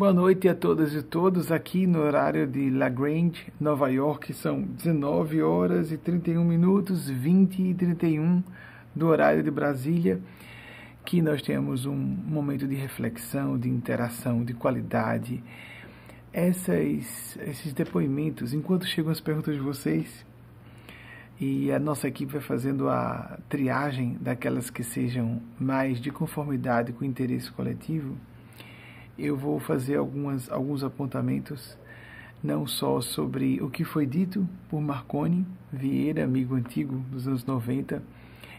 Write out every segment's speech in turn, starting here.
Boa noite a todas e todos aqui no horário de La Grange, Nova York. São 19 horas e 31 minutos, 20 e 31 do horário de Brasília. Que nós temos um momento de reflexão, de interação, de qualidade. Essas, esses depoimentos, enquanto chegam as perguntas de vocês, e a nossa equipe vai fazendo a triagem daquelas que sejam mais de conformidade com o interesse coletivo eu vou fazer algumas, alguns apontamentos, não só sobre o que foi dito por Marconi Vieira, amigo antigo dos anos 90,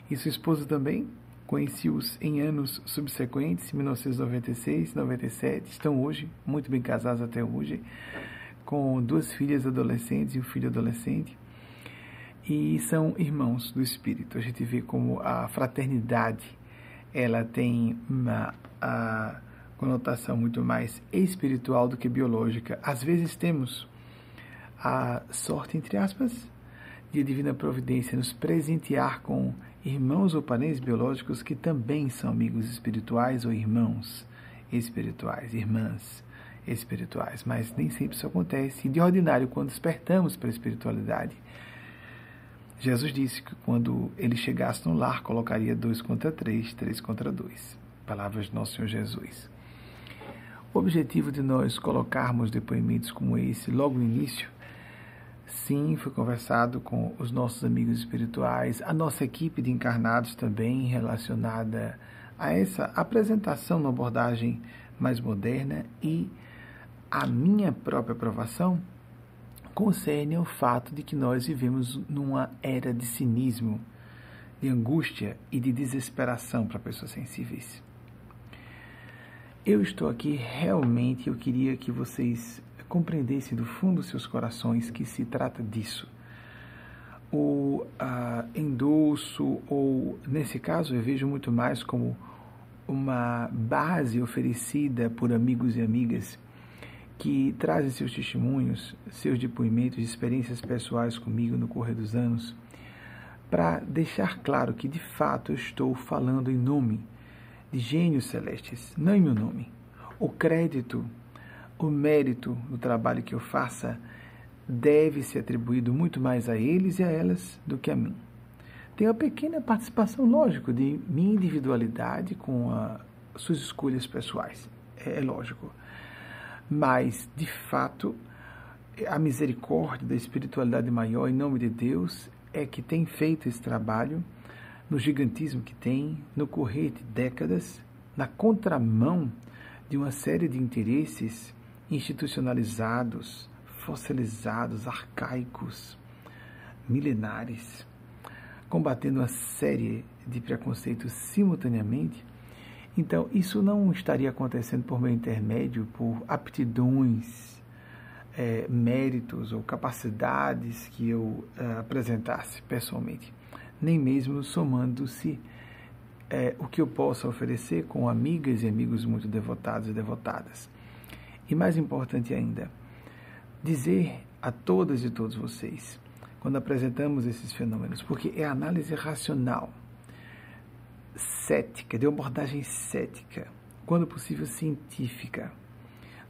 e sua esposa também, conheci-os em anos subsequentes, 1996, 97, estão hoje muito bem casados até hoje, com duas filhas adolescentes e um filho adolescente, e são irmãos do Espírito. A gente vê como a fraternidade ela tem uma, a, conotação muito mais espiritual do que biológica. Às vezes temos a sorte, entre aspas, de a divina providência nos presentear com irmãos ou parentes biológicos que também são amigos espirituais ou irmãos espirituais, irmãs espirituais, mas nem sempre isso acontece. E de ordinário, quando despertamos para a espiritualidade, Jesus disse que quando ele chegasse no lar, colocaria dois contra três, três contra dois. Palavras de nosso Senhor Jesus. O objetivo de nós colocarmos depoimentos como esse logo no início, sim, foi conversado com os nossos amigos espirituais, a nossa equipe de encarnados também relacionada a essa apresentação na abordagem mais moderna e a minha própria aprovação concerne ao fato de que nós vivemos numa era de cinismo, de angústia e de desesperação para pessoas sensíveis. Eu estou aqui realmente, eu queria que vocês compreendessem do fundo dos seus corações que se trata disso. O uh, endolço, ou nesse caso eu vejo muito mais como uma base oferecida por amigos e amigas que trazem seus testemunhos, seus depoimentos, experiências pessoais comigo no correr dos anos, para deixar claro que de fato eu estou falando em nome de gênios celestes, não em meu nome. O crédito, o mérito do trabalho que eu faça deve ser atribuído muito mais a eles e a elas do que a mim. Tem uma pequena participação, lógico, de minha individualidade com a, suas escolhas pessoais. É, é lógico. Mas, de fato, a misericórdia da espiritualidade maior, em nome de Deus, é que tem feito esse trabalho no gigantismo que tem, no correr de décadas, na contramão de uma série de interesses institucionalizados, fossilizados, arcaicos, milenares, combatendo uma série de preconceitos simultaneamente. Então, isso não estaria acontecendo por meu intermédio, por aptidões, é, méritos ou capacidades que eu é, apresentasse pessoalmente nem mesmo somando-se é, o que eu possa oferecer com amigas e amigos muito devotados e devotadas. E mais importante ainda, dizer a todas e todos vocês, quando apresentamos esses fenômenos, porque é análise racional, cética, de abordagem cética, quando possível científica,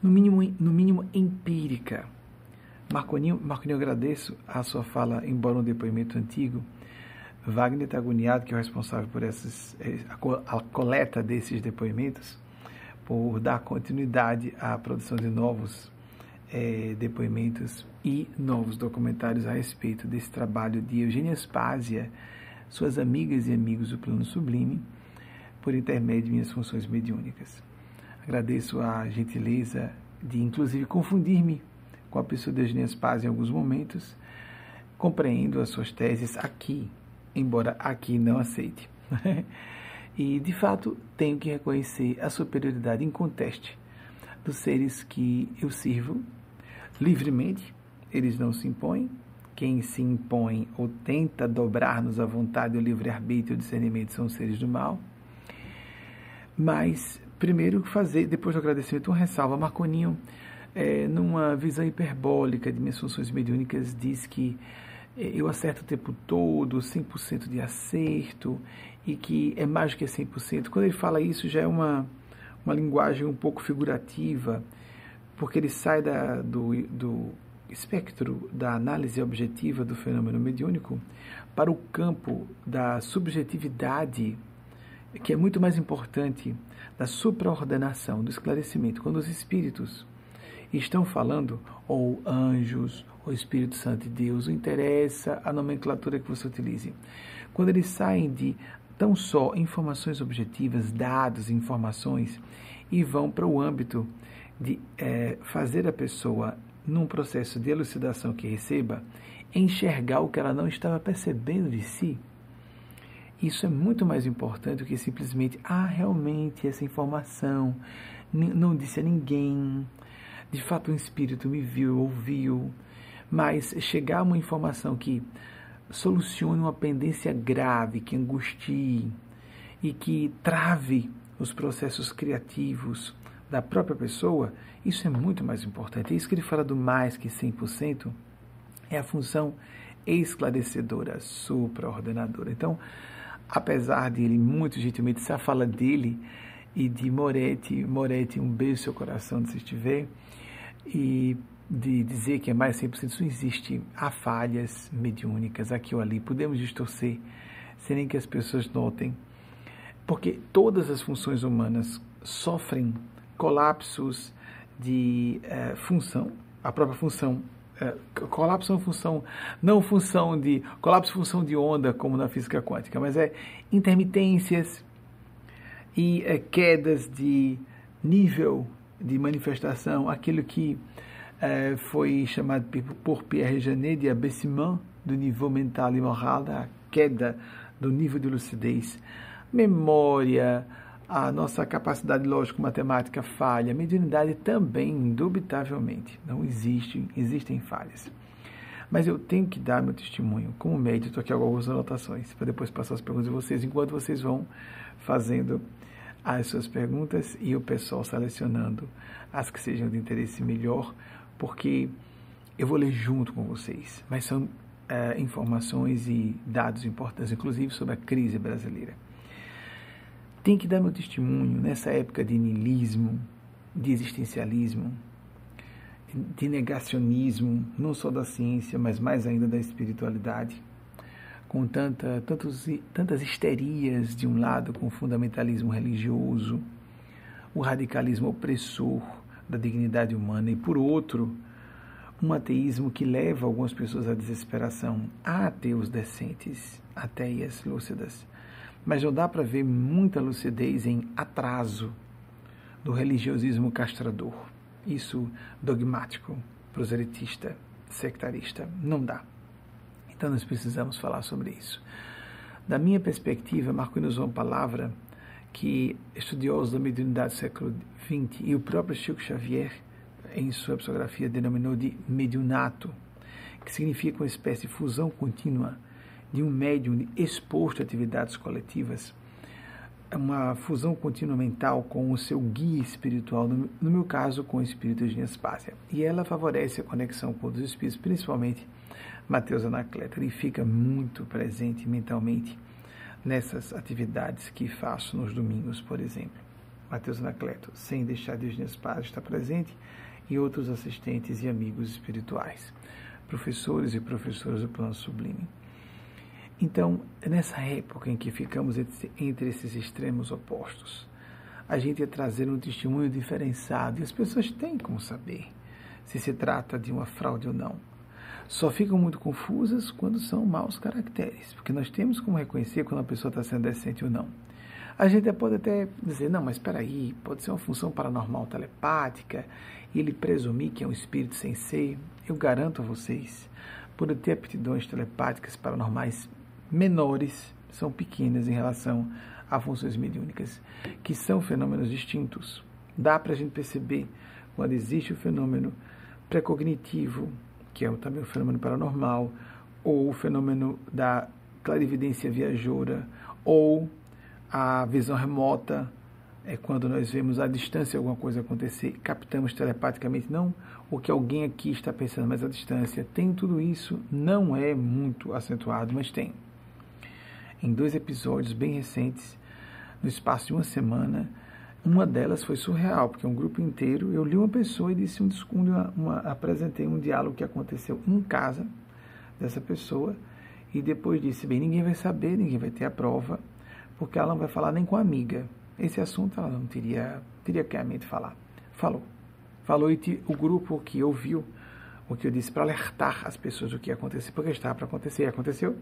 no mínimo, no mínimo empírica. Marconinho, Marconinho, eu agradeço a sua fala, embora um depoimento antigo, Wagner está agoniado, que é o responsável por essas, eh, a coleta desses depoimentos, por dar continuidade à produção de novos é, depoimentos e novos documentários a respeito desse trabalho de Eugênia Spásia, suas amigas e amigos do Plano Sublime, por intermédio de minhas funções mediúnicas. Agradeço a gentileza de, inclusive, confundir-me com a pessoa de Eugênia Spásia em alguns momentos, compreendo as suas teses aqui embora aqui não aceite. e, de fato, tenho que reconhecer a superioridade inconteste dos seres que eu sirvo livremente, eles não se impõem. Quem se impõe ou tenta dobrar-nos à vontade, o livre-arbítrio e o discernimento são os seres do mal. Mas, primeiro, fazer, depois do agradecimento, uma ressalva. Marconinho, é, numa visão hiperbólica de minhas funções mediúnicas, diz que eu acerto o tempo todo, 100% de acerto, e que é mais do que 100%. Quando ele fala isso, já é uma, uma linguagem um pouco figurativa, porque ele sai da, do, do espectro da análise objetiva do fenômeno mediúnico para o campo da subjetividade, que é muito mais importante, da supraordenação, do esclarecimento. Quando os espíritos estão falando, ou anjos, ou Espírito Santo de Deus, não interessa a nomenclatura que você utilize. Quando eles saem de tão só informações objetivas, dados, informações, e vão para o âmbito de é, fazer a pessoa, num processo de elucidação que receba, enxergar o que ela não estava percebendo de si. Isso é muito mais importante do que simplesmente, ah, realmente essa informação não disse a ninguém, de fato um espírito me viu, ouviu, mas chegar uma informação que solucione uma pendência grave, que angustie e que trave os processos criativos da própria pessoa, isso é muito mais importante. É isso que ele fala do mais que 100%, é a função esclarecedora, supraordenadora. Então, apesar de ele muito gentilmente, se a fala dele e de Moretti, Moretti, um beijo no seu coração se estiver, e de dizer que é mais 100%, isso não existe. Há falhas mediúnicas aqui ou ali, podemos distorcer, sem nem que as pessoas notem, porque todas as funções humanas sofrem colapsos de é, função, a própria função é, colapso é função, não função de colapso função de onda como na física quântica, mas é intermitências e é, quedas de nível de manifestação, aquilo que é, foi chamado por Pierre Janet de abaissement do nível mental e moral, da queda do nível de lucidez, memória, a nossa capacidade lógico-matemática falha, mediunidade também, indubitavelmente, não existe, existem falhas. Mas eu tenho que dar meu testemunho como médico, estou aqui algumas anotações, para depois passar as perguntas de vocês, enquanto vocês vão fazendo as suas perguntas e o pessoal selecionando as que sejam de interesse melhor porque eu vou ler junto com vocês, mas são é, informações e dados importantes, inclusive sobre a crise brasileira. Tem que dar meu testemunho nessa época de niilismo, de existencialismo, de negacionismo, não só da ciência, mas mais ainda da espiritualidade, com tanta, tantos, tantas histerias de um lado, com o fundamentalismo religioso, o radicalismo opressor, da dignidade humana, e por outro, um ateísmo que leva algumas pessoas à desesperação. Há ateus decentes, ateias lúcidas, mas não dá para ver muita lucidez em atraso do religiosismo castrador. Isso dogmático, proselitista, sectarista. Não dá. Então nós precisamos falar sobre isso. Da minha perspectiva, Marco-nos uma palavra que estudiosos da mediunidade do século XX e o próprio Chico Xavier, em sua psicografia, denominou de mediunato, que significa uma espécie de fusão contínua de um médium exposto a atividades coletivas, uma fusão contínua mental com o seu guia espiritual, no, meu caso, com o espírito de Nespásia. E ela favorece a conexão com os espíritos, principalmente Mateus Anacleto. Ele fica muito presente mentalmente nessas atividades que faço nos domingos, por exemplo. Mateus Anacleto, sem deixar Diógenes Paz estar presente, e outros assistentes e amigos espirituais, professores e professoras do plano sublime. Então, nessa época em que ficamos entre esses extremos opostos, a gente ia trazer um testemunho diferenciado e as pessoas têm como saber se se trata de uma fraude ou não só ficam muito confusas quando são maus caracteres, porque nós temos como reconhecer quando a pessoa está sendo decente ou não. A gente pode até dizer, não, mas espera aí, pode ser uma função paranormal telepática, e ele presumir que é um espírito sem ser. Eu garanto a vocês, por ter aptidões telepáticas paranormais menores, são pequenas em relação a funções mediúnicas, que são fenômenos distintos. Dá para a gente perceber quando existe o fenômeno precognitivo, que é também o fenômeno paranormal, ou o fenômeno da clarividência viajoura, ou a visão remota, é quando nós vemos à distância alguma coisa acontecer, captamos telepaticamente, não o que alguém aqui está pensando, mas a distância. Tem tudo isso, não é muito acentuado, mas tem. Em dois episódios bem recentes, no espaço de uma semana, Uma delas foi surreal, porque um grupo inteiro, eu li uma pessoa e disse um, uma, uma, apresentei um diálogo que aconteceu em casa dessa pessoa e depois disse, bem, ninguém vai saber, ninguém vai ter a prova, porque ela não vai falar nem com a amiga. Esse assunto ela não teria, teria que a mente falar. Falou. Falou e te, o grupo que ouviu o que eu disse para alertar as pessoas do que ia acontecer, porque estava para acontecer e aconteceu.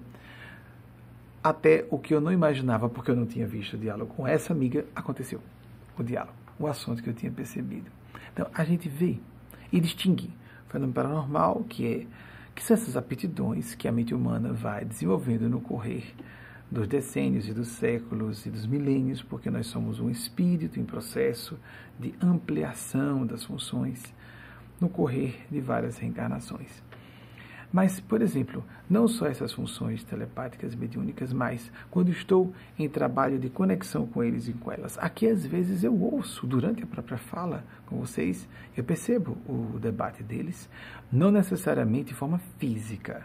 Até o que eu não imaginava, porque eu não tinha visto o diálogo com essa amiga, aconteceu o diálogo, o assunto que eu tinha percebido. Então, a gente vê e distingue o fenômeno paranormal, que é que são essas aptidões que a mente humana vai desenvolvendo no correr dos decênios e dos séculos e dos milênios, porque nós somos um espírito em processo de ampliação das funções no correr de várias reencarnações. Mas, por exemplo, não só essas funções telepáticas mediúnicas, mas quando estou em trabalho de conexão com eles e com elas. Aqui, às vezes, eu ouço, durante a própria fala com vocês, eu percebo o debate deles, não necessariamente de forma física.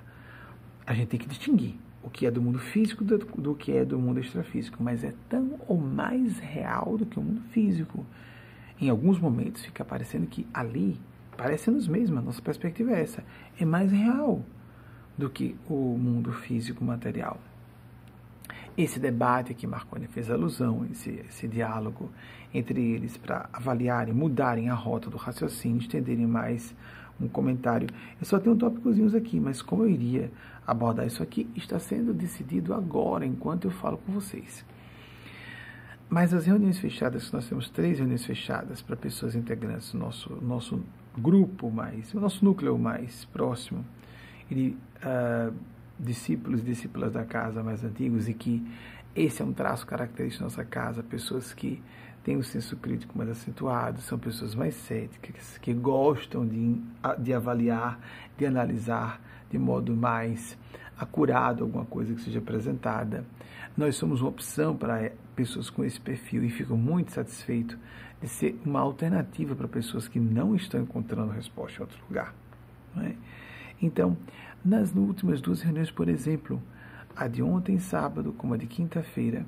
A gente tem que distinguir o que é do mundo físico do, do que é do mundo extrafísico, mas é tão ou mais real do que o mundo físico. Em alguns momentos fica parecendo que ali parece-nos mesmo, a nossa perspectiva é essa, é mais real do que o mundo físico material. Esse debate que Marconi fez alusão, esse, esse diálogo entre eles para avaliarem, mudarem a rota do raciocínio, estenderem mais um comentário. Eu só tenho tópicozinhos aqui, mas como eu iria abordar isso aqui, está sendo decidido agora, enquanto eu falo com vocês. Mas as reuniões fechadas, nós temos três reuniões fechadas para pessoas integrantes do nosso, nosso grupo mais, o nosso núcleo mais próximo, e uh, discípulos e discípulas da casa mais antigos, e que esse é um traço característico da nossa casa, pessoas que têm o senso crítico mais acentuado, são pessoas mais céticas, que gostam de, de avaliar, de analisar de modo mais acurado alguma coisa que seja apresentada. Nós somos uma opção para pessoas com esse perfil e fico muito satisfeito de ser uma alternativa para pessoas que não estão encontrando resposta em outro lugar. É? Então, nas últimas duas reuniões, por exemplo, a de ontem, sábado, como a de quinta-feira,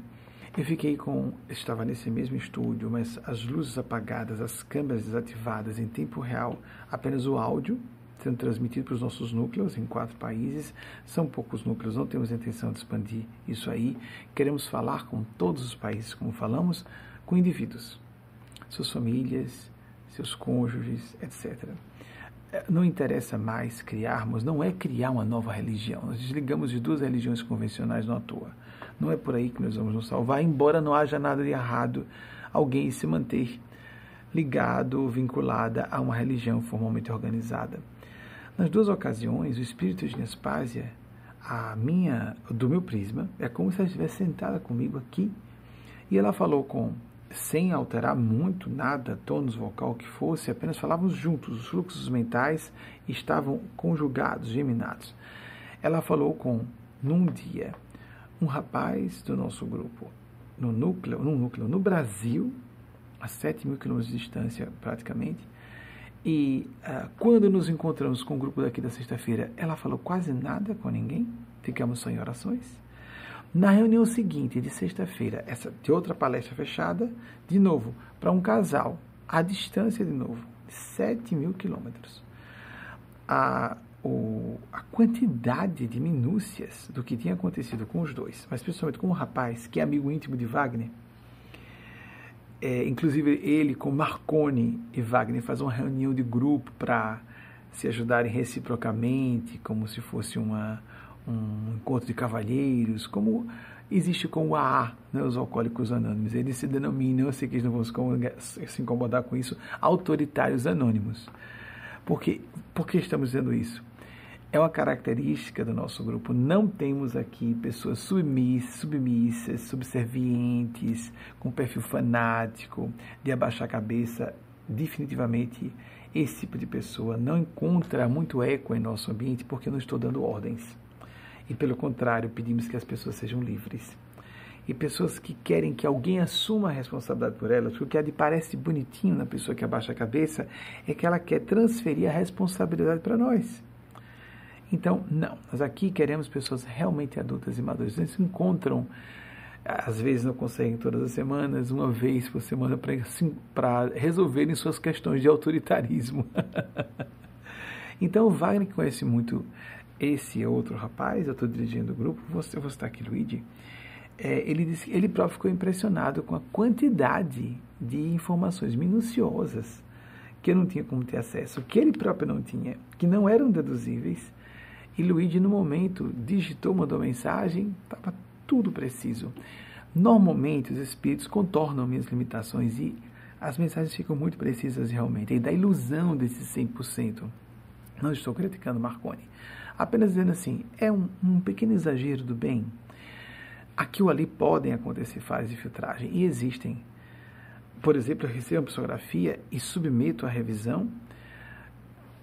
eu fiquei com. Estava nesse mesmo estúdio, mas as luzes apagadas, as câmeras desativadas em tempo real, apenas o áudio sendo transmitido para os nossos núcleos em quatro países. São poucos núcleos, não temos intenção de expandir isso aí. Queremos falar com todos os países, como falamos, com indivíduos suas famílias, seus cônjuges, etc. É, não interessa mais criarmos, não é criar uma nova religião. Nós desligamos de duas religiões convencionais não à toa. Não é por aí que nós vamos nos salvar, embora não haja nada de errado alguém se manter ligado, vinculada a uma religião formalmente organizada. Nas duas ocasiões, o espírito de Nespásia, a minha, do meu prisma, é como se ela estivesse sentada comigo aqui e ela falou com sem alterar muito nada, tônus vocal que fosse, apenas falávamos juntos, os fluxos mentais estavam conjugados, geminados. Ela falou com, num dia, um rapaz do nosso grupo, no núcleo, no núcleo, no Brasil, a 7 mil quilômetros de distância praticamente, e uh, quando nos encontramos com o grupo daqui da sexta-feira, ela falou quase nada com ninguém, ficamos só em orações. Na reunião seguinte, de sexta-feira, essa de outra palestra fechada, de novo, para um casal, à distância de novo, de 7 mil quilômetros. A, o, a quantidade de minúcias do que tinha acontecido com os dois, mas principalmente com o rapaz, que é amigo íntimo de Wagner, é, inclusive ele com Marconi e Wagner faz uma reunião de grupo para se ajudarem reciprocamente, como se fosse uma, um encontro de cavalheiros, como existe com o AA, né, os alcoólicos anônimos. Eles se denominam, eu sei que eles não vão se incomodar com isso, autoritários anônimos. Por que, por que estamos dizendo isso? É uma característica do nosso grupo. Não temos aqui pessoas submissas, submissas, subservientes, com perfil fanático, de abaixar a cabeça. Definitivamente, esse tipo de pessoa não encontra muito eco em nosso ambiente porque eu não estou dando ordens e, pelo contrário, pedimos que as pessoas sejam livres. E pessoas que querem que alguém assuma a responsabilidade por elas, porque o que lhe parece bonitinho na pessoa que abaixa a cabeça é que ela quer transferir a responsabilidade para nós. Então, não, nós aqui queremos pessoas realmente adultas e maduras. Eles encontram às vezes não conseguem todas as semanas, uma vez por semana para resolverem suas questões de autoritarismo. então Wagner conhece muito esse outro rapaz, eu estou dirigindo o grupo, você, vou citar aqui Luigi, é, ele disse ele próprio ficou impressionado com a quantidade de informações minuciosas que eu não tinha como ter acesso, que ele próprio não tinha, que não eram deduzíveis. E Luigi, no momento, digitou, mandou mensagem, estava tudo preciso. Normalmente, os espíritos contornam minhas limitações e as mensagens ficam muito precisas realmente. E da ilusão desse 100%. Não estou criticando Marconi. Apenas dizendo assim, é um, um pequeno exagero do bem. Aqui ou ali podem acontecer falhas de filtragem e existem. Por exemplo, eu recebo uma psicografia e submeto a revisão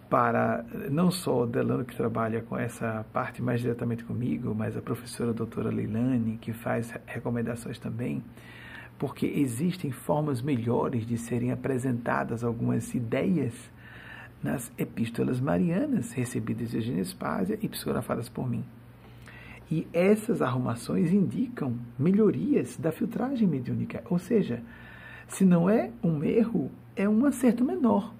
para não só o Delano que trabalha com essa parte mais diretamente comigo, mas a professora a doutora Leilani, que faz recomendações também, porque existem formas melhores de serem apresentadas algumas ideias nas epístolas marianas recebidas de Eugênia Spásia e psicografadas por mim. E essas arrumações indicam melhorias da filtragem mediúnica, ou seja, se não é um erro, é um acerto menor.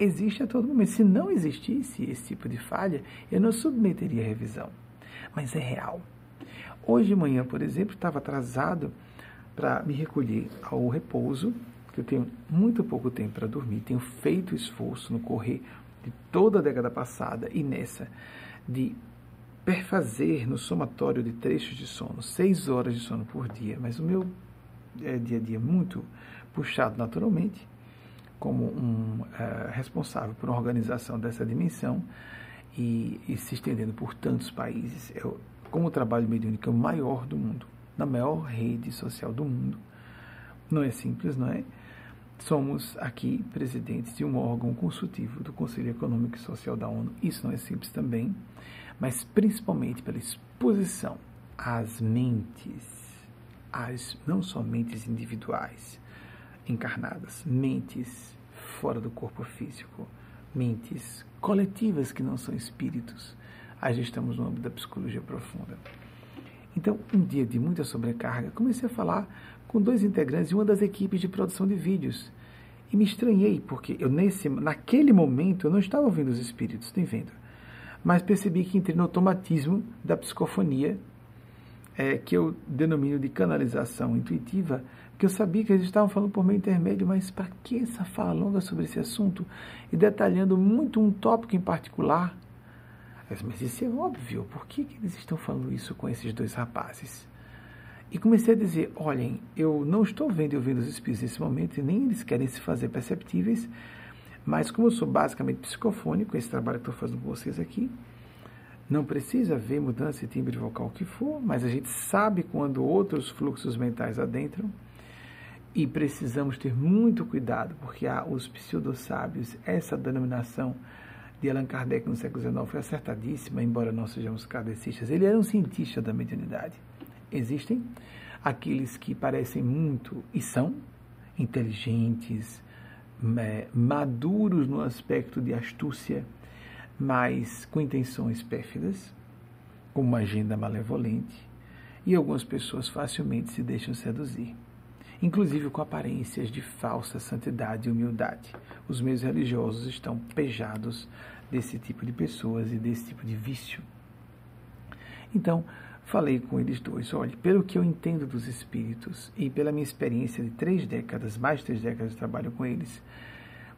Existe a todo momento. Se não existisse esse tipo de falha, eu não submeteria a revisão. Mas é real. Hoje de manhã, por exemplo, estava atrasado para me recolher ao repouso, que eu tenho muito pouco tempo para dormir, tenho feito esforço no correr de toda a década passada e nessa de perfazer no somatório de trechos de sono, seis horas de sono por dia, mas o meu é, dia a dia muito puxado naturalmente, como um uh, responsável por uma organização dessa dimensão e, e se estendendo por tantos países. É, como o trabalho mediúnico é o maior do mundo, na maior rede social do mundo. Não é simples, não é? Somos aqui presidentes de um órgão consultivo do Conselho Econômico e Social da ONU. Isso não é simples também mas principalmente pela exposição às mentes, às não só mentes individuais encarnadas, mentes fora do corpo físico, mentes coletivas que não são espíritos. Aí estamos no âmbito da psicologia profunda. Então, um dia de muita sobrecarga, comecei a falar com dois integrantes de uma das equipes de produção de vídeos. E me estranhei, porque eu nesse, naquele momento eu não estava ouvindo os espíritos, nem vendo mas percebi que entrei no automatismo da psicofonia, é, que eu denomino de canalização intuitiva, que eu sabia que eles estavam falando por meio intermédio, mas para que essa fala longa sobre esse assunto e detalhando muito um tópico em particular? Mas isso é óbvio, por que, que eles estão falando isso com esses dois rapazes? E comecei a dizer: olhem, eu não estou vendo e ouvindo os espíritos nesse momento, e nem eles querem se fazer perceptíveis, mas como eu sou basicamente psicofônico, esse trabalho que estou fazendo com vocês aqui, não precisa haver mudança de timbre vocal que for, mas a gente sabe quando outros fluxos mentais adentram e precisamos ter muito cuidado, porque há os pseudo-sábios, essa denominação de Allan Kardec no século XIX foi acertadíssima, embora não sejamos kardecistas. Ele era um cientista da mediunidade. Existem aqueles que parecem muito, e são, inteligentes, maduros no aspecto de astúcia, mas com intenções pérfidas, com uma agenda malevolente, e algumas pessoas facilmente se deixam seduzir, inclusive com aparências de falsa santidade e humildade. Os meios religiosos estão pejados desse tipo de pessoas e desse tipo de vício. Então, falei com eles dois: olhe, pelo que eu entendo dos espíritos e pela minha experiência de três décadas, mais de três décadas de trabalho com eles,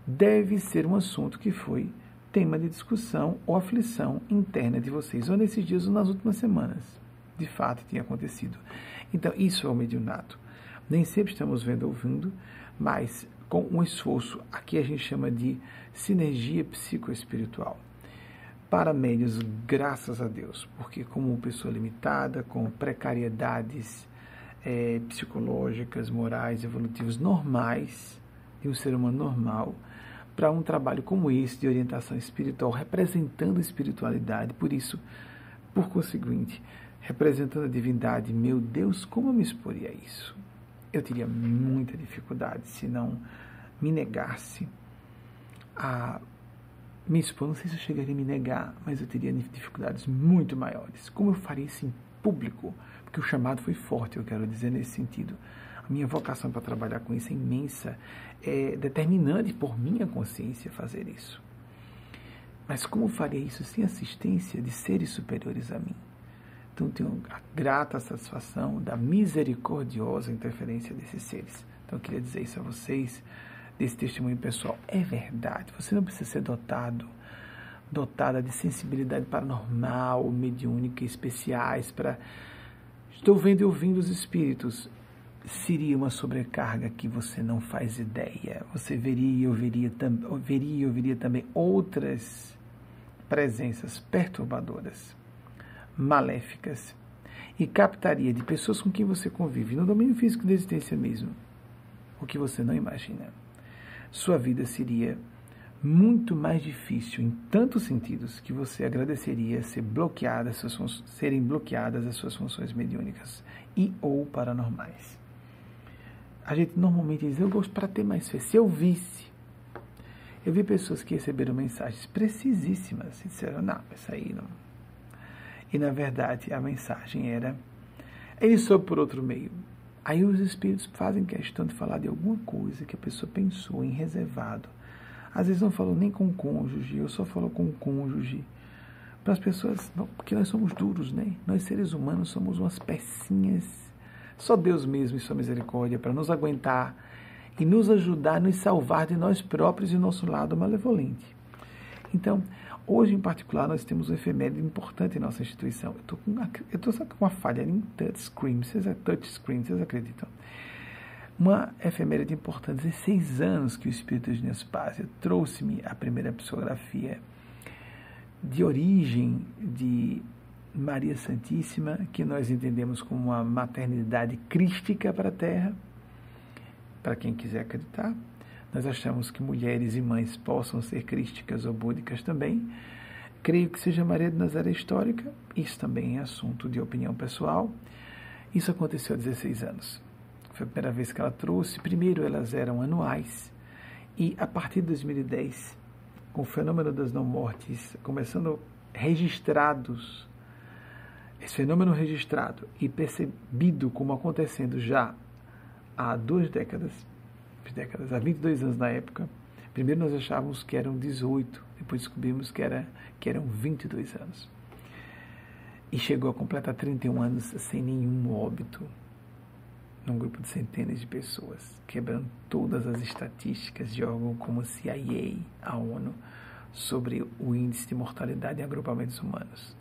deve ser um assunto que foi tema de discussão ou aflição interna de vocês, ou nesses dias ou nas últimas semanas. De fato, tinha acontecido. Então, isso é o mediunato. Nem sempre estamos vendo ou ouvindo, mas com um esforço, aqui a gente chama de sinergia psicoespiritual para médios, graças a Deus, porque como pessoa limitada, com precariedades é, psicológicas, morais, evolutivas normais, de um ser humano normal, para um trabalho como esse de orientação espiritual, representando a espiritualidade, por isso, por conseguinte, representando a divindade, meu Deus, como eu me exporia a isso? Eu teria muita dificuldade se não me negasse a me expor, não sei se eu chegaria a me negar, mas eu teria dificuldades muito maiores. Como eu faria isso em público? porque o chamado foi forte, eu quero dizer nesse sentido. A minha vocação para trabalhar com isso é imensa, é determinante por minha consciência fazer isso. Mas como faria isso sem assistência de seres superiores a mim? Então tenho a grata satisfação da misericordiosa interferência desses seres. Então eu queria dizer isso a vocês, desse testemunho pessoal. É verdade, você não precisa ser dotado, dotada de sensibilidade paranormal, mediúnica, especiais para. Estou vendo e ouvindo os espíritos. Seria uma sobrecarga que você não faz ideia. Você veria e ouviria, veria e ouviria também outras presenças perturbadoras, maléficas, e captaria de pessoas com quem você convive no domínio físico da existência mesmo o que você não imagina. Sua vida seria muito mais difícil em tantos sentidos que você agradeceria ser bloqueada, serem bloqueadas as suas funções mediúnicas e ou paranormais. A gente normalmente diz, eu gosto para ter mais fé. Se eu visse eu vi pessoas que receberam mensagens precisíssimas e disseram, não, isso aí não. E na verdade a mensagem era, ele soube por outro meio. Aí os espíritos fazem questão de falar de alguma coisa que a pessoa pensou em reservado. Às vezes não falou nem com o cônjuge, ou só falou com o cônjuge. Para as pessoas, porque nós somos duros, né? Nós seres humanos somos umas pecinhas. Só Deus mesmo e sua misericórdia para nos aguentar e nos ajudar nos salvar de nós próprios e do nosso lado malevolente. Então, hoje em particular, nós temos um efeméride importante em nossa instituição. Eu estou com, uma, tô com uma falha em touchscreen, vocês, touchscreen, vocês acreditam? Uma efeméride importante, 16 anos que o Espírito de Nespásia trouxe-me a primeira psicografia de origem de Maria Santíssima, que nós entendemos como uma maternidade crística para a Terra, para quem quiser acreditar. Nós achamos que mulheres e mães possam ser crísticas ou búdicas também. Creio que seja Maria de Nazaré histórica, isso também é assunto de opinião pessoal. Isso aconteceu há 16 anos. Foi a primeira vez que ela trouxe. Primeiro, elas eram anuais, e a partir de 2010, com o fenômeno das não-mortes começando registrados, esse fenômeno registrado e percebido como acontecendo já há duas décadas, décadas, há 22 anos na época. Primeiro nós achávamos que eram 18, depois descobrimos que, era, que eram 22 anos. E chegou a completar 31 anos sem nenhum óbito, num grupo de centenas de pessoas, quebrando todas as estatísticas de órgãos como a CIA, a ONU, sobre o índice de mortalidade em agrupamentos humanos.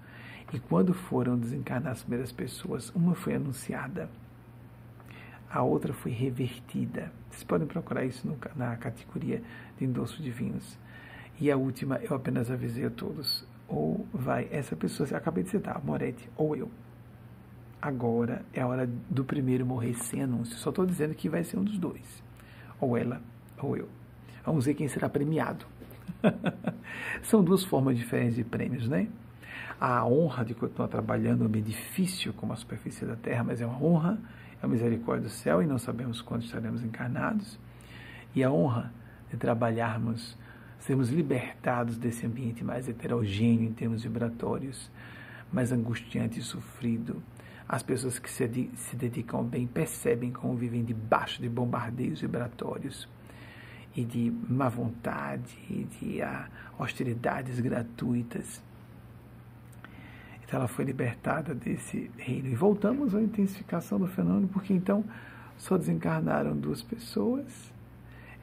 E quando foram desencarnar as primeiras pessoas, uma foi anunciada a outra foi revertida. Vocês podem procurar isso no, na categoria de endosso divinos. E a última, eu apenas avisei a todos. Ou vai essa pessoa, eu acabei de citar, Moretti, ou eu. Agora é a hora do primeiro morrer sem anúncio. Só estou dizendo que vai ser um dos dois. Ou ela, ou eu. Vamos ver quem será premiado. São duas formas diferentes de prêmios, né? A honra de continuar trabalhando no meio difícil como a superfície da Terra, mas é uma honra a misericórdia do céu e não sabemos quando estaremos encarnados, e a honra de trabalharmos, sermos libertados desse ambiente mais heterogêneo em termos vibratórios, mais angustiante e sofrido. As pessoas que se, se dedicam ao bem percebem como vivem debaixo de bombardeios vibratórios e de má vontade, e de ah, hostilidades gratuitas então ela foi libertada desse reino. E voltamos à intensificação do fenômeno, porque então só desencarnaram duas pessoas.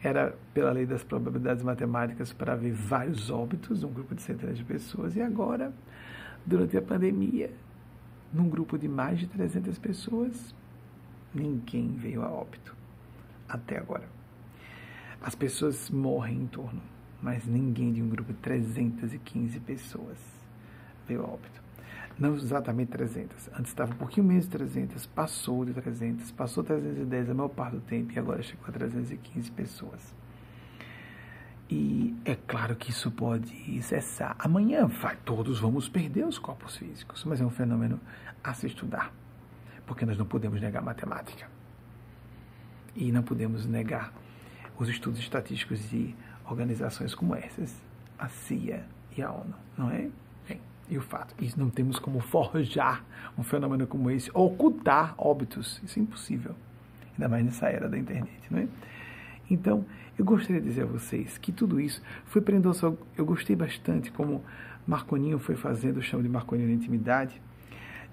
Era pela lei das probabilidades matemáticas para haver vários óbitos, um grupo de centenas de pessoas. E agora, durante a pandemia, num grupo de mais de 300 pessoas, ninguém veio a óbito. Até agora. As pessoas morrem em torno, mas ninguém de um grupo de 315 pessoas veio a óbito não exatamente 300. Antes estava um pouquinho menos de 300, passou de 300, passou 310 a maior parte do tempo e agora chegou a 315 pessoas. E é claro que isso pode cessar. Amanhã vai, todos vamos perder os corpos físicos, mas é um fenômeno a se estudar, porque nós não podemos negar matemática. E não podemos negar os estudos estatísticos de organizações como essas, a CIA e a ONU, não é? E o fato, isso não temos como forjar um fenômeno como esse, ocultar óbitos. Isso é impossível. Ainda mais nessa era da internet, não é? Então, eu gostaria de dizer a vocês que tudo isso foi prendoso. Eu gostei bastante como Marconinho foi fazendo o chão de Marconinho na intimidade.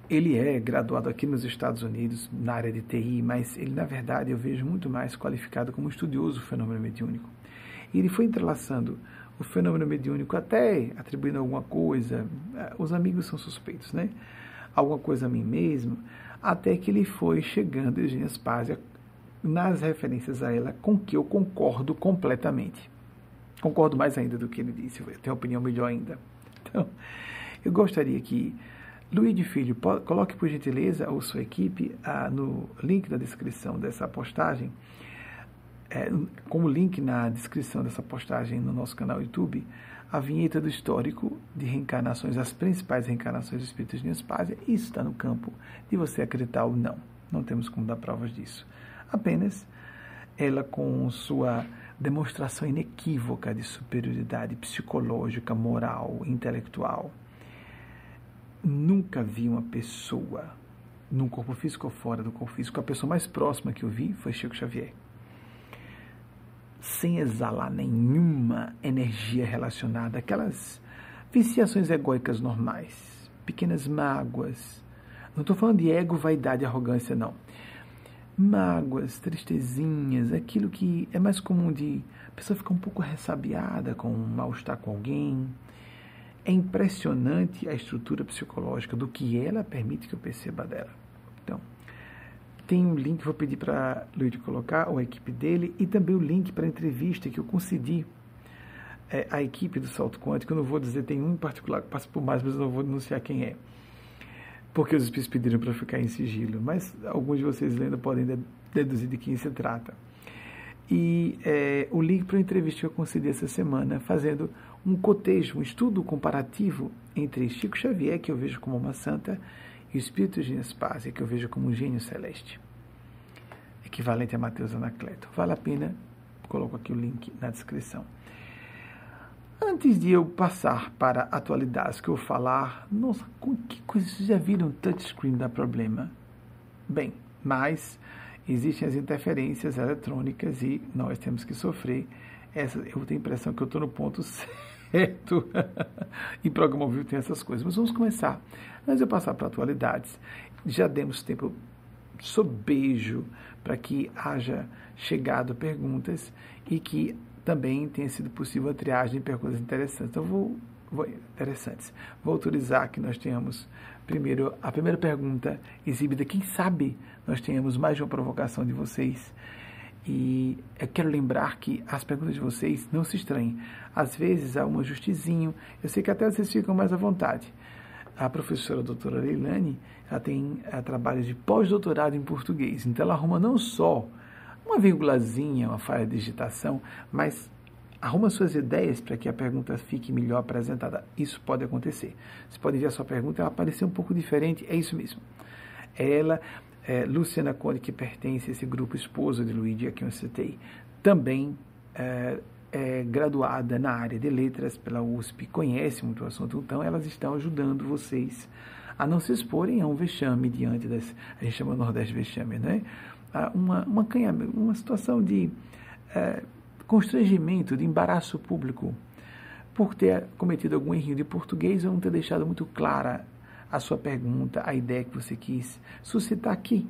Ele é graduado aqui nos Estados Unidos na área de TI, mas ele, na verdade, eu vejo muito mais qualificado como estudioso do fenômeno mediúnico. E ele foi entrelaçando o fenômeno mediúnico até atribuindo alguma coisa, eh, os amigos são suspeitos, né? Alguma coisa a mim mesmo, até que ele foi chegando, Eugênia Spazia, nas referências a ela, com que eu concordo completamente. Concordo mais ainda do que ele disse, tenho opinião melhor ainda. Então, eu gostaria que Luiz de Filho, coloque por gentileza ou sua equipe ah, no link da descrição dessa postagem, é, como link na descrição dessa postagem no nosso canal YouTube, a vinheta do histórico de reencarnações, as principais reencarnações dos espíritos de Nespásia. Isso está no campo de você acreditar ou não. Não temos como dar provas disso. Apenas ela, com sua demonstração inequívoca de superioridade psicológica, moral, intelectual. Nunca vi uma pessoa, num corpo físico ou fora do corpo físico, a pessoa mais próxima que eu vi foi Chico Xavier sem exalar nenhuma energia relacionada àquelas viciações egóicas normais, pequenas mágoas. Não estou falando de ego, vaidade arrogância, não. Mágoas, tristezinhas, aquilo que é mais comum de a pessoa ficar um pouco ressabiada com um mal-estar com alguém. É impressionante a estrutura psicológica do que ela permite que eu perceba dela. Tem um link, vou pedir para Luiz colocar, ou a equipe dele, e também o link para a entrevista que eu concedi é, à equipe do Salto Quântico. Eu não vou dizer, tem um em particular que passa por mais, mas eu não vou denunciar quem é. Porque os espíritos pediram para ficar em sigilo, mas alguns de vocês lendo podem deduzir de quem se trata. E é, o link para a entrevista que eu concedi essa semana, fazendo um cotejo, um estudo comparativo entre Chico Xavier, que eu vejo como uma santa, e o espírito de Nespásia, que eu vejo como um gênio celeste, equivalente a Mateus Anacleto. Vale a pena, coloco aqui o link na descrição. Antes de eu passar para atualidades que eu falar, nossa, que coisa vocês já viram touchscreen dá problema? Bem, mas existem as interferências eletrônicas e nós temos que sofrer. Essa, eu tenho a impressão que eu estou no ponto certo. e programa ao vivo tem essas coisas. Mas vamos começar Antes de eu passar para atualidades, já demos tempo sobejo para que haja chegado perguntas e que também tenha sido possível a triagem de perguntas interessantes. Então, vou, vou, interessantes. Vou autorizar que nós tenhamos primeiro a primeira pergunta exibida. Quem sabe nós tenhamos mais uma provocação de vocês. E eu quero lembrar que as perguntas de vocês não se estranhem. Às vezes há um ajustezinho. Eu sei que até vocês ficam mais à vontade a professora a doutora Leilani, ela tem eh, trabalhos de pós-doutorado em português. Então ela arruma não só uma vírgulazinha, uma falha de digitação, mas arruma suas ideias para que a pergunta fique melhor apresentada. Isso pode acontecer. Você pode ver a sua pergunta ela aparecer um pouco diferente, é isso mesmo. Ela, é, Luciana Conde, que pertence a esse grupo esposa de Luigi, a quem eu citei, também é, é graduada na área de letras pela USP, conhece muito o assunto, então elas estão ajudando vocês a não se exporem a um vexame diante das, a gente chama Nordeste vexame, né? Uma, uma, canha, uma situação de é, constrangimento, de embaraço público, por ter cometido algum erro de português ou não ter deixado muito clara a sua pergunta, a ideia que você quis suscitar aqui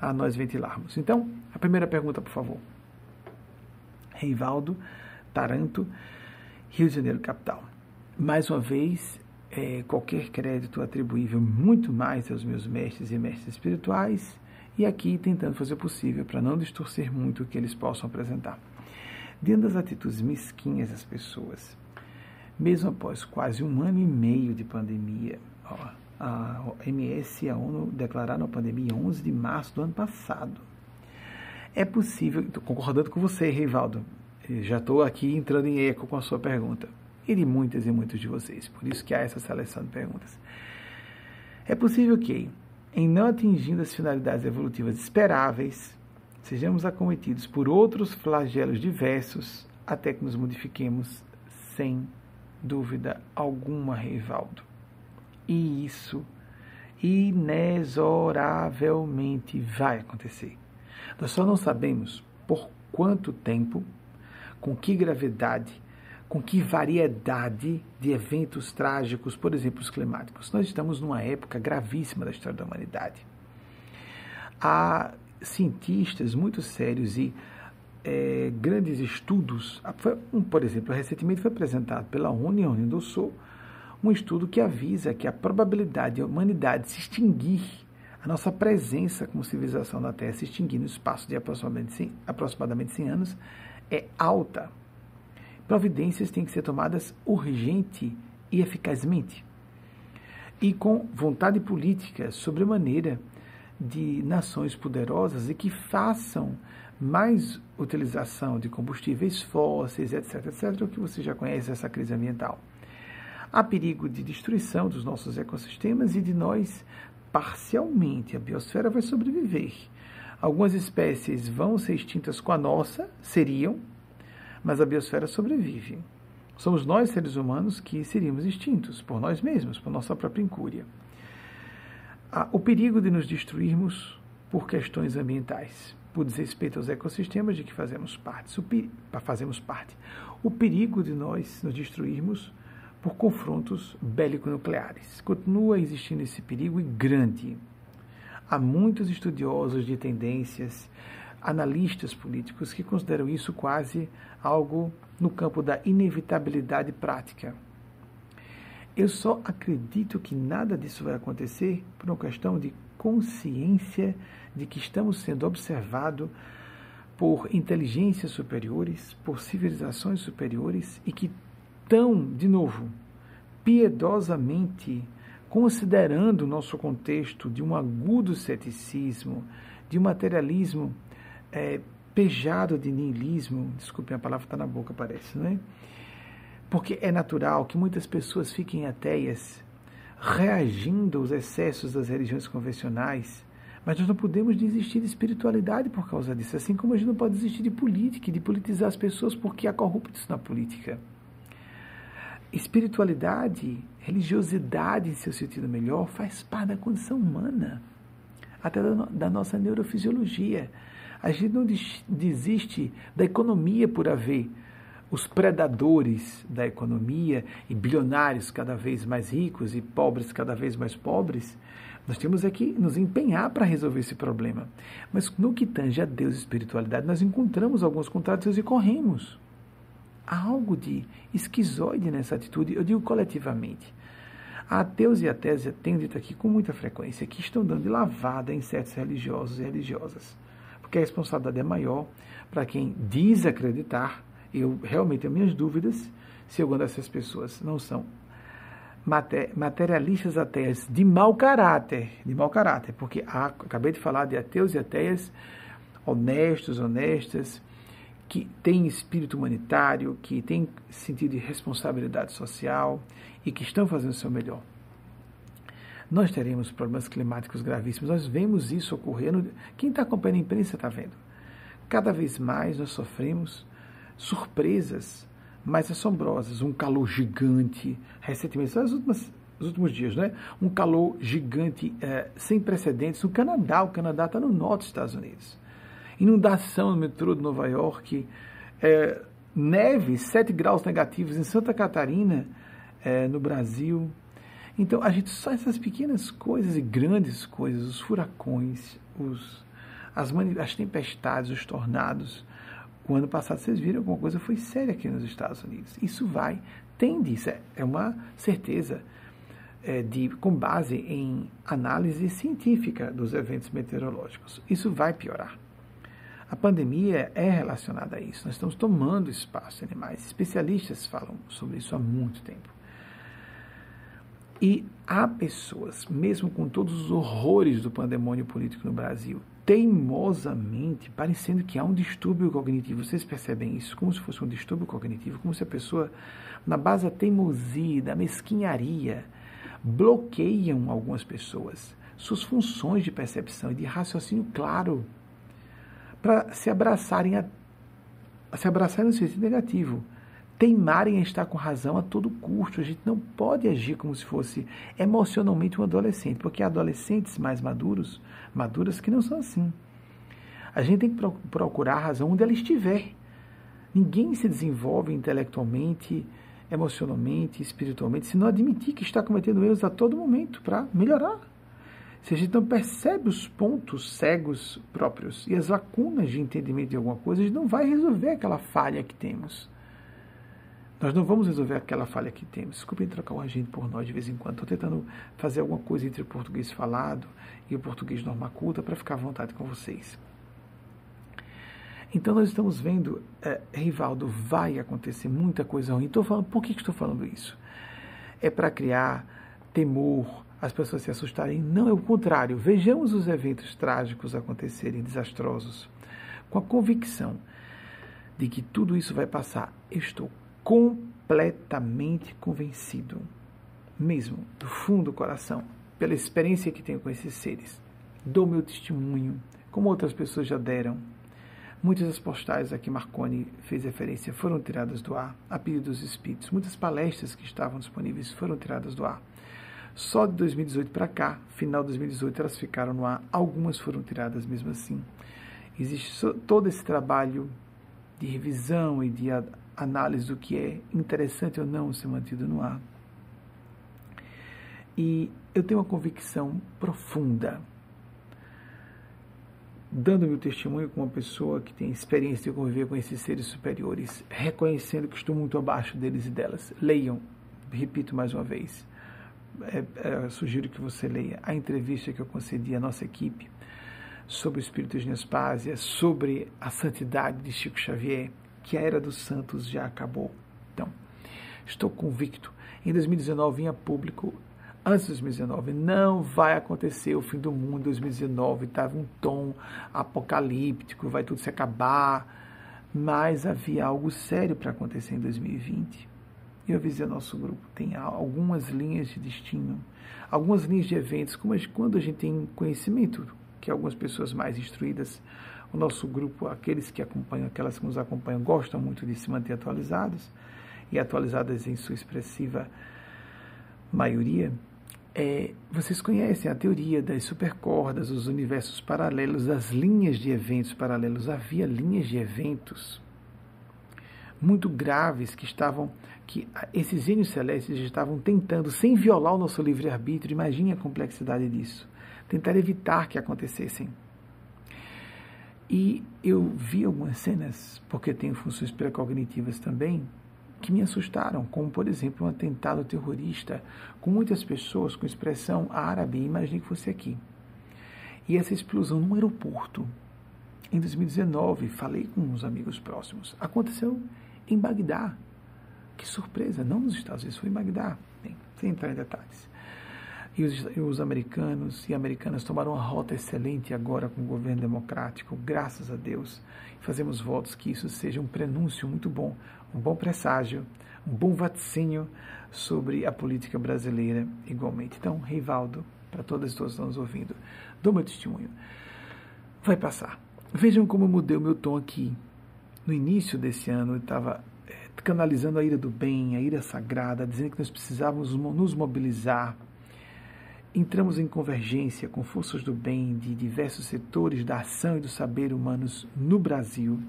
a nós ventilarmos. Então, a primeira pergunta, por favor. Reivaldo Taranto, Rio de Janeiro, capital. Mais uma vez, é, qualquer crédito atribuível muito mais aos meus mestres e mestres espirituais, e aqui tentando fazer o possível para não distorcer muito o que eles possam apresentar. Diante das atitudes mesquinhas das pessoas, mesmo após quase um ano e meio de pandemia, ó, a OMS e a ONU declararam a pandemia em 11 de março do ano passado. É possível, concordando com você, Reivaldo, já estou aqui entrando em eco com a sua pergunta. E de muitas e muitos de vocês. Por isso que há essa seleção de perguntas. É possível que, em não atingindo as finalidades evolutivas esperáveis, sejamos acometidos por outros flagelos diversos até que nos modifiquemos sem dúvida alguma, Reivaldo. E isso inexoravelmente vai acontecer. Nós só não sabemos por quanto tempo, com que gravidade, com que variedade de eventos trágicos, por exemplo, os climáticos. Nós estamos numa época gravíssima da história da humanidade. Há cientistas muito sérios e é, grandes estudos. Um, por exemplo, recentemente foi apresentado pela ONU e ONU do Sul um estudo que avisa que a probabilidade da humanidade se extinguir, a nossa presença como civilização na Terra se extinguir no espaço de aproximadamente 100, aproximadamente 100 anos, é alta. Providências têm que ser tomadas urgente e eficazmente. E com vontade política, sobremaneira, de nações poderosas e que façam mais utilização de combustíveis fósseis, etc., etc., o que você já conhece essa crise ambiental. Há perigo de destruição dos nossos ecossistemas e de nós, parcialmente, a biosfera vai sobreviver. Algumas espécies vão ser extintas com a nossa, seriam, mas a biosfera sobrevive. Somos nós, seres humanos, que seríamos extintos por nós mesmos, por nossa própria incúria. Há o perigo de nos destruirmos por questões ambientais, por desrespeito aos ecossistemas de que fazemos parte. Fazemos parte. o perigo de nós nos destruirmos por confrontos bélico-nucleares. Continua existindo esse perigo e grande. Há muitos estudiosos de tendências, analistas políticos que consideram isso quase algo no campo da inevitabilidade prática. Eu só acredito que nada disso vai acontecer por uma questão de consciência de que estamos sendo observados por inteligências superiores, por civilizações superiores e que tão, de novo, piedosamente considerando o nosso contexto de um agudo ceticismo, de um materialismo é, pejado de niilismo, desculpem, a palavra está na boca, parece, não é? Porque é natural que muitas pessoas fiquem ateias, reagindo aos excessos das religiões convencionais, mas nós não podemos desistir de espiritualidade por causa disso, assim como a gente não pode desistir de política, de politizar as pessoas, porque há corruptos na política espiritualidade, religiosidade em seu sentido melhor, faz parte da condição humana, até da, da nossa neurofisiologia. A gente não desiste da economia por haver os predadores da economia e bilionários cada vez mais ricos e pobres cada vez mais pobres. Nós temos é que nos empenhar para resolver esse problema. Mas no que tange a Deus e espiritualidade, nós encontramos alguns contratos e corremos. Há algo de esquizoide nessa atitude, eu digo coletivamente. Ateus e ateias têm dito aqui com muita frequência que estão dando lavada em certos religiosos e religiosas, porque a responsabilidade é maior para quem diz acreditar. Eu realmente tenho minhas dúvidas se alguma dessas pessoas não são materialistas ateias de mau caráter, de mau caráter, porque há, acabei de falar de ateus e ateias honestos, honestas, que têm espírito humanitário, que têm sentido de responsabilidade social e que estão fazendo o seu melhor. Nós teremos problemas climáticos gravíssimos, nós vemos isso ocorrendo. Quem está acompanhando a imprensa está vendo. Cada vez mais nós sofremos surpresas mais assombrosas. Um calor gigante, recentemente, só nos últimos, nos últimos dias, né? um calor gigante é, sem precedentes no Canadá. O Canadá está no norte dos Estados Unidos inundação no metrô de Nova York, é, neve, 7 graus negativos em Santa Catarina, é, no Brasil. Então, a gente só essas pequenas coisas e grandes coisas, os furacões, os, as, as tempestades, os tornados. O ano passado, vocês viram, alguma coisa foi séria aqui nos Estados Unidos. Isso vai, tende, isso é, é uma certeza, é, de, com base em análise científica dos eventos meteorológicos. Isso vai piorar. A pandemia é relacionada a isso. Nós estamos tomando espaço de animais. Especialistas falam sobre isso há muito tempo. E há pessoas, mesmo com todos os horrores do pandemônio político no Brasil, teimosamente parecendo que há um distúrbio cognitivo. Vocês percebem isso como se fosse um distúrbio cognitivo, como se a pessoa, na base da teimosia, da mesquinharia, bloqueiam algumas pessoas suas funções de percepção e de raciocínio claro para se abraçarem a, a, se abraçarem no sentido negativo, teimarem em estar com razão a todo custo. A gente não pode agir como se fosse emocionalmente um adolescente, porque há adolescentes mais maduros, maduras que não são assim. A gente tem que procurar a razão onde ela estiver. Ninguém se desenvolve intelectualmente, emocionalmente, espiritualmente, se não admitir que está cometendo erros a todo momento para melhorar. Se a gente não percebe os pontos cegos próprios e as lacunas de entendimento de alguma coisa, a gente não vai resolver aquela falha que temos. Nós não vamos resolver aquela falha que temos. Desculpem trocar o agente por nós de vez em quando. Estou tentando fazer alguma coisa entre o português falado e o português norma culta para ficar à vontade com vocês. Então nós estamos vendo, é, Rivaldo, vai acontecer muita coisa ruim. Estou falando, por que, que estou falando isso? É para criar temor, as pessoas se assustarem. Não, é o contrário. Vejamos os eventos trágicos acontecerem, desastrosos, com a convicção de que tudo isso vai passar. Estou completamente convencido, mesmo do fundo do coração, pela experiência que tenho com esses seres. Dou meu testemunho, como outras pessoas já deram Muitas das postais a que Marconi fez referência foram tiradas do ar, a pedido dos espíritos. Muitas palestras que estavam disponíveis foram tiradas do ar. Só de 2018 para cá, final de 2018, elas ficaram no ar. Algumas foram tiradas mesmo assim. Existe todo esse trabalho de revisão e de análise do que é interessante ou não ser mantido no ar. E eu tenho uma convicção profunda dando meu testemunho como uma pessoa que tem experiência de conviver com esses seres superiores, reconhecendo que estou muito abaixo deles e delas. Leiam, repito mais uma vez, é, é, sugiro que você leia a entrevista que eu concedi à nossa equipe sobre o Espírito de Nespásia, sobre a santidade de Chico Xavier, que a era dos santos já acabou. Então, estou convicto. Em 2019 vinha público antes de 2019. Não vai acontecer o fim do mundo em 2019. Estava um tom apocalíptico, vai tudo se acabar. Mas havia algo sério para acontecer em 2020. E eu avisei ao nosso grupo: tem algumas linhas de destino, algumas linhas de eventos, como quando a gente tem conhecimento, que algumas pessoas mais instruídas, o nosso grupo, aqueles que acompanham, aquelas que nos acompanham, gostam muito de se manter atualizados e atualizadas em sua expressiva maioria, é, vocês conhecem a teoria das supercordas, os universos paralelos, as linhas de eventos paralelos. Havia linhas de eventos muito graves que estavam, que esses gênios celestes estavam tentando, sem violar o nosso livre-arbítrio, imagine a complexidade disso, tentar evitar que acontecessem. E eu vi algumas cenas, porque tenho funções precognitivas também, que me assustaram, como por exemplo um atentado terrorista com muitas pessoas com expressão árabe, imaginei que fosse aqui. E essa explosão no aeroporto. Em 2019, falei com uns amigos próximos. Aconteceu em Bagdá. Que surpresa, não nos Estados Unidos, foi em Bagdá. Bem, sem entrar em detalhes. E os, e os, americanos e americanas tomaram uma rota excelente agora com o governo democrático, graças a Deus. Fazemos votos que isso seja um prenúncio muito bom, um bom presságio, um bom vaticínio sobre a política brasileira igualmente. Então, Rivaldo, para todas e todos que estão nos ouvindo, dou meu testemunho. Vai passar. Vejam como eu mudei o meu tom aqui. No início desse ano, estava é, canalizando a ira do bem, a ira sagrada, dizendo que nós precisávamos nos mobilizar. Entramos em convergência com forças do bem de diversos setores da ação e do saber humanos no Brasil.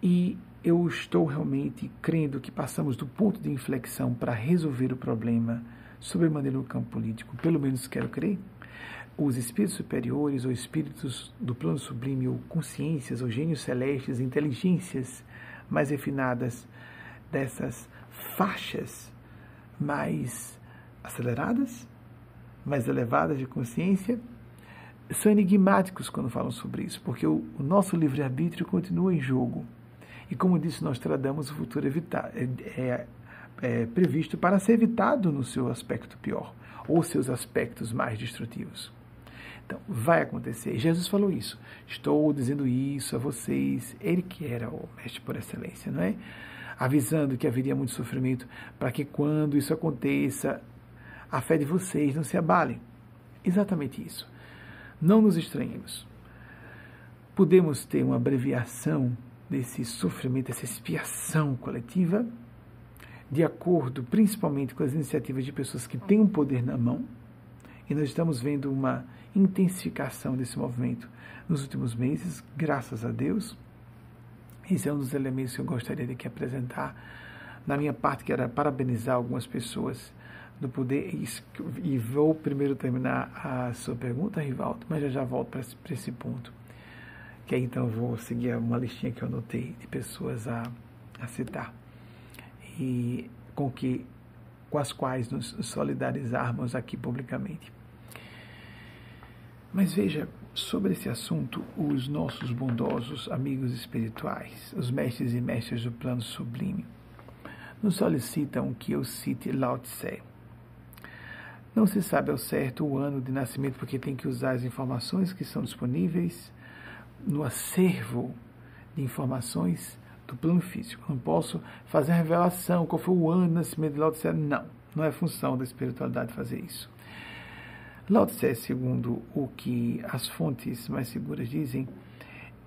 E eu estou realmente crendo que passamos do ponto de inflexão para resolver o problema sobremaneira no campo político, pelo menos quero crer. Os espíritos superiores, ou espíritos do plano sublime, ou consciências, ou gênios celestes, inteligências mais refinadas dessas faixas mais aceleradas, mais elevadas de consciência, são enigmáticos quando falam sobre isso, porque o, o nosso livre-arbítrio continua em jogo. E como disse, nós tradamos o futuro evitar, é, é, é, previsto para ser evitado no seu aspecto pior, ou seus aspectos mais destrutivos. Então, vai acontecer. Jesus falou isso. Estou dizendo isso a vocês. Ele que era o mestre por excelência, não é? Avisando que haveria muito sofrimento, para que quando isso aconteça, a fé de vocês não se abale. Exatamente isso. Não nos estranhemos. Podemos ter uma abreviação desse sofrimento, dessa expiação coletiva, de acordo principalmente com as iniciativas de pessoas que têm o um poder na mão, e nós estamos vendo uma intensificação desse movimento nos últimos meses, graças a Deus. Esse é um dos elementos que eu gostaria de aqui apresentar. Na minha parte, que era parabenizar algumas pessoas do poder, e vou primeiro terminar a sua pergunta, Rivaldo, mas já já volto para esse ponto. Que aí então vou seguir uma listinha que eu anotei de pessoas a, a citar. E com que com as quais nos solidarizarmos aqui publicamente. Mas veja, sobre esse assunto, os nossos bondosos amigos espirituais, os mestres e mestras do plano sublime, nos solicitam que eu cite Lao Tse. Não se sabe ao certo o ano de nascimento porque tem que usar as informações que são disponíveis no acervo de informações do plano físico. Não posso fazer a revelação qual foi o ano de nascimento de Lao Tse. Não, não é função da espiritualidade fazer isso. Lao Tse, segundo o que as fontes mais seguras dizem,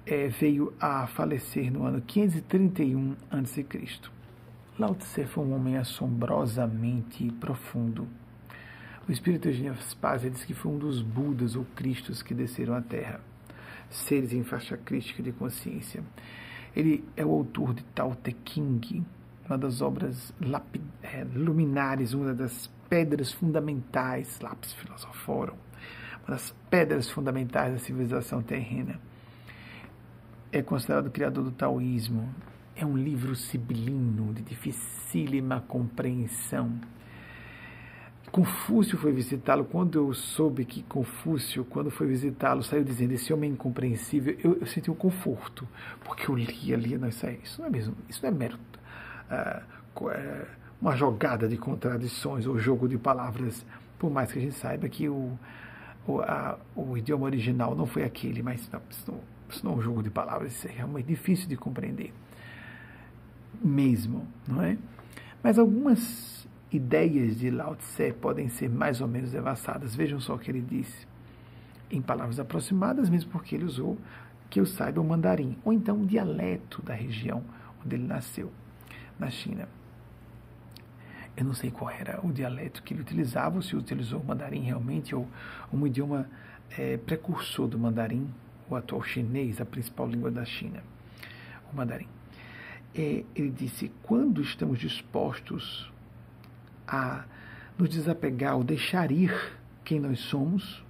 é, veio a falecer no ano 531 a.C. Lao Tse foi um homem assombrosamente profundo. O espírito Eugênio Aspásia diz que foi um dos Budas ou Cristos que desceram à Terra, seres em faixa crítica de consciência. Ele é o autor de Tao Te King, uma das obras é, luminares, uma das pedras fundamentais, lápis filosoforum, uma das pedras fundamentais da civilização terrena. É considerado o criador do taoísmo. É um livro sibilino, de dificílima compreensão. Confúcio foi visitá-lo. Quando eu soube que Confúcio, quando foi visitá-lo, saiu dizendo esse homem é incompreensível, eu, eu, senti um conforto, porque eu li ali, não, isso, é, isso não é mesmo, isso não é mero. Uh, uh, uma jogada de contradições ou jogo de palavras, por mais que a gente saiba que o, o, a, o idioma original não foi aquele, mas não, isso, não, isso não é um jogo de palavras, isso é realmente difícil de compreender, mesmo, não é? Mas algumas ideias de Lao Tse podem ser mais ou menos devassadas. Vejam só o que ele disse, em palavras aproximadas, mesmo porque ele usou, que eu saiba, o mandarim, ou então um dialeto da região onde ele nasceu, na China. Eu não sei qual era o dialeto que ele utilizava, ou se utilizou o mandarim realmente, ou um idioma é, precursor do mandarim, o atual chinês, a principal língua da China, o mandarim. É, ele disse: quando estamos dispostos a nos desapegar ou deixar ir quem nós somos,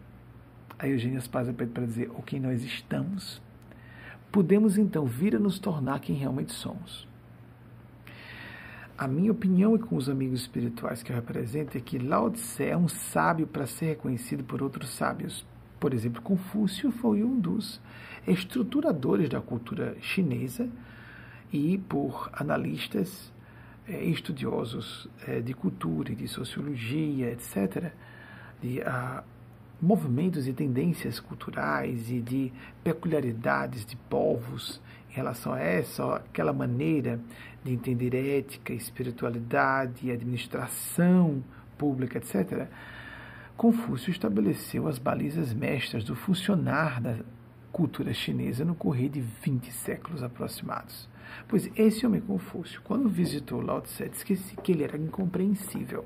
a Eugênia Spazia pede para dizer, ou quem nós estamos, podemos então vir a nos tornar quem realmente somos. A minha opinião e com os amigos espirituais que eu represento é que Lao Tse é um sábio para ser reconhecido por outros sábios. Por exemplo, Confúcio foi um dos estruturadores da cultura chinesa e por analistas é, estudiosos é, de cultura e de sociologia, etc., de ah, movimentos e tendências culturais e de peculiaridades de povos em relação a essa, aquela maneira de entender ética, espiritualidade, administração pública, etc., Confúcio estabeleceu as balizas mestras do funcionar da cultura chinesa no correr de 20 séculos aproximados. Pois esse homem Confúcio, quando visitou Lao Tse, disse que ele era incompreensível,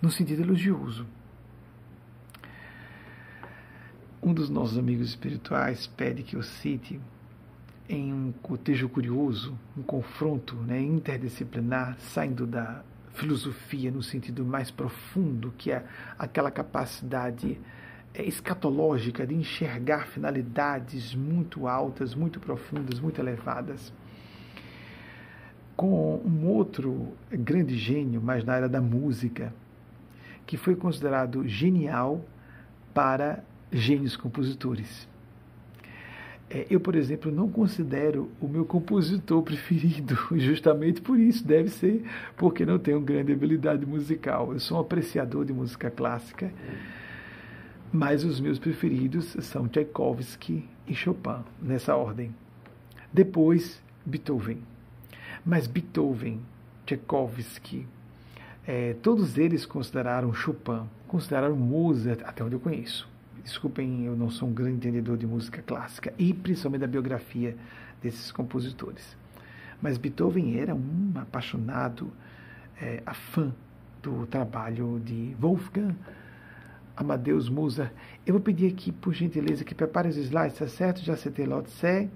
no sentido elogioso. Um dos nossos amigos espirituais pede que eu cite em um cotejo curioso, um confronto né, interdisciplinar, saindo da filosofia no sentido mais profundo, que é aquela capacidade é, escatológica de enxergar finalidades muito altas, muito profundas, muito elevadas. Com um outro grande gênio, mas na área da música, que foi considerado genial para gênios compositores. É, eu, por exemplo, não considero o meu compositor preferido, justamente por isso. Deve ser porque não tenho grande habilidade musical. Eu sou um apreciador de música clássica, mas os meus preferidos são Tchaikovsky e Chopin, nessa ordem. Depois, Beethoven. Mas Beethoven, Tchaikovsky, é, todos eles consideraram Chopin, consideraram Mozart, até onde eu conheço Desculpem, eu não sou um grande entendedor de música clássica e principalmente da biografia desses compositores. Mas Beethoven era um apaixonado, é, do trabalho de Wolfgang Amadeus Mozart. Eu vou pedir aqui, por gentileza, que prepare os slides, tá certo? Já citei Lao Tse,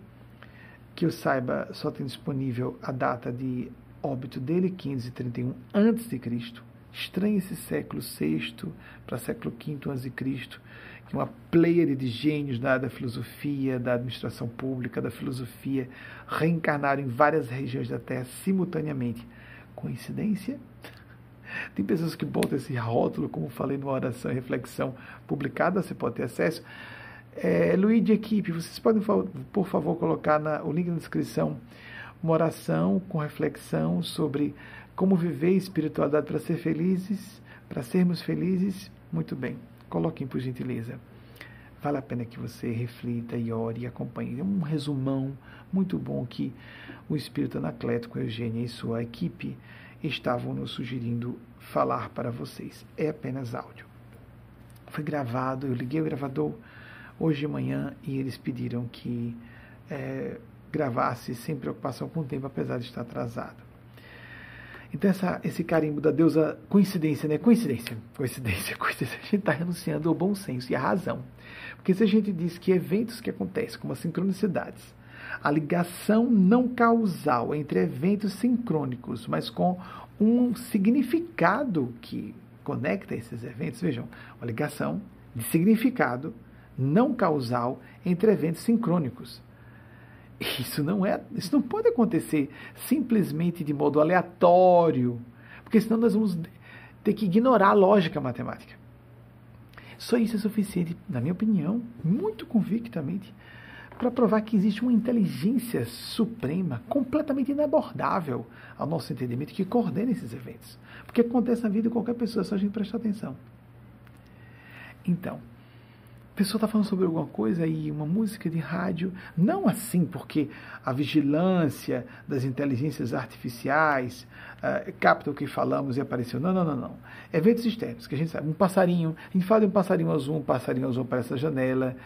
que eu saiba, só tem disponível a data de óbito dele, 1531 a.C. Estranha esse século VI para século V a.C., que uma pleiade de gênios da, da filosofia, da administração pública, da filosofia, reencarnaram em várias regiões da Terra simultaneamente. Coincidência? Tem pessoas que botam esse rótulo, como falei numa oração e reflexão publicada, você pode ter acesso. É, Luiz de equipe, vocês podem, por favor, colocar na, o link na descrição uma oração com reflexão sobre como viver espiritualidade para ser felizes, para sermos felizes. Muito bem, coloquem por gentileza. Vale a pena que você reflita e ore e acompanhe. É um resumão muito bom que o Espírito Anacleto, Eugênia e sua equipe estavam nos sugerindo falar para vocês. É apenas áudio. Foi gravado, eu liguei o gravador hoje de manhã e eles pediram que é, gravasse sem preocupação com o tempo, apesar de estar atrasado. Então, essa, esse carimbo da deusa, coincidência, né? Coincidência, coincidência, coincidência. A gente está renunciando ao bom senso e à razão. Porque se a gente diz que eventos que acontecem, como as sincronicidades, a ligação não causal entre eventos sincrônicos, mas com um significado que conecta esses eventos, vejam, uma ligação de significado não causal entre eventos sincrônicos. Isso não é, isso não pode acontecer simplesmente de modo aleatório, porque senão nós vamos ter que ignorar a lógica matemática. Só isso é suficiente, na minha opinião, muito convictamente, para provar que existe uma inteligência suprema completamente inabordável ao nosso entendimento que coordena esses eventos. Porque acontece na vida de qualquer pessoa, é só a gente prestar atenção. Então, pessoa está falando sobre alguma coisa aí, uma música de rádio, não assim porque a vigilância das inteligências artificiais uh, capta o que falamos e apareceu. Não, não, não, não. Eventos externos, que a gente sabe. Um passarinho, a gente fala de um passarinho azul, um passarinho azul para essa janela.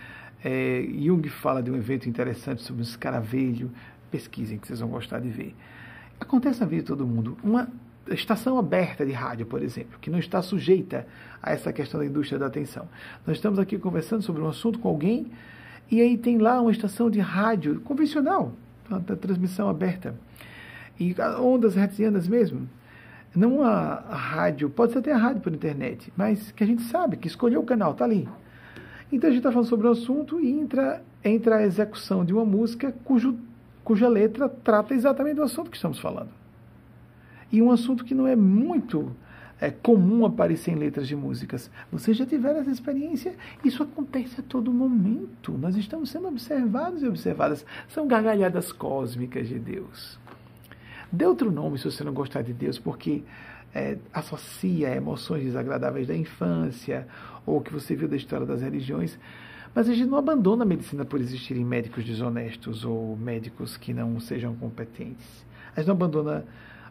É, Jung fala de um evento interessante sobre um escaravelho. Pesquisem, que vocês vão gostar de ver. Acontece na vida de todo mundo. Uma estação aberta de rádio, por exemplo, que não está sujeita a essa questão da indústria da atenção. Nós estamos aqui conversando sobre um assunto com alguém e aí tem lá uma estação de rádio convencional, da transmissão aberta. E ondas hertzianas mesmo. Não a, rádio, pode ser até a rádio por internet, mas que a gente sabe que escolheu o canal, está ali. Então a gente está falando sobre o assunto e entra, entra a execução de uma música cujo, cuja letra trata exatamente do assunto que estamos falando. E um assunto que não é muito é, comum aparecer em letras de músicas. Vocês já tiveram essa experiência? Isso acontece a todo momento. Nós estamos sendo observados e observadas. São gargalhadas cósmicas de Deus. Dê outro nome se você não gostar de Deus, porque é, associa emoções desagradáveis da infância ou que você viu da história das religiões. Mas a gente não abandona a medicina por existirem médicos desonestos ou médicos que não sejam competentes. A gente não abandona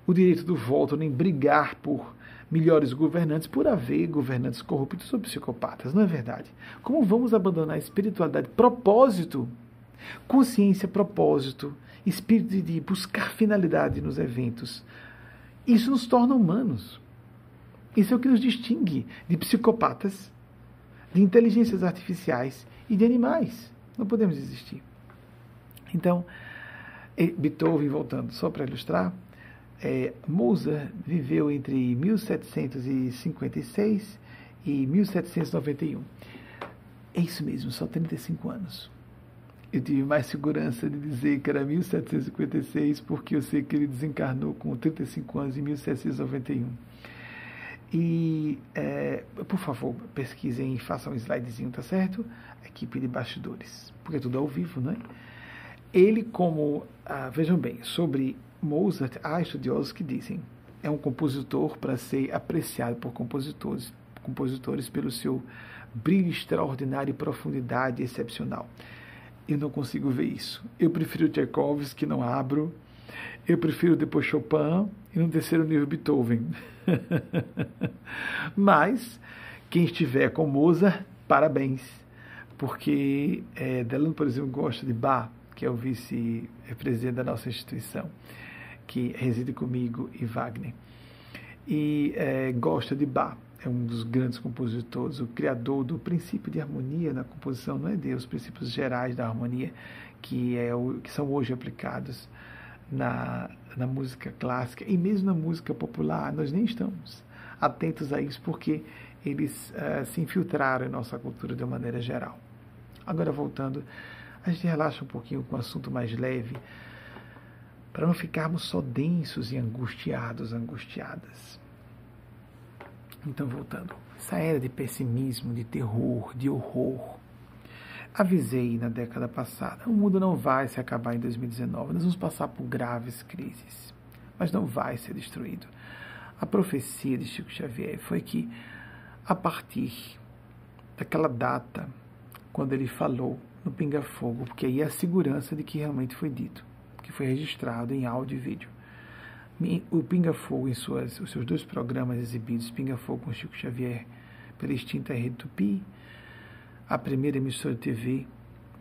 o direito do voto, nem brigar por melhores governantes por haver governantes corruptos ou psicopatas. Não é verdade? Como vamos abandonar a espiritualidade, propósito, consciência, propósito, espírito de buscar finalidade nos eventos? Isso nos torna humanos. Isso é o que nos distingue de psicopatas, de inteligências artificiais e de animais. Não podemos existir. Então, Beethoven, voltando, só para ilustrar, é, viveu entre 1756 e 1791. É isso mesmo, só 35 anos. Eu tive mais segurança de dizer que era 1756, porque eu sei que ele desencarnou com 35 anos em 1791. E, é, por favor, pesquisem e façam um slidezinho, tá certo? Equipe de bastidores, porque é tudo ao vivo, né? Ele, como, ah, vejam bem, sobre Mozart, há estudiosos que dizem é um compositor para ser apreciado por compositores, compositores pelo seu brilho extraordinário e profundidade excepcional. Eu não consigo ver isso. Eu prefiro Tchaikovsky, não abro. Eu prefiro depois Chopin e no terceiro nível Beethoven. Mas quem estiver com Mozart, parabéns. porque é, Delano, por exemplo, gosta de Bach, que é o vice-presidente da nossa instituição, que reside comigo e Wagner, e é, gosta de Bach é um dos grandes compositores, o criador do princípio de harmonia na composição, não é Deus, os princípios gerais da harmonia que, é que são hoje aplicados na, na música clássica e mesmo na música popular, nós nem estamos atentos a isso porque eles uh, se infiltraram em nossa cultura de uma maneira geral. Agora, voltando, a gente relaxa um pouquinho com um assunto mais leve, para não ficarmos só densos e angustiados, angustiadas. Então, voltando, essa era de pessimismo, de terror, de horror. Avisei na década passada: o mundo não vai se acabar em 2019, nós vamos passar por graves crises, mas não vai ser destruído. A profecia de Chico Xavier foi que, a partir daquela data, quando ele falou no Pinga Fogo, porque aí é a segurança de que realmente foi dito, que foi registrado em áudio e vídeo o Pinga Fogo, em suas, os seus dois programas exibidos, Pinga Fogo com Chico Xavier, pela extinta Rede Tupi, a primeira emissora de TV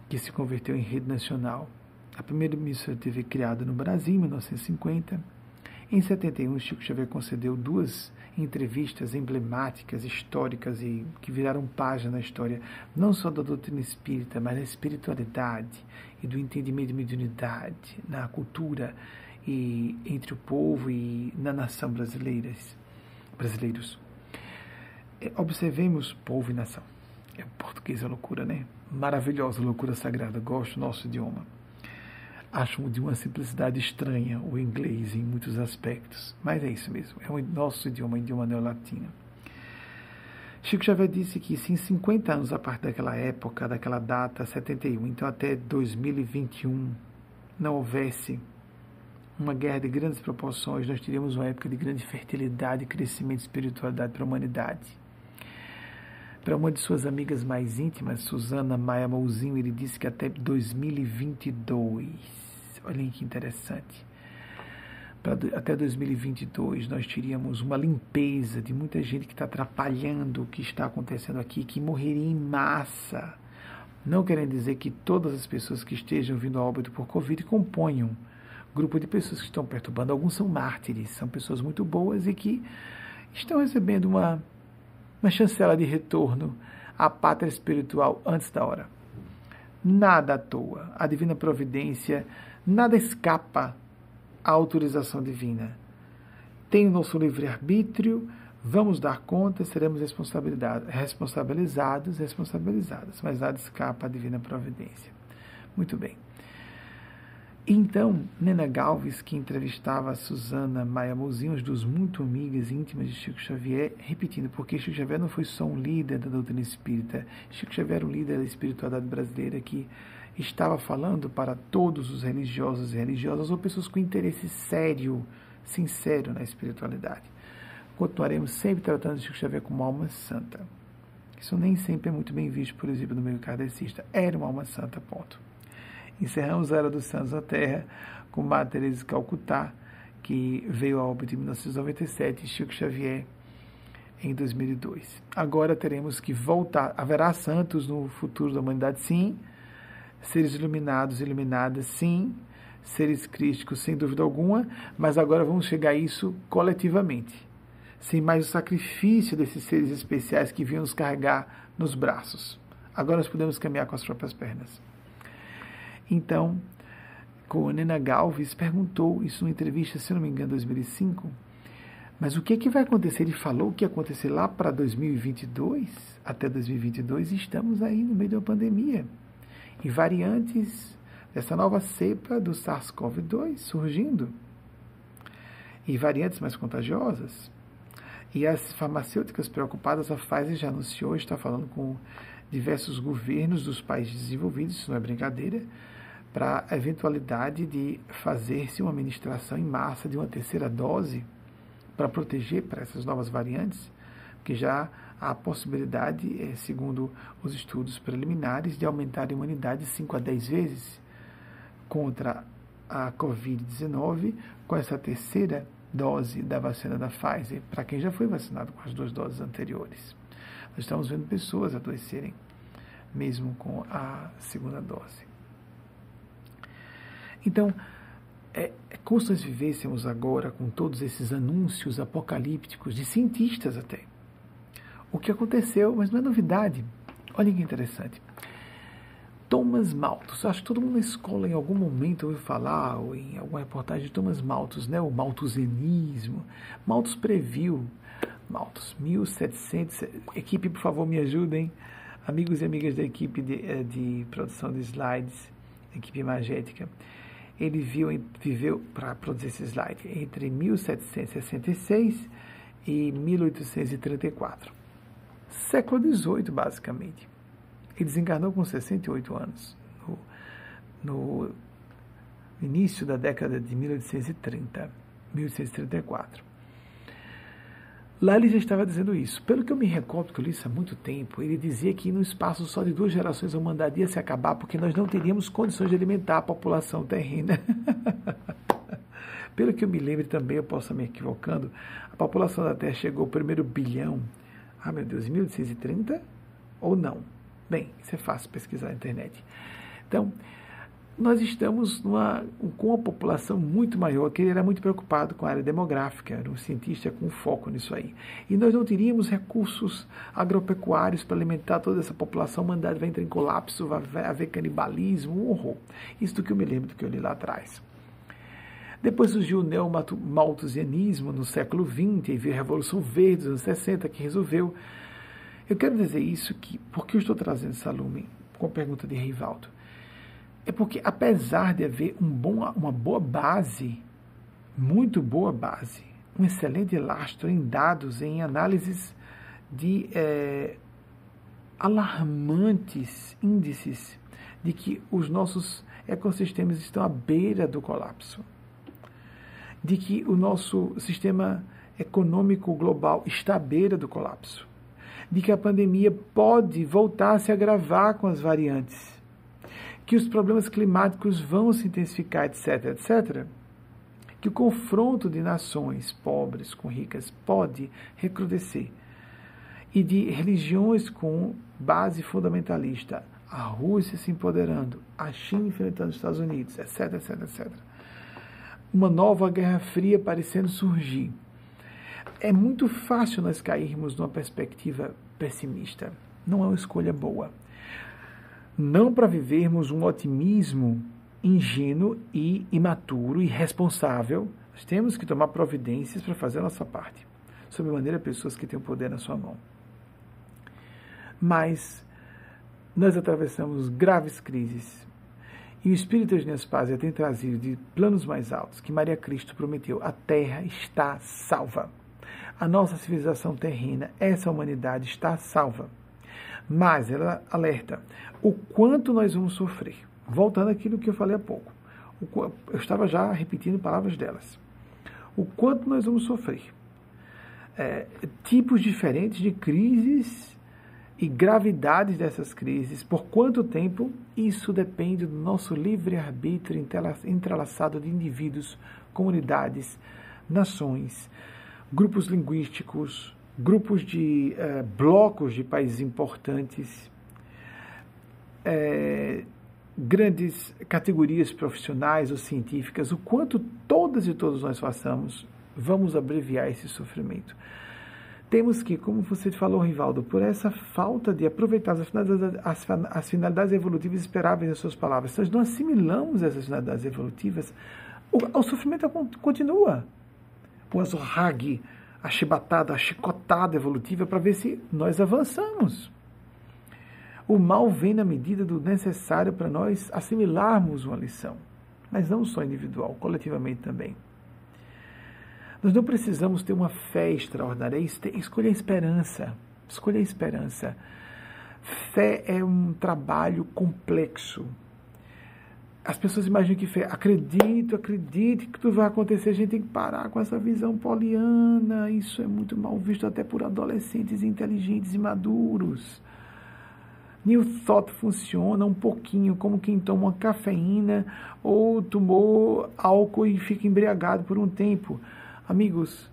que se converteu em rede nacional, a primeira emissora de TV criada no Brasil em 1950. Em 71, Chico Xavier concedeu duas entrevistas emblemáticas, históricas e que viraram página na história, não só da doutrina espírita, mas da espiritualidade e do entendimento de mediunidade na cultura e entre o povo e na nação brasileiras, brasileiros. É, observemos povo e nação. É, português é loucura, né? Maravilhosa, loucura sagrada. Gosto do nosso idioma. Acho de uma simplicidade estranha o inglês em muitos aspectos, mas é isso mesmo. É o nosso idioma, o idioma neolatino. Chico Xavier disse que se em 50 anos, a partir daquela época, daquela data, 71, então até 2021, não houvesse uma guerra de grandes proporções, nós teríamos uma época de grande fertilidade, crescimento e espiritualidade para a humanidade. Para uma de suas amigas mais íntimas, Susana Maia Mouzinho, ele disse que até 2022, olhem que interessante, para até 2022 nós teríamos uma limpeza de muita gente que está atrapalhando o que está acontecendo aqui, que morreria em massa. Não querendo dizer que todas as pessoas que estejam vindo a óbito por Covid componham grupo de pessoas que estão perturbando. Alguns são mártires, são pessoas muito boas e que estão recebendo uma, uma chancela de retorno à pátria espiritual antes da hora. Nada à toa. A divina providência, nada escapa à autorização divina. Tem o nosso livre-arbítrio, vamos dar conta, seremos responsabilizados, responsabilizados, mas nada escapa à divina providência. Muito bem. Então, Nena Galves, que entrevistava a Susana Maia Mouzinho, as duas muito amigas íntimas de Chico Xavier, repetindo, porque Chico Xavier não foi só um líder da doutrina espírita, Chico Xavier era um líder da espiritualidade brasileira que estava falando para todos os religiosos e religiosas ou pessoas com interesse sério, sincero na espiritualidade. Continuaremos sempre tratando Chico Xavier como alma santa. Isso nem sempre é muito bem visto, por exemplo, no meio kardecista. Era uma alma santa, ponto. Encerramos a Era dos Santos na Terra com Madre Calcutá, que veio a óbito em 1997, e Chico Xavier em 2002. Agora teremos que voltar. Haverá santos no futuro da humanidade? Sim. Seres iluminados, iluminadas? Sim. Seres crísticos, sem dúvida alguma. Mas agora vamos chegar a isso coletivamente. Sem mais o sacrifício desses seres especiais que vinham nos carregar nos braços. Agora nós podemos caminhar com as próprias pernas. Então, Nena Galves perguntou isso numa entrevista, se não me engano, em 2005. Mas o que, é que vai acontecer? Ele falou que ia acontecer lá para 2022, até 2022, e estamos aí no meio de uma pandemia. E variantes dessa nova cepa do SARS-CoV-2 surgindo. E variantes mais contagiosas. E as farmacêuticas preocupadas, a Pfizer já anunciou, está falando com diversos governos dos países desenvolvidos, isso não é brincadeira, para a eventualidade de fazer-se uma administração em massa de uma terceira dose para proteger para essas novas variantes, porque já há a possibilidade, eh, segundo os estudos preliminares, de aumentar a imunidade 5 a 10 vezes contra a Covid-19 com essa terceira dose da vacina da Pfizer, para quem já foi vacinado com as duas doses anteriores. Nós estamos vendo pessoas adoecerem mesmo com a segunda dose. Então, é, é como se nós vivêssemos agora com todos esses anúncios apocalípticos de cientistas até. O que aconteceu, mas não é novidade. Olha que interessante. Thomas Malthus, acho que todo mundo na escola em algum momento ouviu falar, ou em alguma reportagem de Thomas Malthus, né, o malthusianismo. Malthus previu, Malthus, 1700, equipe, por favor, me ajudem, amigos e amigas da equipe de, eh, de produção de slides, equipe magética, ele viu, viveu para produzir esse slide entre 1766 e 1834. Século XVIII, basicamente. Ele desencarnou com 68 anos, no, no início da década de 1830, 1834. Lá ele já estava dizendo isso. Pelo que eu me recordo, que eu li isso há muito tempo, ele dizia que no espaço só de duas gerações a humanidade ia se acabar porque nós não teríamos condições de alimentar a população terrena. Pelo que eu me lembro também, eu posso estar me equivocando, a população da Terra chegou ao primeiro bilhão, ah meu Deus, em 1830 ou não? Bem, isso é fácil pesquisar na internet. Então, nós estamos numa, com uma população muito maior, que ele era muito preocupado com a área demográfica, era um cientista com foco nisso aí. E nós não teríamos recursos agropecuários para alimentar toda essa população, a humanidade vai entrar em colapso, vai haver canibalismo, um horror. Isso do que eu me lembro do que eu li lá atrás. Depois surgiu o neomalthusianismo no século XX, e veio a Revolução Verde dos anos 60, que resolveu. Eu quero dizer isso que, porque eu estou trazendo essa lume com a pergunta de Rivaldo é porque, apesar de haver um bom, uma boa base, muito boa base, um excelente lastro em dados, em análises de é, alarmantes índices de que os nossos ecossistemas estão à beira do colapso, de que o nosso sistema econômico global está à beira do colapso, de que a pandemia pode voltar a se agravar com as variantes que os problemas climáticos vão se intensificar, etc., etc., que o confronto de nações pobres com ricas pode recrudescer, e de religiões com base fundamentalista, a Rússia se empoderando, a China enfrentando os Estados Unidos, etc., etc., etc. Uma nova Guerra Fria parecendo surgir. É muito fácil nós cairmos numa perspectiva pessimista. Não é uma escolha boa não para vivermos um otimismo ingênuo e imaturo e irresponsável. Nós temos que tomar providências para fazer a nossa parte. Sob maneira, pessoas que têm o poder na sua mão. Mas nós atravessamos graves crises. E o Espírito de Nespásia tem trazido de planos mais altos que Maria Cristo prometeu: a terra está salva. A nossa civilização terrena, essa humanidade está salva. Mas ela alerta o quanto nós vamos sofrer. Voltando àquilo que eu falei há pouco. Eu estava já repetindo palavras delas. O quanto nós vamos sofrer. É, tipos diferentes de crises e gravidades dessas crises, por quanto tempo, isso depende do nosso livre-arbítrio entrelaçado de indivíduos, comunidades, nações, grupos linguísticos, grupos de eh, blocos de países importantes, eh, grandes categorias profissionais ou científicas, o quanto todas e todos nós façamos, vamos abreviar esse sofrimento. Temos que, como você falou, Rivaldo, por essa falta de aproveitar as finalidades, as, finalidades evolutivas esperáveis nas suas palavras, nós não assimilamos essas finalidades evolutivas, o, o sofrimento continua. O Azorhag, a chibatada, a chicotada evolutiva para ver se nós avançamos. O mal vem na medida do necessário para nós assimilarmos uma lição, mas não só individual, coletivamente também. Nós não precisamos ter uma fé extraordinária, é escolher a esperança. Escolher a esperança. Fé é um trabalho complexo, as pessoas imaginam que fé, acredito, acredite que tudo vai acontecer, a gente tem que parar com essa visão poliana, isso é muito mal visto até por adolescentes inteligentes e maduros. New Thought funciona um pouquinho como quem toma uma cafeína ou tomou álcool e fica embriagado por um tempo. Amigos,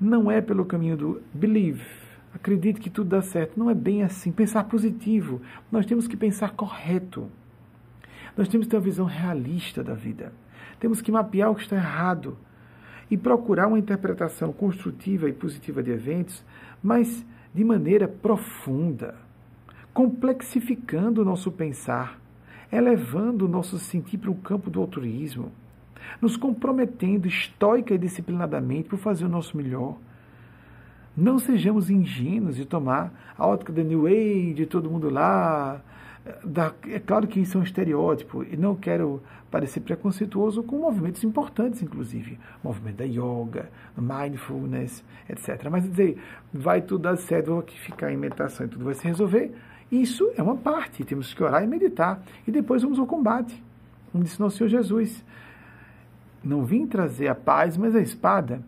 não é pelo caminho do believe, acredite que tudo dá certo. Não é bem assim. Pensar positivo. Nós temos que pensar correto. Nós temos que ter uma visão realista da vida. Temos que mapear o que está errado e procurar uma interpretação construtiva e positiva de eventos, mas de maneira profunda, complexificando o nosso pensar, elevando o nosso sentir para o campo do altruísmo, nos comprometendo estoica e disciplinadamente por fazer o nosso melhor. Não sejamos ingênuos de tomar a ótica da New Age, de todo mundo lá, da, é claro que isso é um estereótipo e não quero parecer preconceituoso com movimentos importantes, inclusive, o movimento da yoga, mindfulness, etc. Mas dizer, vai tudo dar certo, vou aqui ficar em meditação e tudo vai se resolver, isso é uma parte, temos que orar e meditar e depois vamos ao combate. Como disse nosso Senhor Jesus, não vim trazer a paz, mas a espada.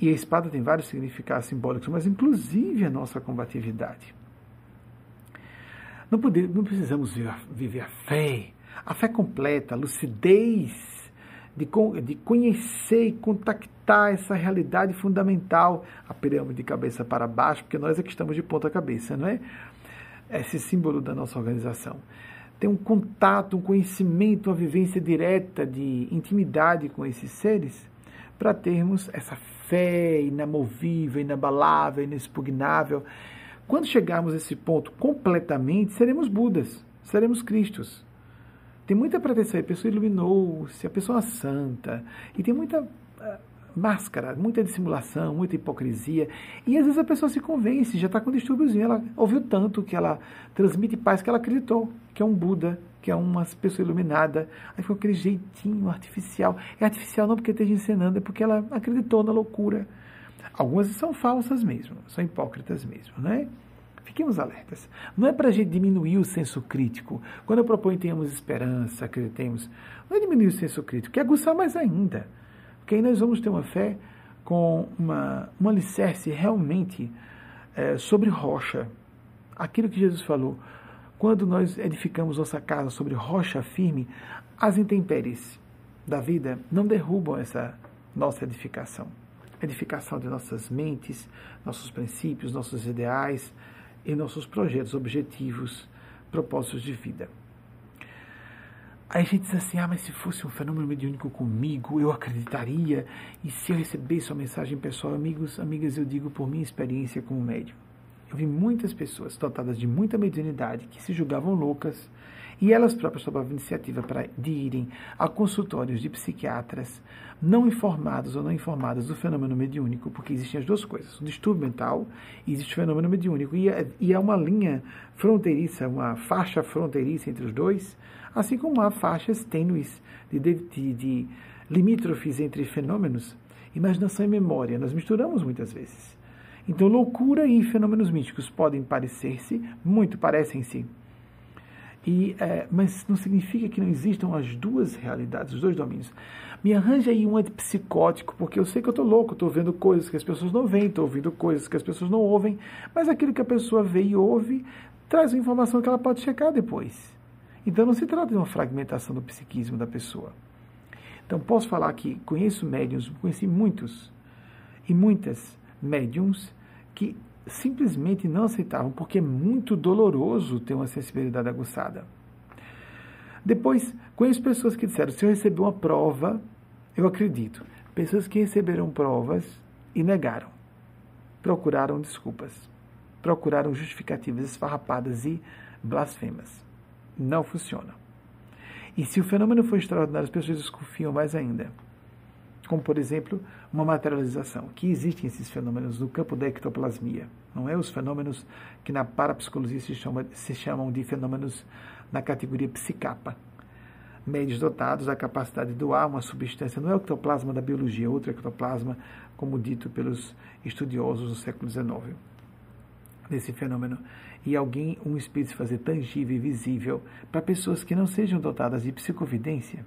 E a espada tem vários significados simbólicos, mas inclusive a nossa combatividade. Não, não precisamos viver a fé, a fé completa, a lucidez de, de conhecer e contactar essa realidade fundamental, a pirâmide de cabeça para baixo, porque nós é que estamos de ponta cabeça, não é? Esse símbolo da nossa organização. Ter um contato, um conhecimento, uma vivência direta de intimidade com esses seres, para termos essa fé inamovível, inabalável, inexpugnável quando chegarmos a esse ponto completamente, seremos Budas, seremos Cristos. Tem muita pretensão, a pessoa iluminou-se, a pessoa é santa, e tem muita uh, máscara, muita dissimulação, muita hipocrisia, e às vezes a pessoa se convence, já está com distúrbiozinho, ela ouviu tanto que ela transmite paz que ela acreditou, que é um Buda, que é uma pessoa iluminada, aí ficou aquele jeitinho artificial. É artificial não porque esteja ensinando, é porque ela acreditou na loucura. Algumas são falsas mesmo, são hipócritas mesmo, né? Fiquemos alertas. Não é para a gente diminuir o senso crítico. Quando eu proponho tenhamos esperança, acreditemos, não é diminuir o senso crítico, é aguçar mais ainda. Porque aí nós vamos ter uma fé com uma, um alicerce realmente é, sobre rocha. Aquilo que Jesus falou. Quando nós edificamos nossa casa sobre rocha firme, as intempéries da vida não derrubam essa nossa edificação edificação de nossas mentes, nossos princípios, nossos ideais e nossos projetos, objetivos, propósitos de vida. Aí a gente diz assim: ah, mas se fosse um fenômeno mediúnico comigo, eu acreditaria, e se eu recebesse uma mensagem pessoal, amigos, amigas, eu digo por minha experiência como médium. Eu vi muitas pessoas dotadas de muita mediunidade que se julgavam loucas e elas próprias tomavam iniciativa para de irem a consultórios de psiquiatras não informados ou não informados do fenômeno mediúnico, porque existem as duas coisas, o distúrbio mental e existe o fenômeno mediúnico, e é, e é uma linha fronteiriça, uma faixa fronteiriça entre os dois, assim como há faixas tênues de, de, de limítrofes entre fenômenos, imaginação e memória, nós misturamos muitas vezes. Então, loucura e fenômenos místicos podem parecer-se, muito parecem-se, e, é, mas não significa que não existam as duas realidades, os dois domínios. Me arranja aí um antipsicótico, porque eu sei que eu estou louco, estou vendo coisas que as pessoas não veem, estou ouvindo coisas que as pessoas não ouvem, mas aquilo que a pessoa vê e ouve traz uma informação que ela pode checar depois. Então não se trata de uma fragmentação do psiquismo da pessoa. Então posso falar que conheço médiums, conheci muitos e muitas médiums que simplesmente não aceitavam, porque é muito doloroso ter uma sensibilidade aguçada. Depois, conheço pessoas que disseram: se eu receber uma prova, eu acredito. Pessoas que receberam provas e negaram. Procuraram desculpas. Procuraram justificativas esfarrapadas e blasfemas. Não funciona. E se o fenômeno for extraordinário, as pessoas desconfiam mais ainda como por exemplo uma materialização, que existem esses fenômenos no campo da ectoplasmia, não é os fenômenos que na parapsicologia se, chama, se chamam de fenômenos na categoria psicapa. Médios dotados da capacidade de doar uma substância, não é o ectoplasma da biologia, é outro ectoplasma, como dito pelos estudiosos do século XIX, desse fenômeno. E alguém, um espírito se fazer tangível e visível para pessoas que não sejam dotadas de psicovidência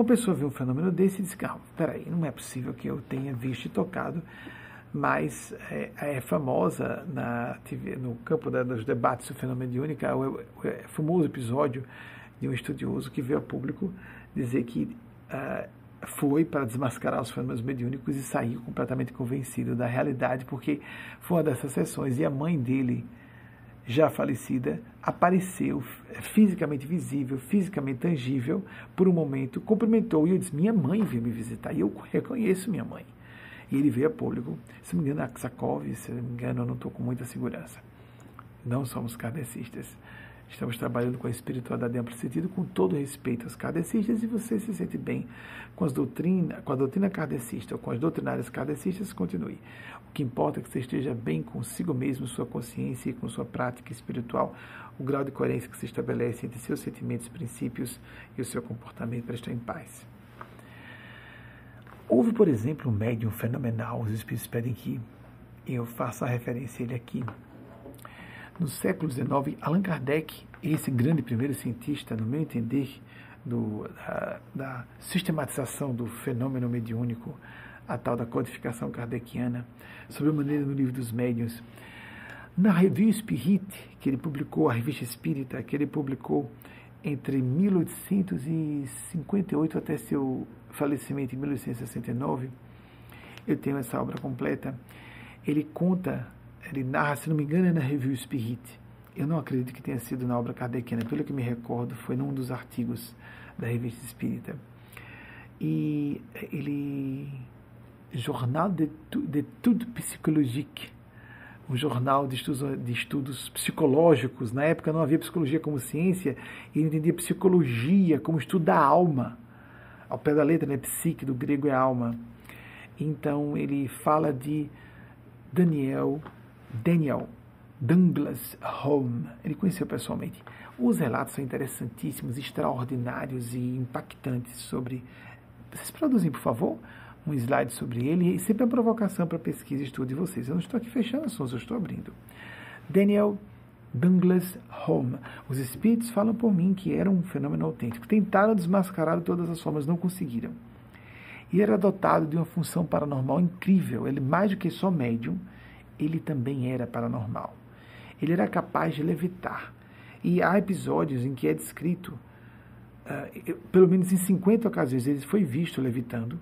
uma pessoa vê um fenômeno desse e diz: calma, peraí, não é possível que eu tenha visto e tocado, mas é, é famosa na TV, no campo da, dos debates do fenômeno mediúnico, é o, o é famoso episódio de um estudioso que veio a público dizer que uh, foi para desmascarar os fenômenos mediúnicos e saiu completamente convencido da realidade, porque foi uma dessas sessões e a mãe dele, já falecida, apareceu fisicamente visível, fisicamente tangível, por um momento, cumprimentou e eu disse: Minha mãe veio me visitar e eu reconheço minha mãe. E ele veio a público, se não me engano, Aksakov, se não me engano, eu não estou com muita segurança. Não somos kardecistas. Estamos trabalhando com a espiritualidade em amplo sentido, com todo respeito aos kardecistas, e você se sente bem com, as doutrina, com a doutrina kardecista ou com as doutrinárias kardecistas, continue. O que importa é que você esteja bem consigo mesmo, sua consciência e com sua prática espiritual, o grau de coerência que se estabelece entre seus sentimentos, princípios e o seu comportamento para estar em paz. Houve, por exemplo, um médium fenomenal, os espíritos pedem que eu faça a referência a ele aqui. No século XIX, Allan Kardec, esse grande primeiro cientista, no meu entender, do, da, da, sistematização do fenômeno mediúnico, a tal da codificação kardeciana, sobre a maneira no livro dos médiuns. Na Revue Spirit, que ele publicou, a revista espírita, que ele publicou entre 1858 até seu falecimento em 1869, eu tenho essa obra completa. Ele conta, ele narra, se não me engano, é na Review Spirit. Eu não acredito que tenha sido na obra kardeciana, pelo que me recordo, foi num dos artigos da revista espírita. E ele. Jornal de, de Tudo Psychologique, um jornal de estudos, de estudos psicológicos. Na época não havia psicologia como ciência, ele entendia psicologia como estudo da alma. Ao pé da letra, né? Psique, do grego é alma. Então ele fala de Daniel, Daniel Douglas Home. Ele conheceu pessoalmente. Os relatos são interessantíssimos, extraordinários e impactantes sobre. Vocês produzem, por favor? Um slide sobre ele e sempre a provocação para pesquisa e estudo de vocês. Eu não estou aqui fechando assuntos, eu estou abrindo. Daniel Douglas Home. Os espíritos falam por mim que era um fenômeno autêntico. Tentaram desmascarar de todas as formas, não conseguiram. E era dotado de uma função paranormal incrível. Ele, mais do que só médium, ele também era paranormal. Ele era capaz de levitar. E há episódios em que é descrito, uh, pelo menos em 50 ocasiões, ele foi visto levitando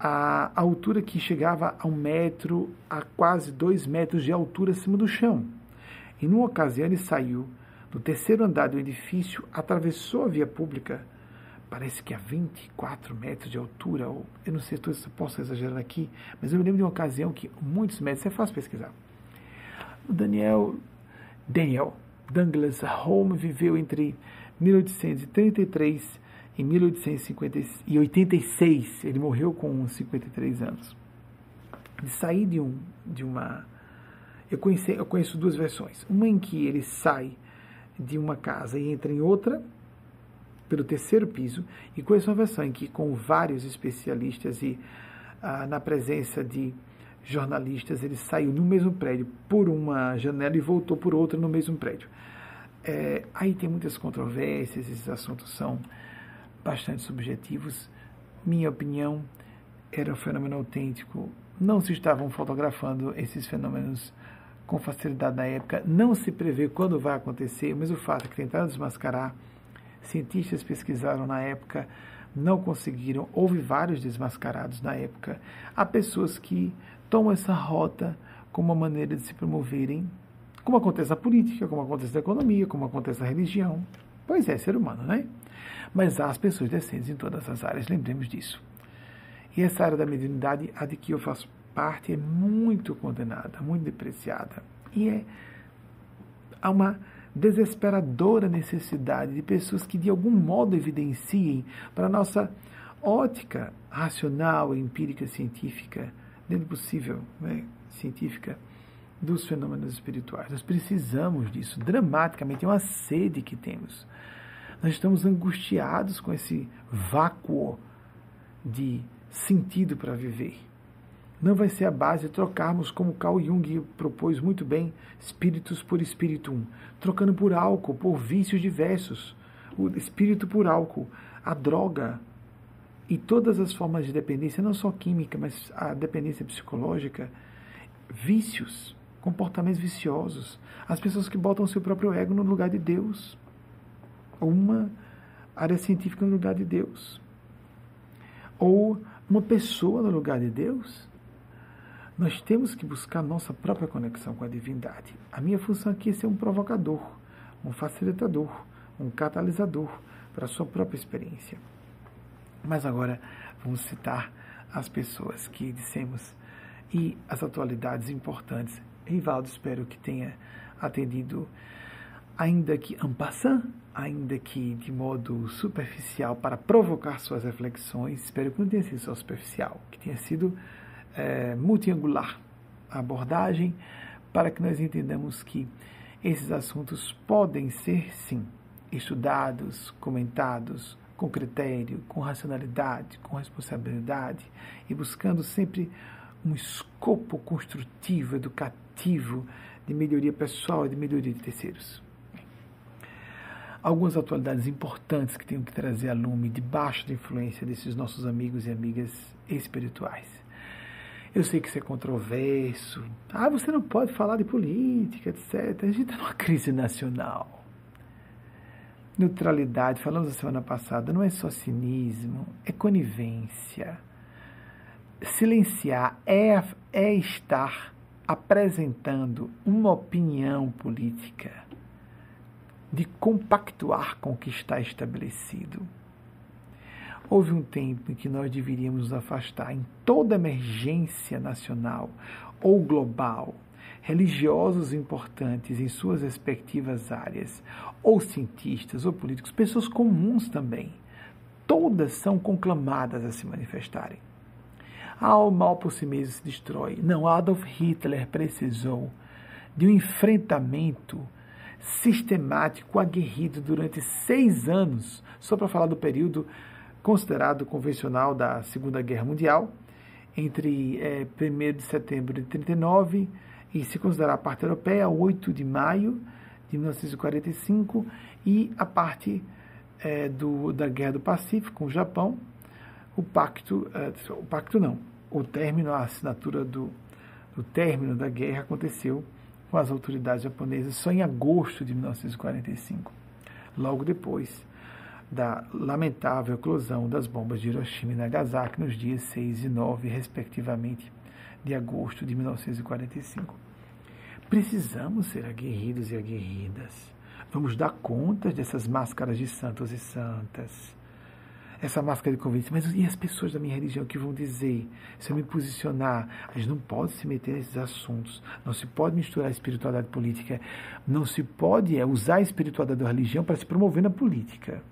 a altura que chegava a um metro, a quase dois metros de altura acima do chão. E numa ocasião ele saiu do terceiro andar do edifício, atravessou a via pública, parece que a 24 metros de altura, ou eu não sei se eu posso exagerar aqui, mas eu me lembro de uma ocasião que muitos metros, é fácil pesquisar. O Daniel, Daniel Douglas Home viveu entre 1833 em 1886, ele morreu com 53 anos. De de, um, de uma. Eu, conheci, eu conheço duas versões. Uma em que ele sai de uma casa e entra em outra, pelo terceiro piso, e conheço uma versão em que, com vários especialistas e ah, na presença de jornalistas, ele saiu no mesmo prédio por uma janela e voltou por outra no mesmo prédio. É, aí tem muitas controvérsias, esses assuntos são bastante subjetivos. Minha opinião era um fenômeno autêntico. Não se estavam fotografando esses fenômenos com facilidade na época. Não se prevê quando vai acontecer, mas o fato é que tentaram desmascarar. Cientistas pesquisaram na época, não conseguiram. Houve vários desmascarados na época. Há pessoas que tomam essa rota como uma maneira de se promoverem, como acontece na política, como acontece na economia, como acontece na religião. Pois é, ser humano, né? Mas há as pessoas decentes em todas as áreas, lembremos disso. E essa área da mediunidade, a de que eu faço parte, é muito condenada, muito depreciada. E é há uma desesperadora necessidade de pessoas que de algum modo evidenciem para a nossa ótica racional, empírica, científica, dentro possível, né, científica, dos fenômenos espirituais. Nós precisamos disso dramaticamente, é uma sede que temos. Nós estamos angustiados com esse vácuo de sentido para viver. Não vai ser a base trocarmos, como Carl Jung propôs muito bem, espíritos por espíritum, trocando por álcool, por vícios diversos, o espírito por álcool, a droga e todas as formas de dependência, não só química, mas a dependência psicológica, vícios, comportamentos viciosos, as pessoas que botam seu próprio ego no lugar de Deus uma área científica no lugar de Deus. ou uma pessoa no lugar de Deus? Nós temos que buscar nossa própria conexão com a divindade. A minha função aqui é ser um provocador, um facilitador, um catalisador para a sua própria experiência. Mas agora vamos citar as pessoas que dissemos e as atualidades importantes. Rivaldo, espero que tenha atendido, ainda que en passant, ainda que de modo superficial, para provocar suas reflexões. Espero que não tenha sido só superficial, que tenha sido é, multiangular a abordagem, para que nós entendamos que esses assuntos podem ser, sim, estudados, comentados, com critério, com racionalidade, com responsabilidade e buscando sempre um escopo construtivo, educativo, de melhoria pessoal e de melhoria de terceiros. Algumas atualidades importantes que tenho que trazer a lume debaixo da influência desses nossos amigos e amigas espirituais. Eu sei que isso é controverso. Ah, você não pode falar de política, etc. A gente está numa crise nacional Neutralidade, falamos a semana passada, não é só cinismo, é conivência. Silenciar é, é estar apresentando uma opinião política, de compactuar com o que está estabelecido. Houve um tempo em que nós deveríamos nos afastar em toda emergência nacional ou global religiosos importantes em suas respectivas áreas, ou cientistas, ou políticos, pessoas comuns também, todas são conclamadas a se manifestarem. Ah, o mal por si mesmo se destrói. Não, Adolf Hitler precisou de um enfrentamento sistemático, aguerrido durante seis anos, só para falar do período considerado convencional da Segunda Guerra Mundial, entre é, eh, 1 de setembro de 39 e se considerar a parte europeia, 8 de maio de 1945, e a parte é, do, da Guerra do Pacífico com o Japão, o pacto, é, o pacto não, o término, a assinatura do, do término da guerra aconteceu com as autoridades japonesas só em agosto de 1945, logo depois da lamentável eclosão das bombas de Hiroshima e Nagasaki nos dias 6 e 9, respectivamente, de agosto de 1945. Precisamos ser aguerridos e aguerridas. Vamos dar conta dessas máscaras de santos e santas. Essa máscara de convite. Mas e as pessoas da minha religião que vão dizer? Se eu me posicionar, a gente não pode se meter nesses assuntos. Não se pode misturar a espiritualidade política. Não se pode é, usar a espiritualidade da religião para se promover na política.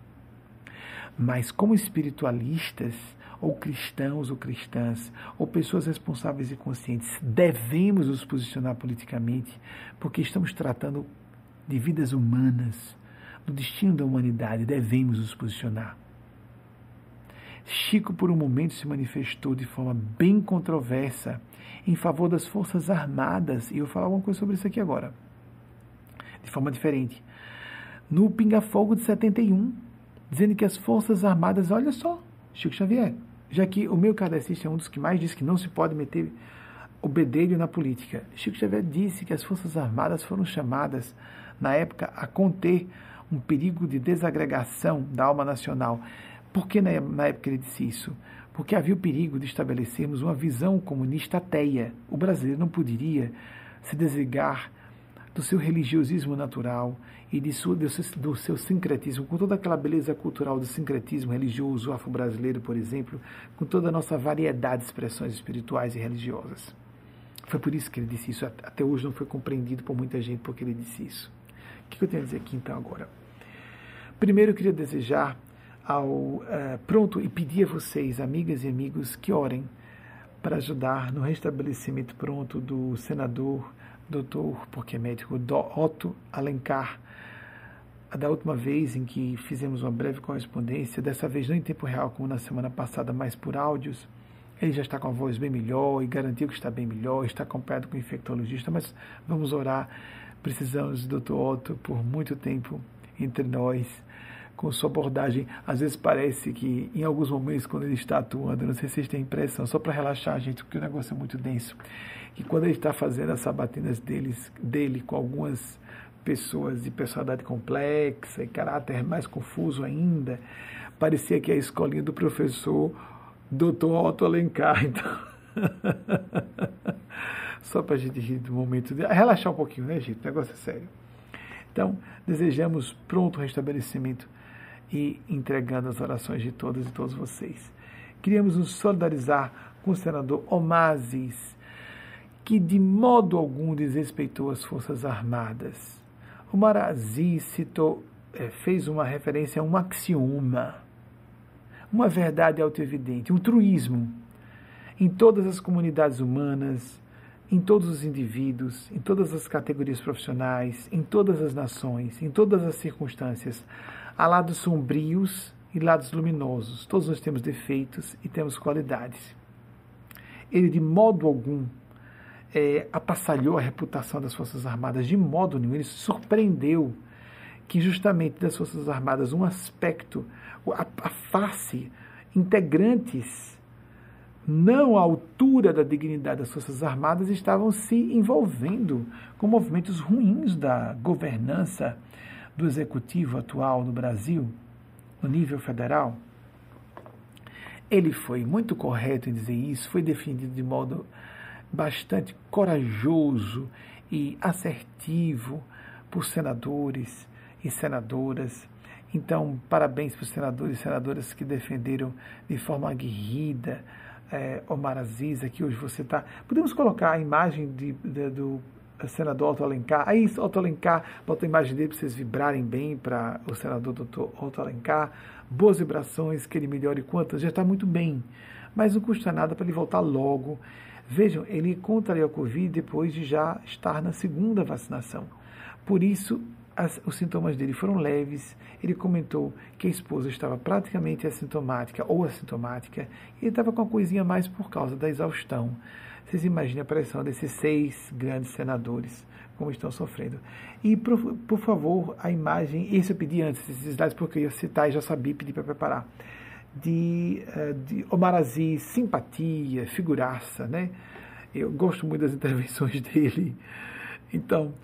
Mas como espiritualistas, ou cristãos ou cristãs, ou pessoas responsáveis e conscientes, devemos nos posicionar politicamente, porque estamos tratando de vidas humanas, do destino da humanidade, devemos nos posicionar. Chico, por um momento, se manifestou de forma bem controversa em favor das Forças Armadas, e eu vou falar uma coisa sobre isso aqui agora, de forma diferente. No Pinga Fogo de 71, dizendo que as Forças Armadas, olha só, Chico Xavier, já que o meu kardecista é um dos que mais diz que não se pode meter o bedelho na política. Chico Xavier disse que as Forças Armadas foram chamadas, na época, a conter um perigo de desagregação da alma nacional. Por que na época ele disse isso? Porque havia o perigo de estabelecermos uma visão comunista ateia. O brasileiro não poderia se desligar do seu religiosismo natural e de sua, do, seu, do seu sincretismo, com toda aquela beleza cultural do sincretismo religioso afro-brasileiro, por exemplo, com toda a nossa variedade de expressões espirituais e religiosas. Foi por isso que ele disse isso. Até hoje não foi compreendido por muita gente porque ele disse isso. O que eu tenho a dizer aqui então agora? Primeiro eu queria desejar ao uh, pronto e pedir a vocês, amigas e amigos, que orem para ajudar no restabelecimento pronto do senador doutor, porque é médico, Otto Alencar, da última vez em que fizemos uma breve correspondência, dessa vez não em tempo real como na semana passada, mas por áudios, ele já está com a voz bem melhor e garantiu que está bem melhor, está acompanhado com o infectologista, mas vamos orar. Precisamos do Dr. Otto por muito tempo entre nós, com sua abordagem. Às vezes parece que, em alguns momentos, quando ele está atuando, não sei se vocês têm impressão, só para relaxar, gente, porque o negócio é muito denso que quando ele está fazendo as sabatinas deles, dele com algumas pessoas de personalidade complexa e caráter mais confuso ainda, parecia que a escolinha do professor doutor Otto Alencar. Então, só para a gente rir do momento, relaxar um pouquinho, né, gente? O negócio é sério. Então, desejamos pronto restabelecimento e entregando as orações de todas e todos vocês. Queríamos nos solidarizar com o senador Omazis, que de modo algum desrespeitou as Forças Armadas. O Marazi citou, é, fez uma referência a um axioma, uma verdade autoevidente, um truísmo. Em todas as comunidades humanas, em todos os indivíduos, em todas as categorias profissionais, em todas as nações, em todas as circunstâncias, há lados sombrios e lados luminosos. Todos nós temos defeitos e temos qualidades. Ele, de modo algum, é, apassalhou a reputação das Forças Armadas, de modo nenhum. Ele surpreendeu que, justamente das Forças Armadas, um aspecto, a, a face, integrantes não à altura da dignidade das Forças Armadas estavam se envolvendo com movimentos ruins da governança do executivo atual no Brasil no nível federal, ele foi muito correto em dizer isso, foi defendido de modo bastante corajoso e assertivo por senadores e senadoras. Então, parabéns para os senadores e senadoras que defenderam de forma aguerrida é, Omar Aziz, aqui hoje você está. Podemos colocar a imagem de, de, do senador Otto Alencar. Aí, Otto Alencar, bota a imagem dele para vocês vibrarem bem para o senador Dr. Otto Alencar. Boas vibrações, que ele melhore quantas, já está muito bem. Mas não custa nada para ele voltar logo. Vejam, ele contraiu a Covid depois de já estar na segunda vacinação. Por isso, as, os sintomas dele foram leves. Ele comentou que a esposa estava praticamente assintomática ou assintomática e ele estava com a coisinha mais por causa da exaustão. Vocês imaginem a pressão desses seis grandes senadores, como estão sofrendo. E, por, por favor, a imagem, esse eu pedi antes, esses slides, porque eu ia citar e já sabia pedir para preparar, de, eh, de Omar Aziz, simpatia, figuraça, né? Eu gosto muito das intervenções dele. Então,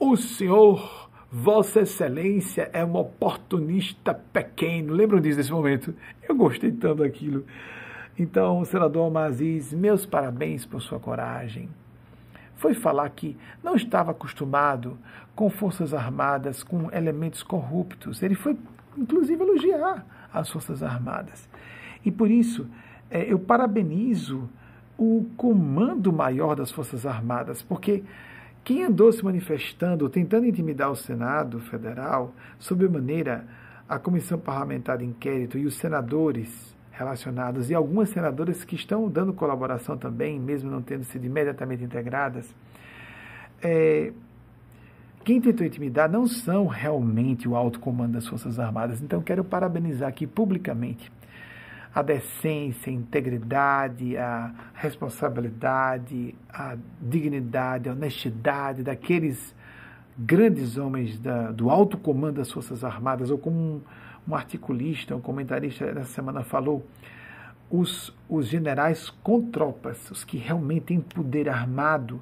o senhor, Vossa Excelência, é um oportunista pequeno. Lembram disso nesse momento? Eu gostei tanto daquilo. Então, senador Maziz, meus parabéns por sua coragem. Foi falar que não estava acostumado com forças armadas, com elementos corruptos. Ele foi, inclusive, elogiar as forças armadas. E por isso, é, eu parabenizo o comando maior das forças armadas, porque quem andou se manifestando, tentando intimidar o Senado Federal, sob maneira a Comissão Parlamentar de Inquérito e os senadores relacionados e algumas senadoras que estão dando colaboração também, mesmo não tendo sido imediatamente integradas. É, quem tentou intimidar não são realmente o alto comando das Forças Armadas. Então, quero parabenizar aqui publicamente a decência, a integridade, a responsabilidade, a dignidade, a honestidade daqueles grandes homens da, do alto comando das Forças Armadas, ou como um, um articulista, um comentarista dessa semana falou, os, os generais com tropas, os que realmente têm poder armado,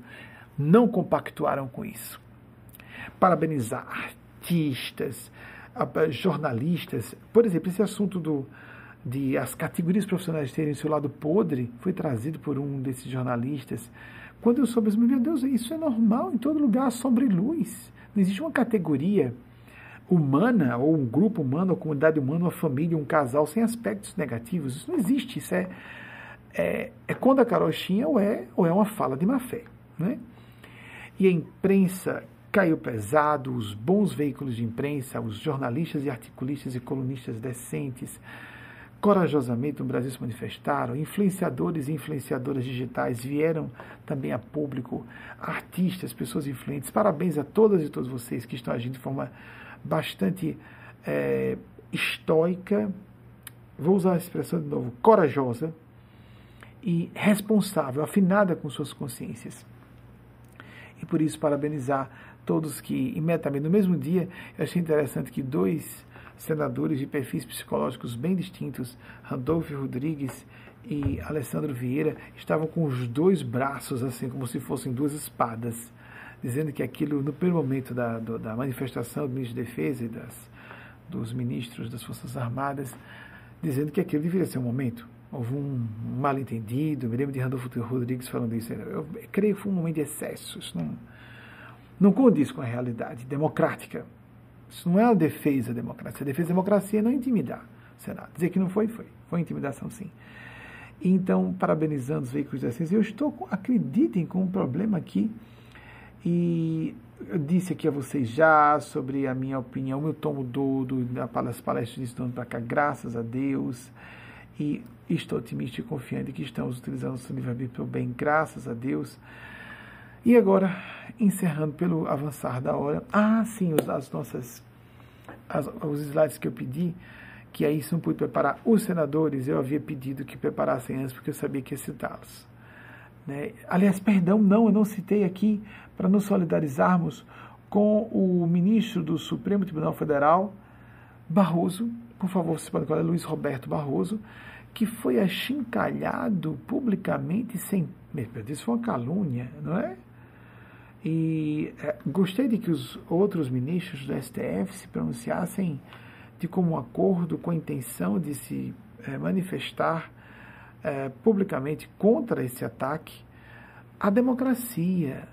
não compactuaram com isso. Parabenizar artistas, jornalistas, por exemplo, esse assunto do, de as categorias profissionais terem seu lado podre foi trazido por um desses jornalistas. Quando eu soube, meu Deus, isso é normal em todo lugar, sombra e luz. Não existe uma categoria humana, ou um grupo humano, ou comunidade humana, uma família, um casal sem aspectos negativos. Isso não existe. Isso é, é, é quando a carochinha ou é, ou é uma fala de má fé. Né? E a imprensa caiu pesado, os bons veículos de imprensa, os jornalistas e articulistas e colunistas decentes, corajosamente no Brasil se manifestaram, influenciadores e influenciadoras digitais vieram também a público, artistas, pessoas influentes. Parabéns a todas e todos vocês que estão agindo de forma bastante é, estoica, vou usar a expressão de novo, corajosa e responsável, afinada com suas consciências. E por isso, parabenizar todos que, imediatamente, no mesmo dia, eu achei interessante que dois senadores de perfis psicológicos bem distintos, Randolfo Rodrigues e Alessandro Vieira, estavam com os dois braços, assim, como se fossem duas espadas dizendo que aquilo, no primeiro momento da, do, da manifestação do ministro da Defesa e das, dos ministros das Forças Armadas, dizendo que aquilo deveria ser um momento houve um mal-entendido. Me lembro de Randolfo Rodrigues falando isso. Eu creio que foi um momento de excesso. Isso não, não condiz com a realidade democrática. Isso não é uma defesa democrática. A defesa da democracia é não intimidar o Senado. Dizer que não foi, foi. Foi intimidação, sim. Então, parabenizando os veículos da ciência, eu estou, acreditem, com um problema aqui. E eu disse aqui a vocês já sobre a minha opinião, meu tom mudou das palestras de estudando para cá, graças a Deus. E estou otimista e confiante que estamos utilizando o livre-arbítrio para o bem, graças a Deus. E agora, encerrando pelo avançar da hora. Ah, sim, as nossas. As, os slides que eu pedi, que aí se não pude preparar os senadores, eu havia pedido que preparassem antes, porque eu sabia que ia citá-los. Né? Aliás, perdão, não, eu não citei aqui para nos solidarizarmos com o ministro do Supremo Tribunal Federal, Barroso, por favor, vocês podem falar, Luiz Roberto Barroso, que foi achincalhado publicamente sem. Isso foi uma calúnia, não é? E é, gostei de que os outros ministros do STF se pronunciassem de como acordo com a intenção de se é, manifestar é, publicamente contra esse ataque à democracia,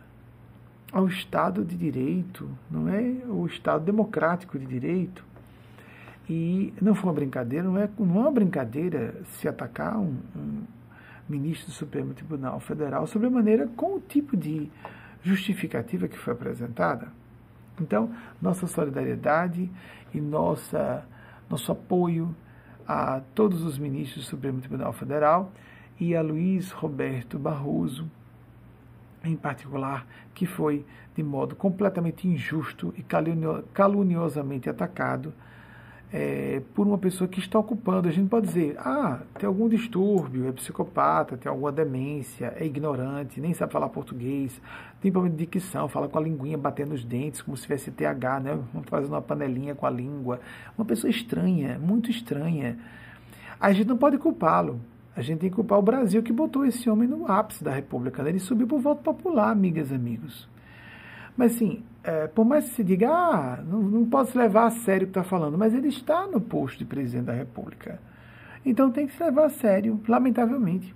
ao Estado de Direito, não é? O Estado democrático de direito. E não foi uma brincadeira, não é, não é uma brincadeira se atacar um, um ministro do Supremo Tribunal Federal sobre a maneira com o tipo de justificativa que foi apresentada. Então, nossa solidariedade e nossa, nosso apoio a todos os ministros do Supremo Tribunal Federal e a Luiz Roberto Barroso, em particular, que foi de modo completamente injusto e caluniosamente atacado é, por uma pessoa que está ocupando. A gente pode dizer, ah, tem algum distúrbio, é psicopata, tem alguma demência, é ignorante, nem sabe falar português, tem problema de dicção, fala com a linguinha batendo os dentes, como se tivesse TH, né? fazendo uma panelinha com a língua. Uma pessoa estranha, muito estranha. A gente não pode culpá-lo. A gente tem que culpar o Brasil que botou esse homem no ápice da República. Né? Ele subiu por voto popular, amigas e amigos. Mas assim, é, por mais que se diga, ah, não, não posso levar a sério o que está falando, mas ele está no posto de presidente da República. Então tem que se levar a sério, lamentavelmente.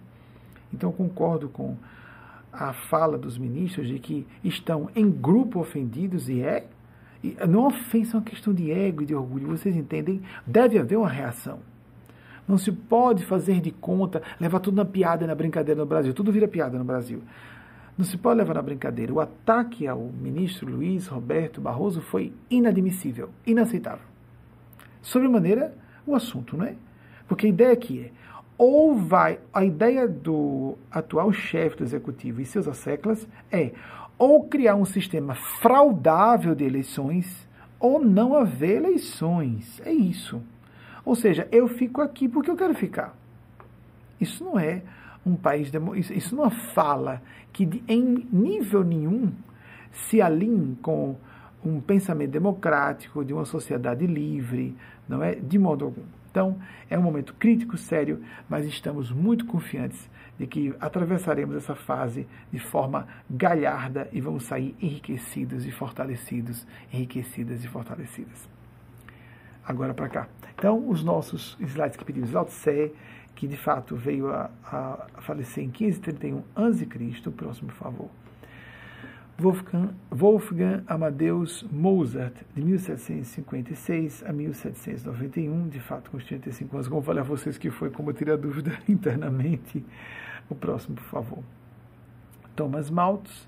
Então concordo com a fala dos ministros de que estão em grupo ofendidos e é. E não ofensa é uma questão de ego e de orgulho, vocês entendem? Deve haver uma reação. Não se pode fazer de conta, levar tudo na piada, na brincadeira no Brasil. Tudo vira piada no Brasil. Não se pode levar na brincadeira. O ataque ao ministro Luiz Roberto Barroso foi inadmissível, inaceitável. Sobremaneira, o assunto, não é? Porque a ideia aqui é, ou vai, a ideia do atual chefe do executivo e seus asseclas é ou criar um sistema fraudável de eleições ou não haver eleições. É isso. Ou seja, eu fico aqui porque eu quero ficar. Isso não é um país isso não fala que em nível nenhum se alinhe com um pensamento democrático de uma sociedade livre, não é de modo algum. Então, é um momento crítico, sério, mas estamos muito confiantes de que atravessaremos essa fase de forma galharda e vamos sair enriquecidos e fortalecidos, enriquecidas e fortalecidas. Agora para cá. Então, os nossos slides que pedimos, Lao Tse, que de fato veio a, a falecer em 1531 a.C., próximo, por favor. Wolfgang, Wolfgang Amadeus Mozart, de 1756 a 1791, de fato, com 35 anos. Como falei a vocês que foi, como eu tirei a dúvida internamente. O próximo, por favor. Thomas Malthus,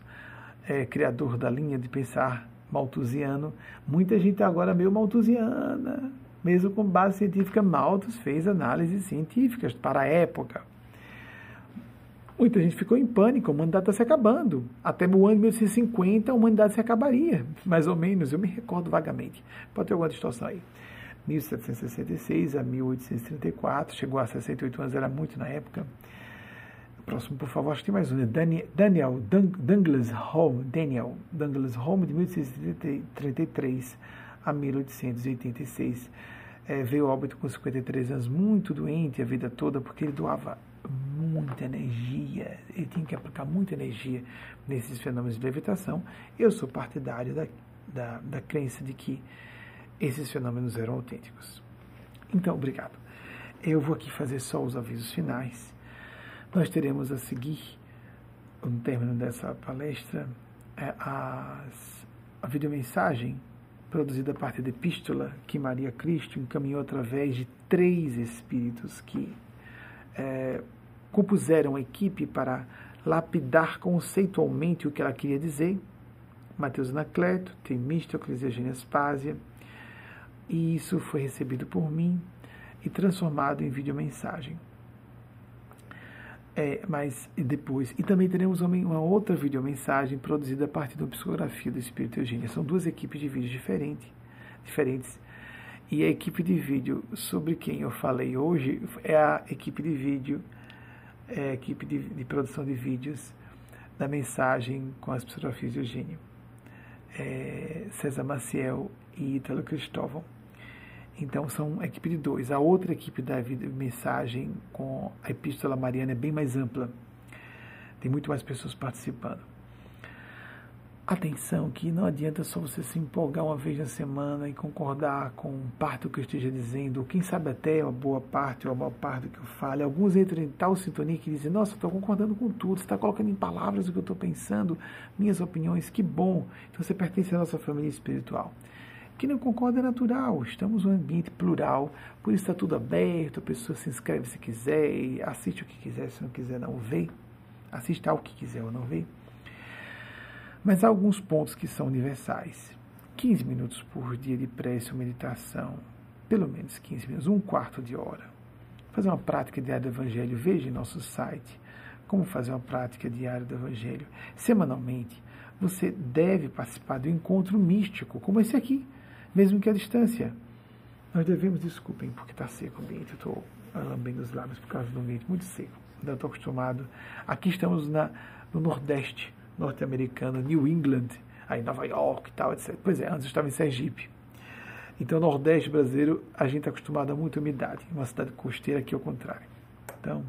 é, criador da linha de pensar malthusiano. Muita gente agora meio malthusiana, mesmo com base científica, Malthus fez análises científicas para a época. Muita gente ficou em pânico, a humanidade está se acabando. Até o ano de 1850 a humanidade se acabaria, mais ou menos, eu me recordo vagamente. Pode ter alguma distorção aí. 1766 a 1834, chegou a 68 anos, era muito na época. Próximo, por favor, acho que tem mais um. Né? Daniel, Daniel Douglas Home, Daniel Douglas Home, de 1833 a 1886. É, veio óbito com 53 anos, muito doente a vida toda, porque ele doava muita energia, ele tinha que aplicar muita energia nesses fenômenos de levitação. Eu sou partidário da, da, da crença de que esses fenômenos eram autênticos. Então, obrigado. Eu vou aqui fazer só os avisos finais. Nós teremos a seguir, no término dessa palestra, é, as, a videomensagem produzida a partir da epístola que Maria Cristo encaminhou através de três espíritos que é, compuseram a equipe para lapidar conceitualmente o que ela queria dizer. Mateus Anacleto, Temístocles e Eugênia Spásia. E isso foi recebido por mim e transformado em videomensagem. É, mas depois. E também teremos uma outra videomensagem produzida a partir da psicografia do Espírito Eugênia. São duas equipes de vídeo diferentes, diferentes. E a equipe de vídeo sobre quem eu falei hoje é a equipe de vídeo, é a equipe de, de produção de vídeos da mensagem com as psicografias de Eugênio. É, César Maciel e Ítalo Cristóvão. Então são equipe de dois. A outra equipe da mensagem com a Epístola Mariana é bem mais ampla. Tem muito mais pessoas participando. Atenção que não adianta só você se empolgar uma vez na semana e concordar com parte do que eu esteja dizendo, ou quem sabe até uma boa parte ou a maior parte do que eu falo. Alguns entram em tal sintonia que dizem, nossa, estou concordando com tudo, você está colocando em palavras o que eu estou pensando, minhas opiniões, que bom. Então você pertence à nossa família espiritual. Quem não concorda é natural, estamos num ambiente plural, por isso está tudo aberto, a pessoa se inscreve se quiser, assiste o que quiser, se não quiser não vê, assista ao que quiser ou não vê. Mas há alguns pontos que são universais. 15 minutos por dia de prece ou meditação, pelo menos 15 minutos, um quarto de hora. Fazer uma prática diária do Evangelho, veja em nosso site como fazer uma prática diária do Evangelho. Semanalmente, você deve participar do encontro místico, como esse aqui mesmo que a distância. Nós devemos, desculpem, porque está seco o ambiente, estou lambendo os lábios por causa do ambiente muito seco. Ainda estou acostumado. Aqui estamos na, no Nordeste norte-americano, New England, aí Nova York e tal, etc. Pois é, antes eu estava em Sergipe. Então, Nordeste brasileiro, a gente está acostumado a muita umidade. Uma cidade costeira aqui ao contrário. Então,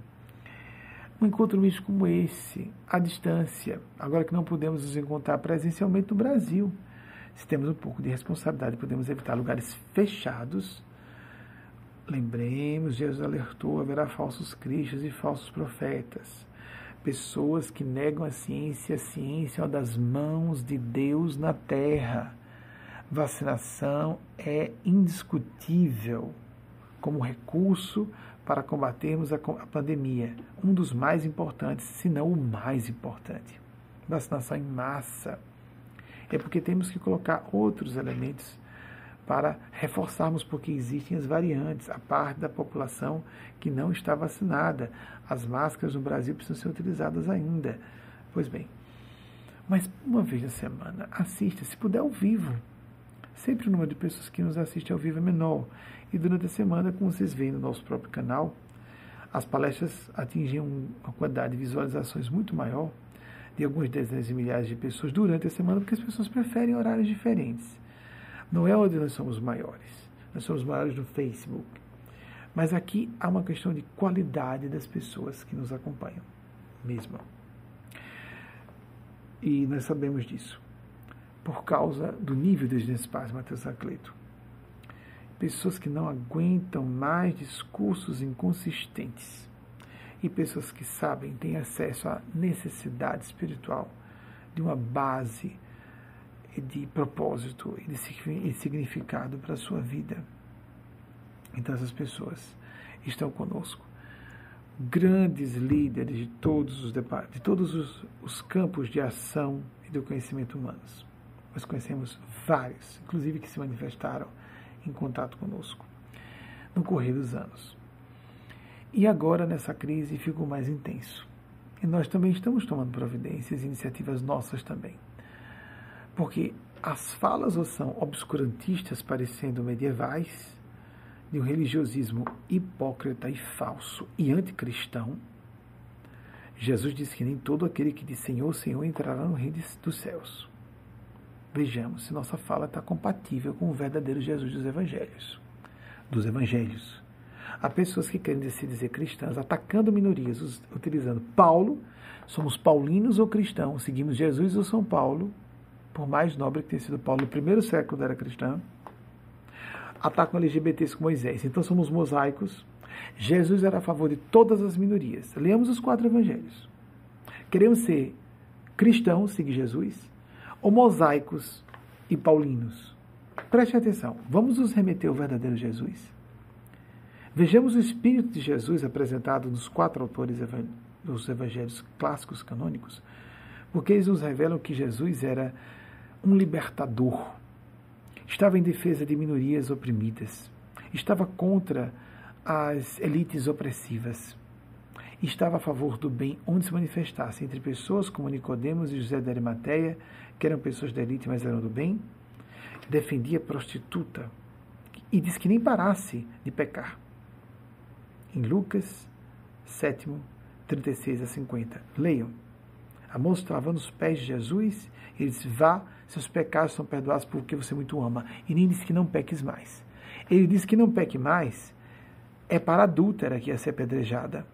um encontro místico como esse, à distância, agora que não podemos nos encontrar presencialmente no Brasil, se temos um pouco de responsabilidade, podemos evitar lugares fechados. Lembremos, Jesus alertou: haverá falsos cristos e falsos profetas. Pessoas que negam a ciência, a ciência é uma das mãos de Deus na terra. Vacinação é indiscutível como recurso para combatermos a, pandemia. Um dos mais importantes, se não o mais importante. Vacinação em massa é porque temos que colocar outros elementos para reforçarmos, porque existem as variantes, a parte da população que não está vacinada. As máscaras no Brasil precisam ser utilizadas ainda. Pois bem, mas uma vez na semana, assista, se puder, ao vivo. Sempre o número de pessoas que nos assistem ao vivo é menor. E durante a semana, como vocês veem no nosso próprio canal, as palestras atingem uma quantidade de visualizações muito maior de algumas dezenas de milhares de pessoas durante a semana, porque as pessoas preferem horários diferentes. Não é onde nós somos maiores. Nós somos maiores no Facebook. Mas aqui há uma questão de qualidade das pessoas que nos acompanham, mesmo. E nós sabemos disso. Por causa do nível de espaço, Matheus Acleto. Pessoas que não aguentam mais discursos inconsistentes e pessoas que sabem, têm acesso à necessidade espiritual de uma base de propósito e de significado para a sua vida. Então, essas pessoas estão conosco. Grandes líderes de todos os, de todos os, os campos de ação e do conhecimento humanos. Nós conhecemos vários, inclusive que se manifestaram em contato conosco no correr dos anos. E agora, nessa crise, ficou mais intenso. E nós também estamos tomando providências, iniciativas nossas também. Porque as falas ou são obscurantistas, parecendo medievais, de um religiosismo hipócrita e falso e anticristão, Jesus disse que nem todo aquele que diz Senhor, Senhor entrará no reino dos céus. Vejamos se nossa fala está compatível com o verdadeiro Jesus dos evangelhos. Dos evangelhos. Há pessoas que querem se dizer cristãs, atacando minorias, utilizando Paulo, somos paulinos ou cristãos, seguimos Jesus ou São Paulo, por mais nobre que tenha sido Paulo no primeiro século era cristão, atacam LGBTs com Moisés. Então somos mosaicos. Jesus era a favor de todas as minorias. Leamos os quatro evangelhos. Queremos ser cristãos, seguir Jesus, ou mosaicos e paulinos. Preste atenção, vamos nos remeter ao verdadeiro Jesus. Vejamos o espírito de Jesus apresentado nos quatro autores dos evangelhos clássicos canônicos, porque eles nos revelam que Jesus era um libertador, estava em defesa de minorias oprimidas, estava contra as elites opressivas, estava a favor do bem onde se manifestasse entre pessoas como Nicodemos e José de Arimateia, que eram pessoas da elite, mas eram do bem, defendia a prostituta. E disse que nem parasse de pecar em Lucas 7, 36 a 50. Leiam. A moça estava nos pés de Jesus ele disse: Vá, seus pecados são perdoados porque você muito ama. E nem disse que não peques mais. Ele disse que não peque mais é para a adúltera que ia ser apedrejada.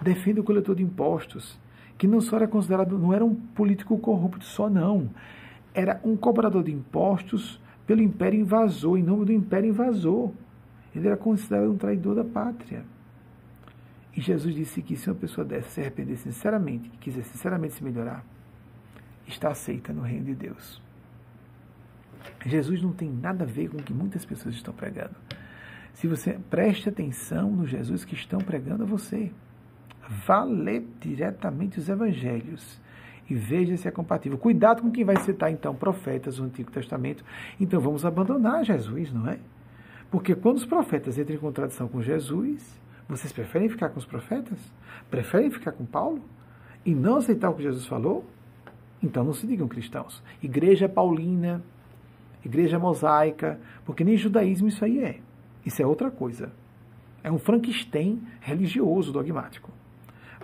Defende o coletor de impostos, que não só era considerado, não era um político corrupto só, não. Era um cobrador de impostos pelo império invasor, em nome do império invasor. Ele era considerado um traidor da pátria. E Jesus disse que se uma pessoa dessa se arrepender sinceramente, quiser sinceramente se melhorar, está aceita no reino de Deus. Jesus não tem nada a ver com o que muitas pessoas estão pregando. Se você preste atenção no Jesus que estão pregando a você, vá ler diretamente os evangelhos e veja se é compatível. Cuidado com quem vai citar então profetas do Antigo Testamento. Então vamos abandonar Jesus, não é? Porque quando os profetas entram em contradição com Jesus, vocês preferem ficar com os profetas? Preferem ficar com Paulo? E não aceitar o que Jesus falou? Então não se digam cristãos. Igreja paulina, igreja mosaica, porque nem judaísmo isso aí é. Isso é outra coisa. É um Frankenstein religioso, dogmático.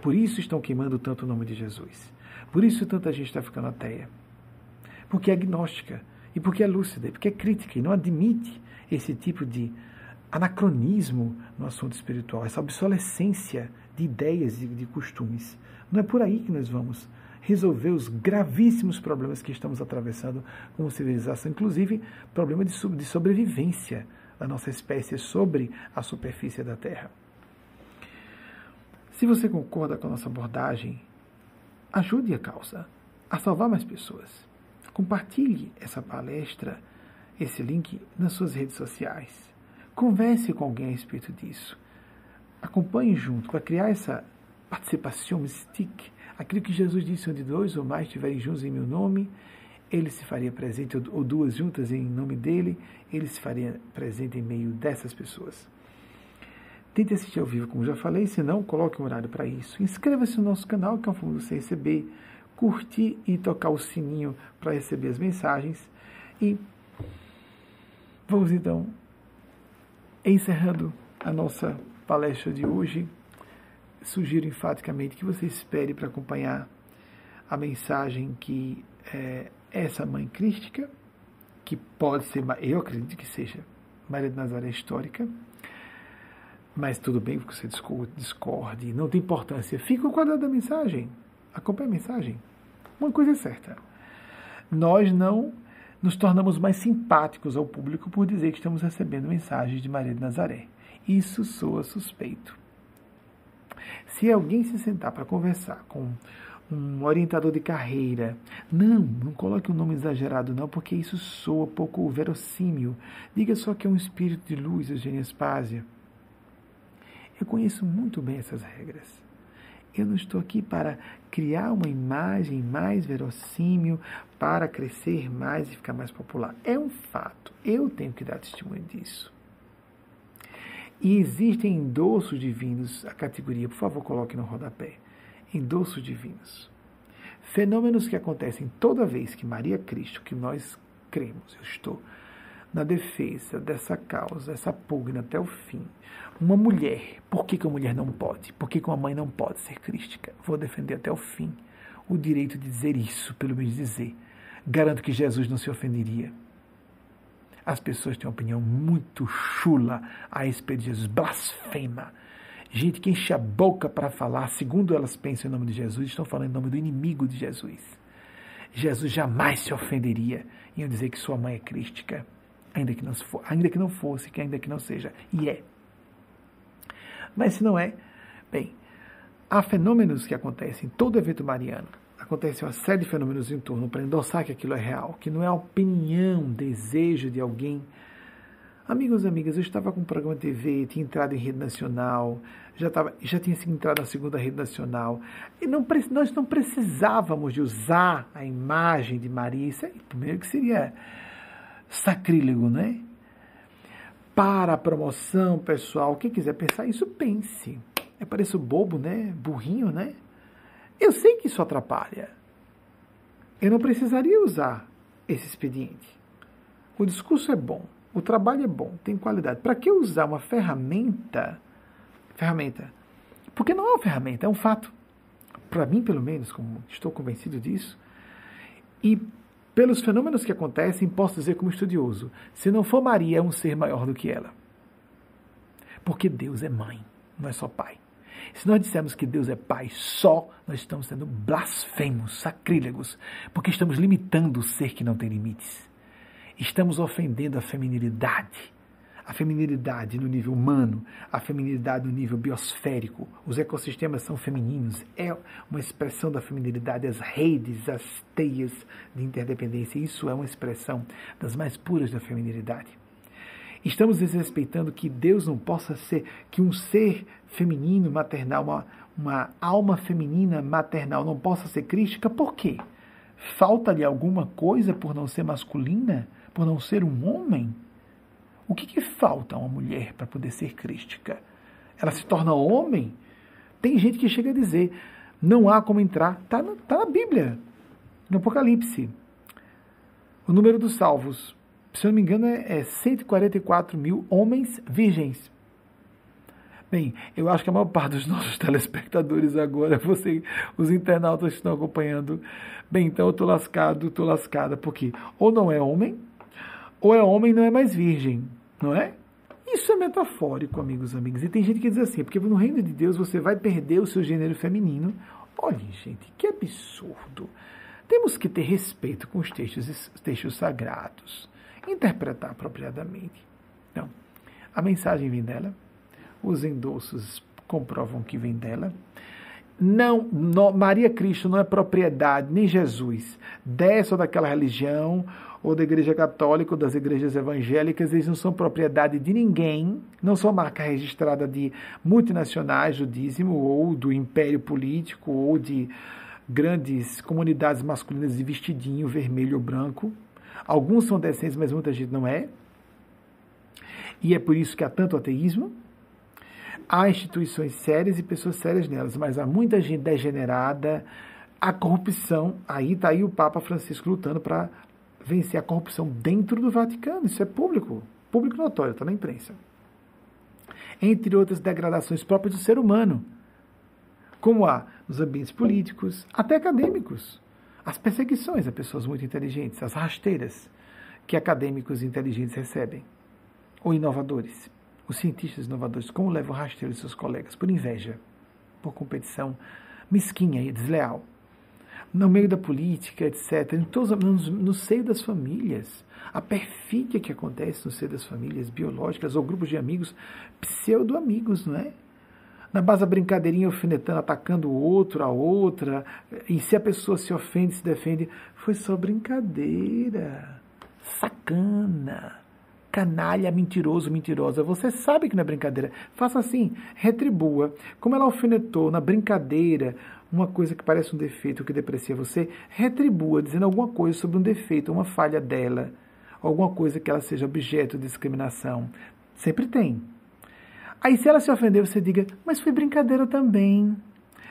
Por isso estão queimando tanto o nome de Jesus. Por isso tanta gente está ficando ateia. Porque é agnóstica, e porque é lúcida, e porque é crítica, e não admite esse tipo de anacronismo no assunto espiritual, essa obsolescência de ideias e de costumes. Não é por aí que nós vamos resolver os gravíssimos problemas que estamos atravessando como civilização, inclusive problema de, sobrevivência da nossa espécie sobre a superfície da Terra. Se você concorda com a nossa abordagem, ajude a causa a salvar mais pessoas. Compartilhe essa palestra, esse link nas suas redes sociais Converse com alguém a respeito disso. Acompanhe junto para criar essa participação mystique. Aquilo que Jesus disse, onde dois ou mais estiverem juntos em meu nome, ele se faria presente, ou duas juntas em nome dele, ele se faria presente em meio dessas pessoas. Tente assistir ao vivo, como já falei, se não, coloque um horário para isso. Inscreva-se no nosso canal, que é uma forma de você receber, curtir e tocar o sininho para receber as mensagens. E vamos então Encerrando a nossa palestra de hoje, sugiro enfaticamente que você espere para acompanhar a mensagem que é, essa mãe crística, que pode ser, eu acredito que seja Maria de Nazaré histórica, mas tudo bem que você discorde, não tem importância. Fica o quadrado da mensagem, acompanhe a mensagem. Uma coisa é certa, nós não nos tornamos mais simpáticos ao público por dizer que estamos recebendo mensagens de Maria de Nazaré. Isso soa suspeito. Se alguém se sentar para conversar com um orientador de carreira, não, não coloque um nome exagerado não, porque isso soa pouco verossímil. Diga só que é um espírito de luz, Eugênia Spásia. Eu conheço muito bem essas regras. Eu não estou aqui para criar uma imagem mais verossímil, para crescer mais e ficar mais popular. É um fato. Eu tenho que dar testemunho disso. E existem endossos divinos, a categoria, por favor, coloque no rodapé. Endossos divinos. Fenômenos que acontecem toda vez que Maria Cristo, que nós cremos, eu estou na defesa dessa causa, essa pugna até o fim. Uma mulher, por que, que uma mulher não pode? Por que, que uma mãe não pode ser crística? Vou defender até o fim o direito de dizer isso, pelo menos dizer. Garanto que Jesus não se ofenderia. As pessoas têm uma opinião muito chula a respeito de Jesus, blasfema. Gente que enche a boca para falar, segundo elas pensam em nome de Jesus, estão falando em nome do inimigo de Jesus. Jesus jamais se ofenderia em dizer que sua mãe é crística ainda que não, for, ainda que não fosse, que ainda que não seja. E é. Mas se não é, bem, há fenômenos que acontecem em todo evento mariano. Acontece uma série de fenômenos em torno para endossar que aquilo é real, que não é a opinião, desejo de alguém. Amigos e amigas, eu estava com um programa de TV, tinha entrado em rede nacional, já, estava, já tinha entrado na segunda rede nacional. E não, nós não precisávamos de usar a imagem de Maria. Isso aí, primeiro que seria sacrílego, né? Para a promoção pessoal, quem quiser pensar isso, pense. É pareço bobo, né? Burrinho, né? Eu sei que isso atrapalha. Eu não precisaria usar esse expediente. O discurso é bom, o trabalho é bom, tem qualidade. Para que usar uma ferramenta? Ferramenta. Porque não é uma ferramenta, é um fato. Para mim, pelo menos, como estou convencido disso. E pelos fenômenos que acontecem, posso dizer como estudioso: se não for Maria, é um ser maior do que ela. Porque Deus é mãe, não é só pai. Se nós dissermos que Deus é pai só, nós estamos sendo blasfemos, sacrílegos, porque estamos limitando o ser que não tem limites. Estamos ofendendo a feminilidade a feminilidade no nível humano, a feminilidade no nível biosférico. Os ecossistemas são femininos, é uma expressão da feminilidade, as redes, as teias de interdependência. Isso é uma expressão das mais puras da feminilidade. Estamos desrespeitando que Deus não possa ser, que um ser feminino, maternal, uma, uma alma feminina maternal não possa ser crística, por quê? Falta-lhe alguma coisa por não ser masculina? Por não ser um homem? O que, que falta a uma mulher para poder ser crística? Ela se torna homem? Tem gente que chega a dizer, não há como entrar. Está na, tá na Bíblia, no Apocalipse. O número dos salvos, se eu não me engano, é, é 144 mil homens virgens. Bem, eu acho que a maior parte dos nossos telespectadores agora, você, os internautas que estão acompanhando, bem, então eu estou lascado, estou lascada, porque ou não é homem, ou é homem não é mais virgem não é? Isso é metafórico, amigos e. E tem gente que diz assim, porque no reino de Deus você vai perder o seu gênero feminino. Olhem, gente, que absurdo. Temos que ter respeito com os textos, os textos sagrados, interpretar apropriadamente. Então, a mensagem vem dela, os endossos comprovam que vem dela. Não, não, Maria Cristo não é propriedade, nem Jesus, dessa ou daquela religião ou da Igreja Católica ou das igrejas evangélicas, eles não são propriedade de ninguém, não são marca registrada de multinacionais do dízimo ou do império político ou de grandes comunidades masculinas de vestidinho vermelho ou branco. Alguns são decentes, mas muita gente não é. E é por isso que há tanto ateísmo. Há instituições sérias e pessoas sérias nelas, mas há muita gente degenerada, a corrupção. Aí está aí o Papa Francisco lutando para vencer a corrupção dentro do Vaticano. Isso é público, público notório, está na imprensa. Entre outras degradações próprias do ser humano, como há nos ambientes políticos, até acadêmicos. As perseguições a pessoas muito inteligentes, as rasteiras que acadêmicos inteligentes recebem, ou inovadores. Os cientistas inovadores, como levam rasteiro de seus colegas? Por inveja, por competição mesquinha e desleal no meio da política, etc., em todos, no, no seio das famílias. A perfídia que acontece no seio das famílias biológicas ou grupos de amigos, pseudo-amigos, não é? Na base da brincadeirinha, alfinetando, atacando o outro, a outra, e se a pessoa se ofende, se defende, foi só brincadeira. Sacana canalha, mentiroso, mentirosa. Você sabe que não é brincadeira. Faça assim, retribua. Como ela alfinetou na brincadeira uma coisa que parece um defeito que deprecia você, retribua dizendo alguma coisa sobre um defeito, uma falha dela, alguma coisa que ela seja objeto de discriminação. Sempre tem. Aí se ela se ofender, você diga, mas foi brincadeira também.